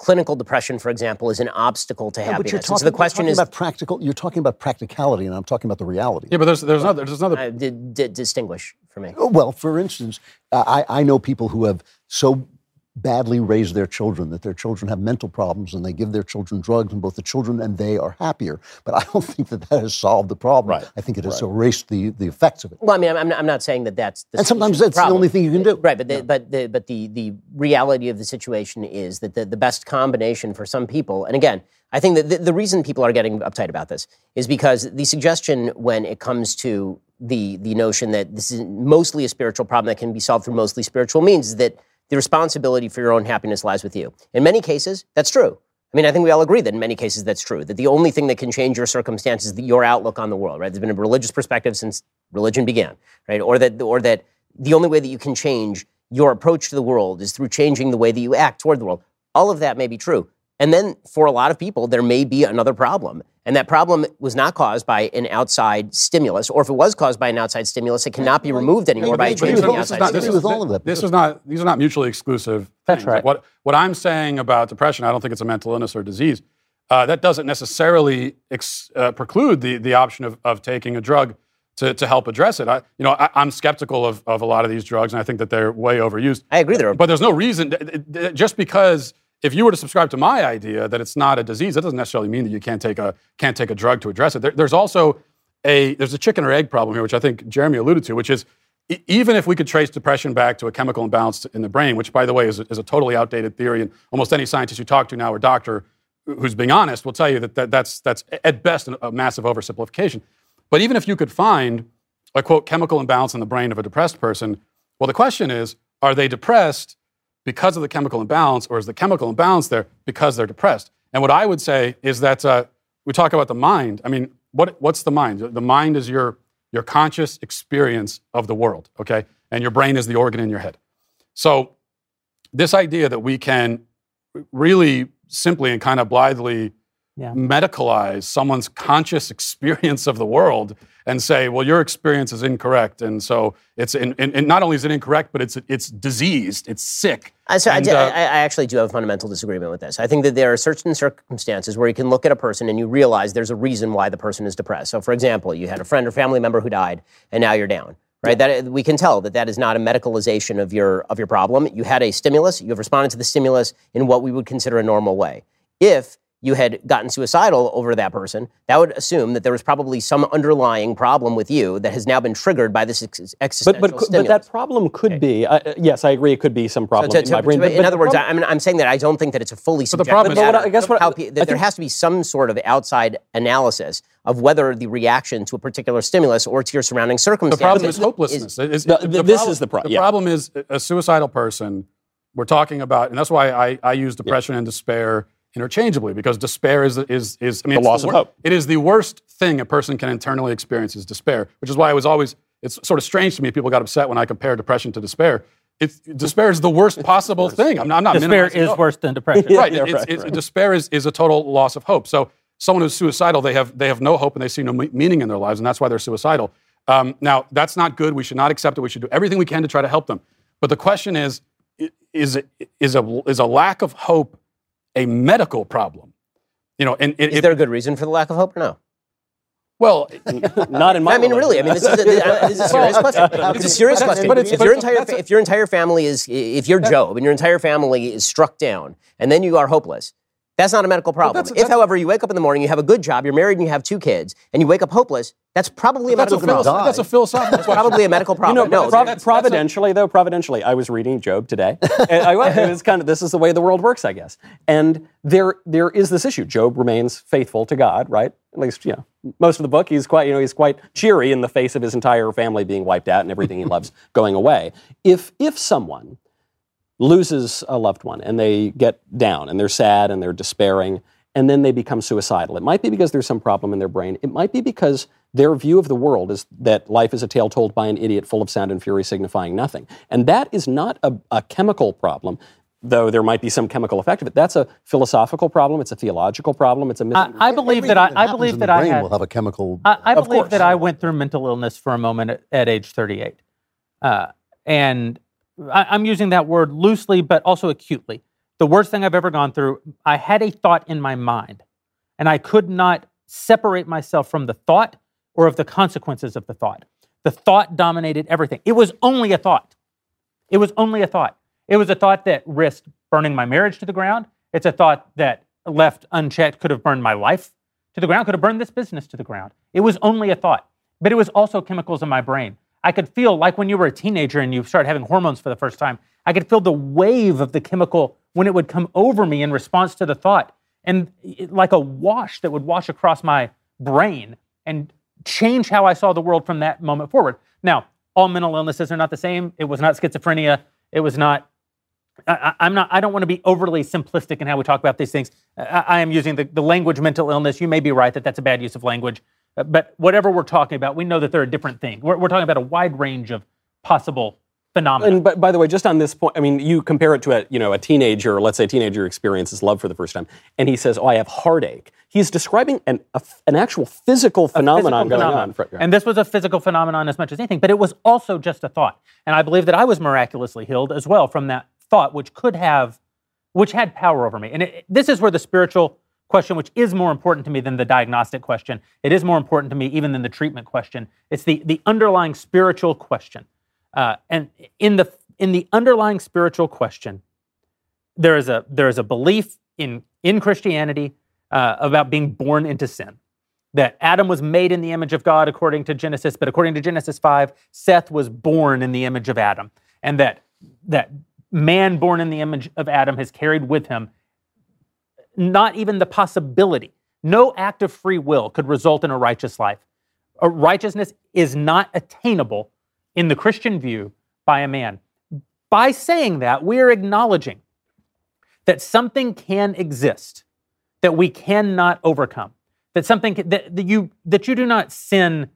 clinical depression, for example, is an obstacle to Yeah, but happiness. you're talking, so the question you're is, about practical. You're talking about practicality, and I'm talking about the reality. Yeah, but there's there's another there's another uh, d- d- distinguish for me. Oh, Well, for instance, I, I know people who have so badly raise their children that their children have mental problems and they give their children drugs and both the children and they are happier. But I don't think that that has solved the problem. Right. I think it has erased the, the effects of it. Well, I mean, I'm, I'm not, saying that that's the And sometimes that's the problem. only thing you can do. Right, but the, but the, but the the reality of the situation is that the, the best combination for some people, and again, I think that the, the reason people are getting uptight about this is because the suggestion when it comes to the the notion that this is mostly a spiritual problem that can be solved through mostly spiritual means is that the responsibility for your own happiness lies with you. In many cases, that's true. I mean, I think we all agree that in many cases that's true. That the only thing that can change your circumstances is your outlook on the world. Right? There's been a religious perspective since religion began. Right? Or that or that the only way that you can change your approach to the world is through changing the way that you act toward the world. All of that may be true. And then for a lot of people, there may be another problem. And that problem was not caused by an outside stimulus, or if it was caused by an outside stimulus, it cannot be removed anymore by a change in the outside not- stimulus. agree with all of that, This is not these are not mutually exclusive. That's things. right. What what I'm saying about depression, I don't think it's a mental illness or disease. Uh, that doesn't necessarily ex, uh, preclude the the option of, of taking a drug to, to help address it. I, you know, I, I'm skeptical of, of a lot of these drugs, and I think that they're way overused. I agree there. But there's no reason, just because if you were to subscribe to my idea that it's not a disease, that doesn't necessarily mean that you can't take a can't take a drug to address it. There, there's also a there's a chicken or egg problem here, which I think Jeremy alluded to, which is even if we could trace depression back to a chemical imbalance in the brain, which by the way is a, is a totally outdated theory, and almost any scientist you talk to now or doctor who's being honest will tell you that, that that's that's at best a massive oversimplification. But even if you could find a quote chemical imbalance in the brain of a depressed person, well, the question is, are they depressed because of the chemical imbalance, or is the chemical imbalance there because they're depressed? And what I would say is that uh, we talk about the mind. I mean, what, what's the mind? The mind is your your conscious experience of the world, okay? And your brain is the organ in your head. So, this idea that we can really simply and kind of blithely Yeah. medicalize someone's conscious experience of the world and say, well, your experience is incorrect. And so it's, and, and, and not only is it incorrect, but it's, it's diseased, it's sick. I, so I, And, di- uh, I, I actually do have a fundamental disagreement with this. I think that there are certain circumstances where you can look at a person and you realize there's a reason why the person is depressed. So, for example, you had a friend or family member who died, and now you're down. Right, that we can tell that that is not a medicalization of your of your problem. You had a stimulus. You have responded to the stimulus in what we would consider a normal way. If you had gotten suicidal over that person, that would assume that there was probably some underlying problem with you that has now been triggered by this ex- existential But but but that problem could be uh, uh, yes, I agree. It could be some So problem to- in my brain. to- but- in other words, prob- I, I mean, I'm saying that I don't think that it's a fully But the subjective problem is- But I- matter. Guess what How pe- that I there has to be some sort of outside analysis of whether the reaction to a particular stimulus or to your surrounding circumstances. The problem is hopelessness. It is- No, the th- this problem- is the problem. The yeah. problem is a suicidal person. We're talking about, and that's why I, I use depression and despair interchangeably because despair is is is I mean The it's loss of wor- hope. It is the worst thing a person can internally experience is despair, which is why I was always. It's sort of strange to me. People got upset when I compare depression to despair. It's, despair is the worst possible thing. I'm not, I'm not Despair is hope. worse than depression. right. Yeah, it's, right, it's, right. Despair is, is a total loss of hope. So someone who's suicidal, they have they have no hope and they see no meaning in their lives, and that's why they're suicidal. Um, now that's not good. We should not accept it. We should do everything we can to try to help them. But the question is, i- is it is a is a lack of hope a medical problem? You know, and it, Is it- there a good reason for the lack of hope or no? well, not in my. I mean, really. I mean, this is a, this is a serious question. It's a serious question. but it's- if but your entire a- if your entire family is if you're Job and your entire family is struck down and then you are hopeless. That's not a medical problem. that's- if, that's- however, you wake up in the morning, you have a good job, you're married, and you have two kids, and you wake up hopeless, that's probably a that's a, medical problem. that's a philosophical. Probably a medical You problem. know, no, prov- that's- that's a- providentially though, providentially, I was reading Job today. and I, it was kind of this is the way the world works, I guess. And there there is this issue. Job remains faithful to God, right? At least you know most of the book. He's quite you know he's quite cheery in the face of his entire family being wiped out and everything he loves going away. If if someone loses a loved one and they get down and they're sad and they're despairing and then they become suicidal. It might be because there's some problem in their brain. It might be because their view of the world is that life is a tale told by an idiot full of sound and fury signifying nothing. And that is not a, a chemical problem, though there might be some chemical effect of it. That's a philosophical problem. It's a theological problem. It's a I, I believe that I, I believe in that the I had. will have a chemical. I, I believe course. that I went through mental illness for a moment at, at age 38. Uh, and I, I'm using that word loosely, but also acutely. The worst thing I've ever gone through, I had a thought in my mind, and I could not separate myself from the thought or of the consequences of the thought. The thought dominated everything. It was only a thought. It was only a thought. It was a thought that risked burning my marriage to the ground. It's a thought that left unchecked could have burned my life to the ground, could have burned this business to the ground. It was only a thought, but it was also chemicals in my brain. I could feel like when you were a teenager and you start having hormones for the first time, I could feel the wave of the chemical when it would come over me in response to the thought, and it- like a wash that would wash across my brain and change how I saw the world from that moment forward. Now, all mental illnesses are not the same. It was not schizophrenia. It was not I, I'm not. I don't want to be overly simplistic in how we talk about these things. I, I am using the, the language mental illness. You may be right that that's a bad use of language, Uh, but whatever we're talking about, we know that they're a different thing. We're, we're talking about a wide range of possible phenomena. And by, by the way, just on this point, I mean, you compare it to a you know a teenager, let's say a teenager experiences love for the first time, and he says, "Oh, I have heartache." He's describing an a an actual physical phenomenon physical going phenomenon. on. For- And this was a physical phenomenon as much as anything, but it was also just a thought. And I believe that I was miraculously healed as well from that thought, which could have, which had power over me. And it, this is where the spiritual question, which is more important to me than the diagnostic question, it is more important to me even than the treatment question. It's the the underlying spiritual question. Uh, and in the in the underlying spiritual question, there is a there is a belief in in Christianity uh, about being born into sin. That Adam was made in the image of God according to Genesis, but according to Genesis five, Seth was born in the image of Adam, and that that man born in the image of Adam has carried with him not even the possibility. No act of free will could result in a righteous life. A righteousness is not attainable in the Christian view by a man. By saying that, we're acknowledging that something can exist that we cannot overcome. That something that, that you that you do not sin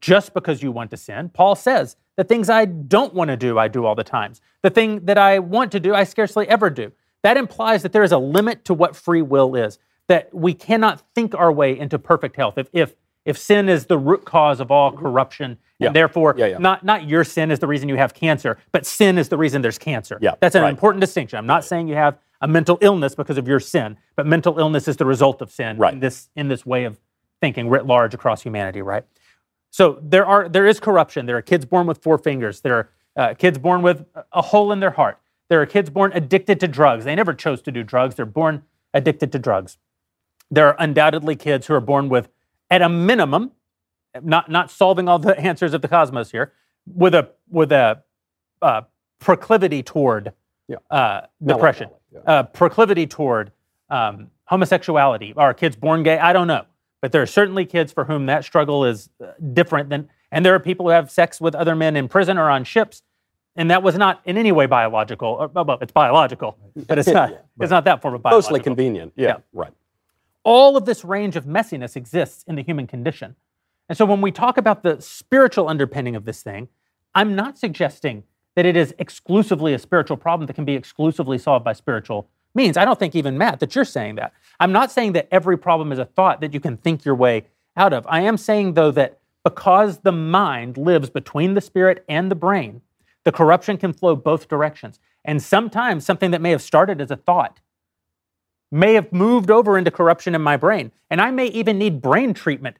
just because you want to sin. Paul says, the things I don't want to do, I do all the times. The thing that I want to do, I scarcely ever do. That implies that there is a limit to what free will is. that we cannot think our way into perfect health. If if if sin is the root cause of all corruption, Yeah. and therefore Yeah, yeah. not not your sin is the reason you have cancer, but sin is the reason there's cancer. Yeah, That's an right. important distinction. I'm not saying you have a mental illness because of your sin, but mental illness is the result of sin Right. in this in this way of thinking writ large across humanity, right? So there are there is corruption. There are kids born with four fingers. There are uh, kids born with a- a hole in their heart. There are kids born addicted to drugs. They never chose to do drugs. They're born addicted to drugs. There are undoubtedly kids who are born with, at a minimum, not not solving all the answers of the cosmos here, with a with a uh, proclivity toward Yeah. uh, depression, Melancholy, uh, proclivity toward um, homosexuality. Are kids born gay? I don't know, but there are certainly kids for whom that struggle is uh, different than, and there are people who have sex with other men in prison or on ships, and that was not in any way biological. Or, well, it's biological, but it's not. It's not that form of biological Mostly convenient. Yeah, Yeah. right. all of this range of messiness exists in the human condition. And so when we talk about the spiritual underpinning of this thing, I'm not suggesting that it is exclusively a spiritual problem that can be exclusively solved by spiritual means. I don't think even Matt that you're saying that. I'm not saying that every problem is a thought that you can think your way out of. I am saying though that because the mind lives between the spirit and the brain, the corruption can flow both directions. And sometimes something that may have started as a thought may have moved over into corruption in my brain. And I may even need brain treatment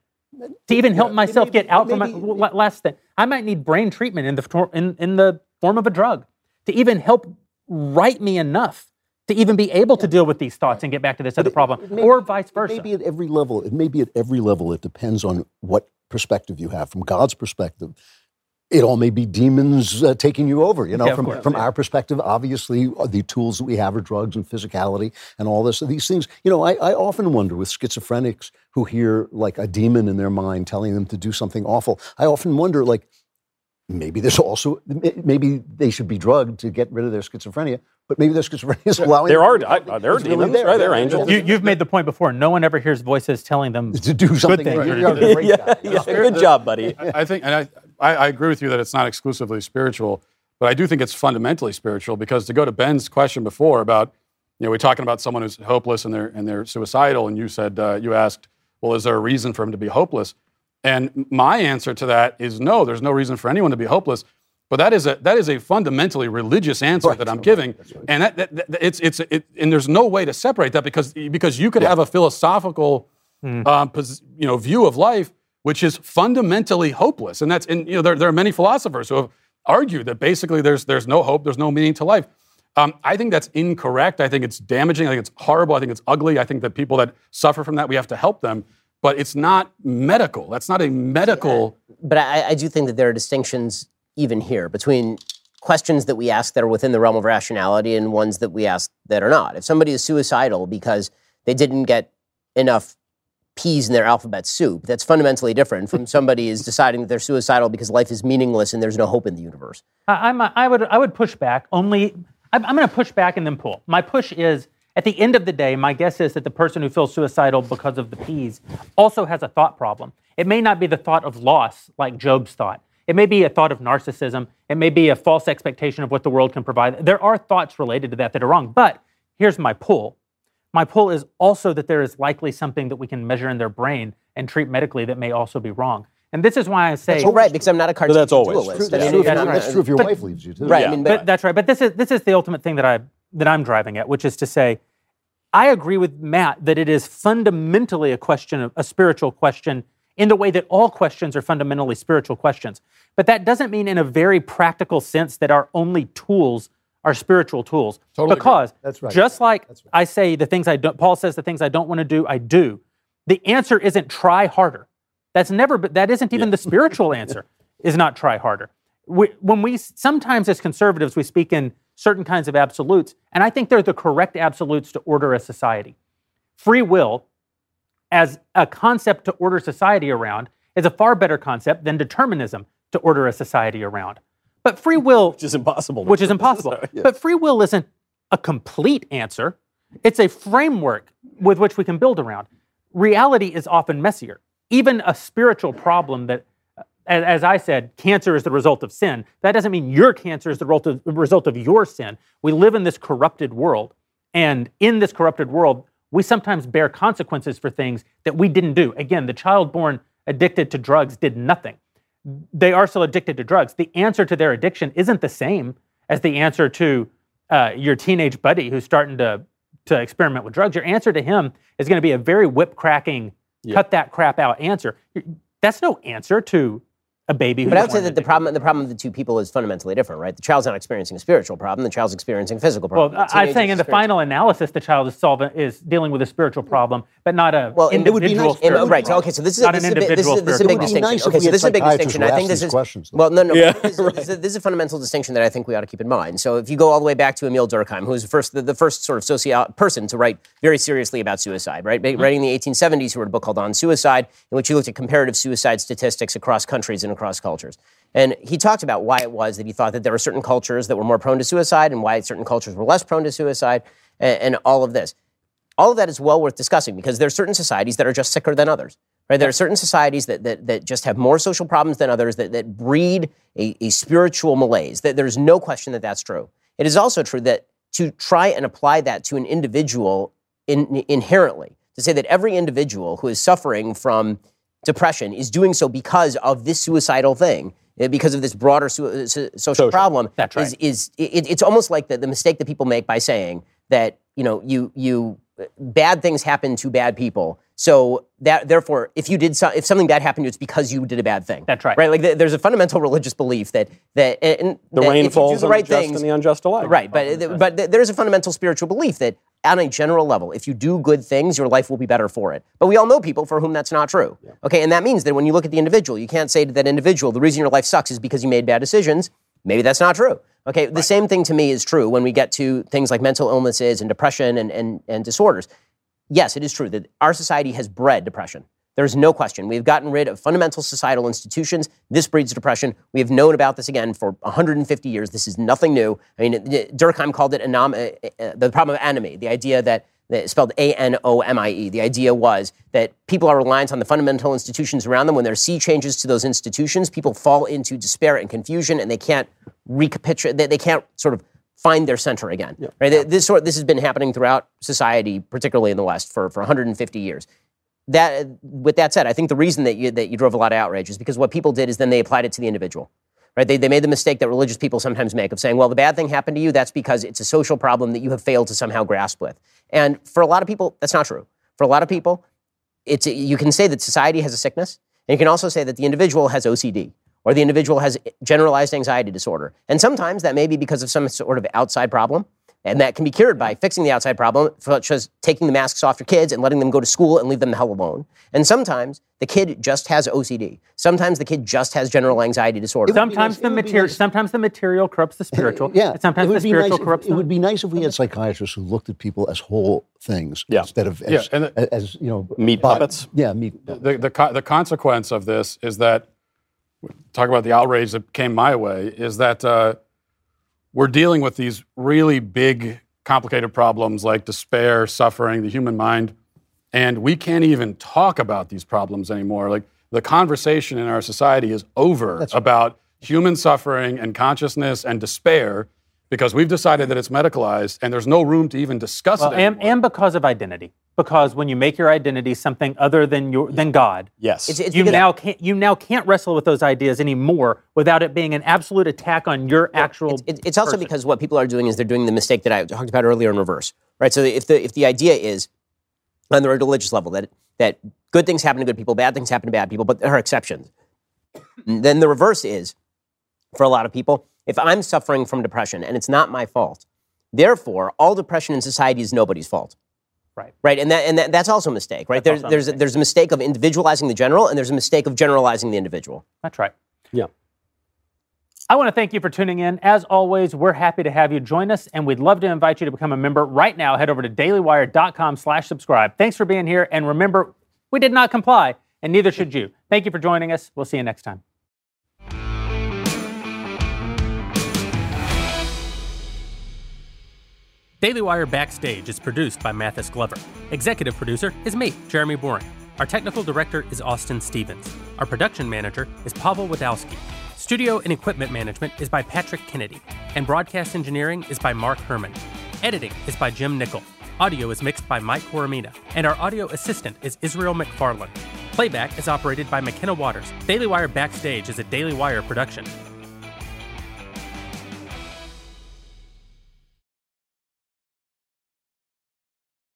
to even help myself get out from my la- last thing. I might need brain treatment in the in, in the form of a drug to even help right me enough to even be able to deal with these thoughts and get back to this other problem, may- or vice versa. Maybe at every level. It may be at every level. It depends on what perspective you have. From God's perspective, it all may be demons uh, taking you over. You know, Yeah, from course, from yeah. our perspective, obviously uh, the tools that we have are drugs and physicality and all this. These things. You know, I, I often wonder with schizophrenics who hear like a demon in their mind telling them to do something awful. I often wonder like. Maybe there's also maybe they should be drugged to get rid of their schizophrenia, but maybe their schizophrenia is allowing There are I- uh, there are It's really demons, there. right? There are angels. you, you've made the point before. No one ever hears voices telling them to do something. things. You're, you're a great yeah, guy. yeah. Good job, buddy. I I think, and I, I, I agree with you that it's not exclusively spiritual, but I do think it's fundamentally spiritual because to go to Ben's question before about, you know, we're talking about someone who's hopeless and they're and they're suicidal, and you said uh, you asked, well, is there a reason for him to be hopeless? And my answer to that is no. There's no reason for anyone to be hopeless. But that is a that is a fundamentally religious answer that I'm giving, and that, that, that- it's it's it, and there's no way to separate that because because you could have a philosophical um, pos, you know view of life which is fundamentally hopeless, and that's and you know there, there are many philosophers who have argued that basically there's there's no hope, there's no meaning to life. Um, I think that's incorrect. I think it's damaging. I think it's horrible. I think it's ugly. I think that people that suffer from that we have to help them, but it's not medical. That's not a medical. But I, I do think that there are distinctions even here between questions that we ask that are within the realm of rationality and ones that we ask that are not. If somebody is suicidal because they didn't get enough peas in their alphabet soup, that's fundamentally different from somebody is deciding that they're suicidal because life is meaningless and there's no hope in the universe. I, I'm, would I would push back only. I'm, I'm going to push back and then pull. My push is at the end of the day, my guess is that the person who feels suicidal because of the peas also has a thought problem. It may not be the thought of loss like Job's thought. It may be a thought of narcissism. It may be a false expectation of what the world can provide. There are thoughts related to that that are wrong. But here's my pull. My pull is also that there is likely something that we can measure in their brain and treat medically that may also be wrong. And this is why I say Well, right, because I'm not a cartoon that's always true. That's mean, true, if, that's your- right. that's true if your But- wife leaves you too. Right, Yeah. I mean, But but, that's right. But this is this is the ultimate thing that I that I'm driving at, which is to say, I agree with Matt that it is fundamentally a question of a spiritual question in the way that all questions are fundamentally spiritual questions. But that doesn't mean in a very practical sense that our only tools are spiritual tools. Totally agree. because That's right. just like I say the things I don't Paul says the things I don't want to do, I do. The answer isn't try harder. That's never but that isn't even the spiritual answer is not try harder. We, when we sometimes as conservatives we speak in certain kinds of absolutes and I think they're the correct absolutes to order a society. Free will as a concept to order society around is a far better concept than determinism to order a society around. But free will Which is impossible. which is impossible. But free will isn't a complete answer. It's a framework with which we can build around. Reality is often messier. Even a spiritual problem that, as, as I said, cancer is the result of sin, that doesn't mean your cancer is the result of, the result of your sin. We live in this corrupted world. And in this corrupted world, we sometimes bear consequences for things that we didn't do. Again, the child born addicted to drugs did nothing. They are still addicted to drugs. The answer to their addiction isn't the same as the answer to uh, your teenage buddy who's starting to, to experiment with drugs. Your answer to him is going to be a very whip cracking, cut that crap out answer. That's no answer to a baby. But I would say that the addicted. problem the problem of the two people is fundamentally different, right? The child's not experiencing a spiritual problem. The child's experiencing a physical Well, problem. I- I'm saying in the final analysis, the child is solving is dealing with a spiritual problem, but not a Well, and it would be individual nice- And, spiritual right. So, problem. okay. So this is Not a, this an is a big, this is, this is a big It would be distinction. nice okay, so this is a big distinction. I think this is questions, though. well, no, no. Yeah, this, is, right. this, is, this is a fundamental distinction that I think we ought to keep in mind. So if you go all the way back to Emile Durkheim, who was the first the, the first sort of socio person to write very seriously about suicide, right? Mm-hmm. Writing in the 1870s, he wrote a book called On Suicide, in which he looked at comparative suicide statistics across countries and across cultures. And he talked about why it was that he thought that there were certain cultures that were more prone to suicide and why certain cultures were less prone to suicide and, and all of this. All of that is well worth discussing because there are certain societies that are just sicker than others. Right? There are certain societies that, that, that just have more social problems than others that, that breed a, a spiritual malaise. That there's no question that that's true. It is also true that to try and apply that to an individual in, inherently, to say that every individual who is suffering from depression is doing so because of this suicidal thing, eh, because of this broader su- uh, so- social, problem, That's right. is, is it, it's almost like the, the mistake that people make by saying that you know you you bad things happen to bad people. So that therefore, if you did so, if something bad happened to you, it's because you did a bad thing. That's right. Right. Like th- there's a fundamental religious belief that that and The that rain if you do falls the on right the just things, and the unjust alike. Right, but but th- there's a fundamental spiritual belief that on a general level, if you do good things, your life will be better for it. But we all know people for whom that's not true. Okay, and that means that when you look at the individual, you can't say to that individual, the reason your life sucks is because you made bad decisions. Maybe that's not true. Okay, the same thing to me is true when we get to things like mental illnesses and depression and, and, and disorders. Yes, it is true that our society has bred depression. There's no question. We've gotten rid of fundamental societal institutions. This breeds depression. We have known about this again for 150 years. This is nothing new. I mean, Durkheim called it anom- uh, uh, the problem of anomie, the idea that, that spelled A N O M I E. The idea was that people are reliant on the fundamental institutions around them. When there are sea changes to those institutions, people fall into despair and confusion, and they can't recapitulate. They, they can't sort of find their center again. Right? This sort this has been happening throughout society, particularly in the West, for, for 150 years that with that said, I think the reason that you that you drove a lot of outrage is because what people did is then they applied it to the individual. Right? They, they made the mistake that religious people sometimes make of saying, well, the bad thing happened to you, that's because it's a social problem that you have failed to somehow grasp with. And for a lot of people, that's not true. For a lot of people, it's you can say that society has a sickness, and you can also say that the individual has OCD or the individual has generalized anxiety disorder. And sometimes that may be because of some sort of outside problem, and that can be cured by fixing the outside problem, such as taking the masks off your kids and letting them go to school and leave them the hell alone. And sometimes the kid just has OCD. Sometimes the kid just has general anxiety disorder. Sometimes nice- the it would be material, nice- sometimes the material corrupts the spiritual. Yeah, and sometimes it would the be spiritual nice if- corrupts It would be nice if we had psychiatrists who looked at people as whole things Yeah. instead of Yeah, as, and the- as you know Meat bod- puppets? Yeah, meat. the, the, co- the consequence of this is that, talk about the outrage that came my way, is that uh, we're dealing with these really big, complicated problems like despair, suffering, the human mind, and we can't even talk about these problems anymore. Like the conversation in our society is over about human suffering and consciousness and despair because we've decided that it's medicalized and there's no room to even discuss Well, it. and, and because of identity, because when you make your identity something other than your than God, Yes. It's- it's you because- now can't you now can't wrestle with those ideas anymore without it being an absolute attack on your actual. It- it's also because what people are doing is they're doing the mistake that I talked about earlier in reverse, right? So if the if the idea is on the religious level that that good things happen to good people, bad things happen to bad people, but there are exceptions. then the reverse is for a lot of people, if I'm suffering from depression and it's not my fault, therefore all depression in society is nobody's fault. Right. Right, and that and that, that's also a mistake, right? That's There's a there's a, mistake. there's a mistake of individualizing the general, and there's a mistake of generalizing the individual. That's right. Yeah. I want to thank you for tuning in. As always, we're happy to have you join us, and we'd love to invite you to become a member right now. Head over to dailywire.com slash subscribe. Thanks for being here, and remember, we did not comply, and neither should you. Thank you for joining us. We'll see you next time. Daily Wire Backstage is produced by Mathis Glover. Executive producer is me, Jeremy Boreing. Our technical director is Austin Stevens. Our production manager is Pavel Wadowski. Studio and equipment management is by Patrick Kennedy. And broadcast engineering is by Mark Herman. Editing is by Jim Nickel. Audio is mixed by Mike Coromina, and our audio assistant is Israel McFarland. Playback is operated by McKenna Waters. Daily Wire Backstage is a Daily Wire production.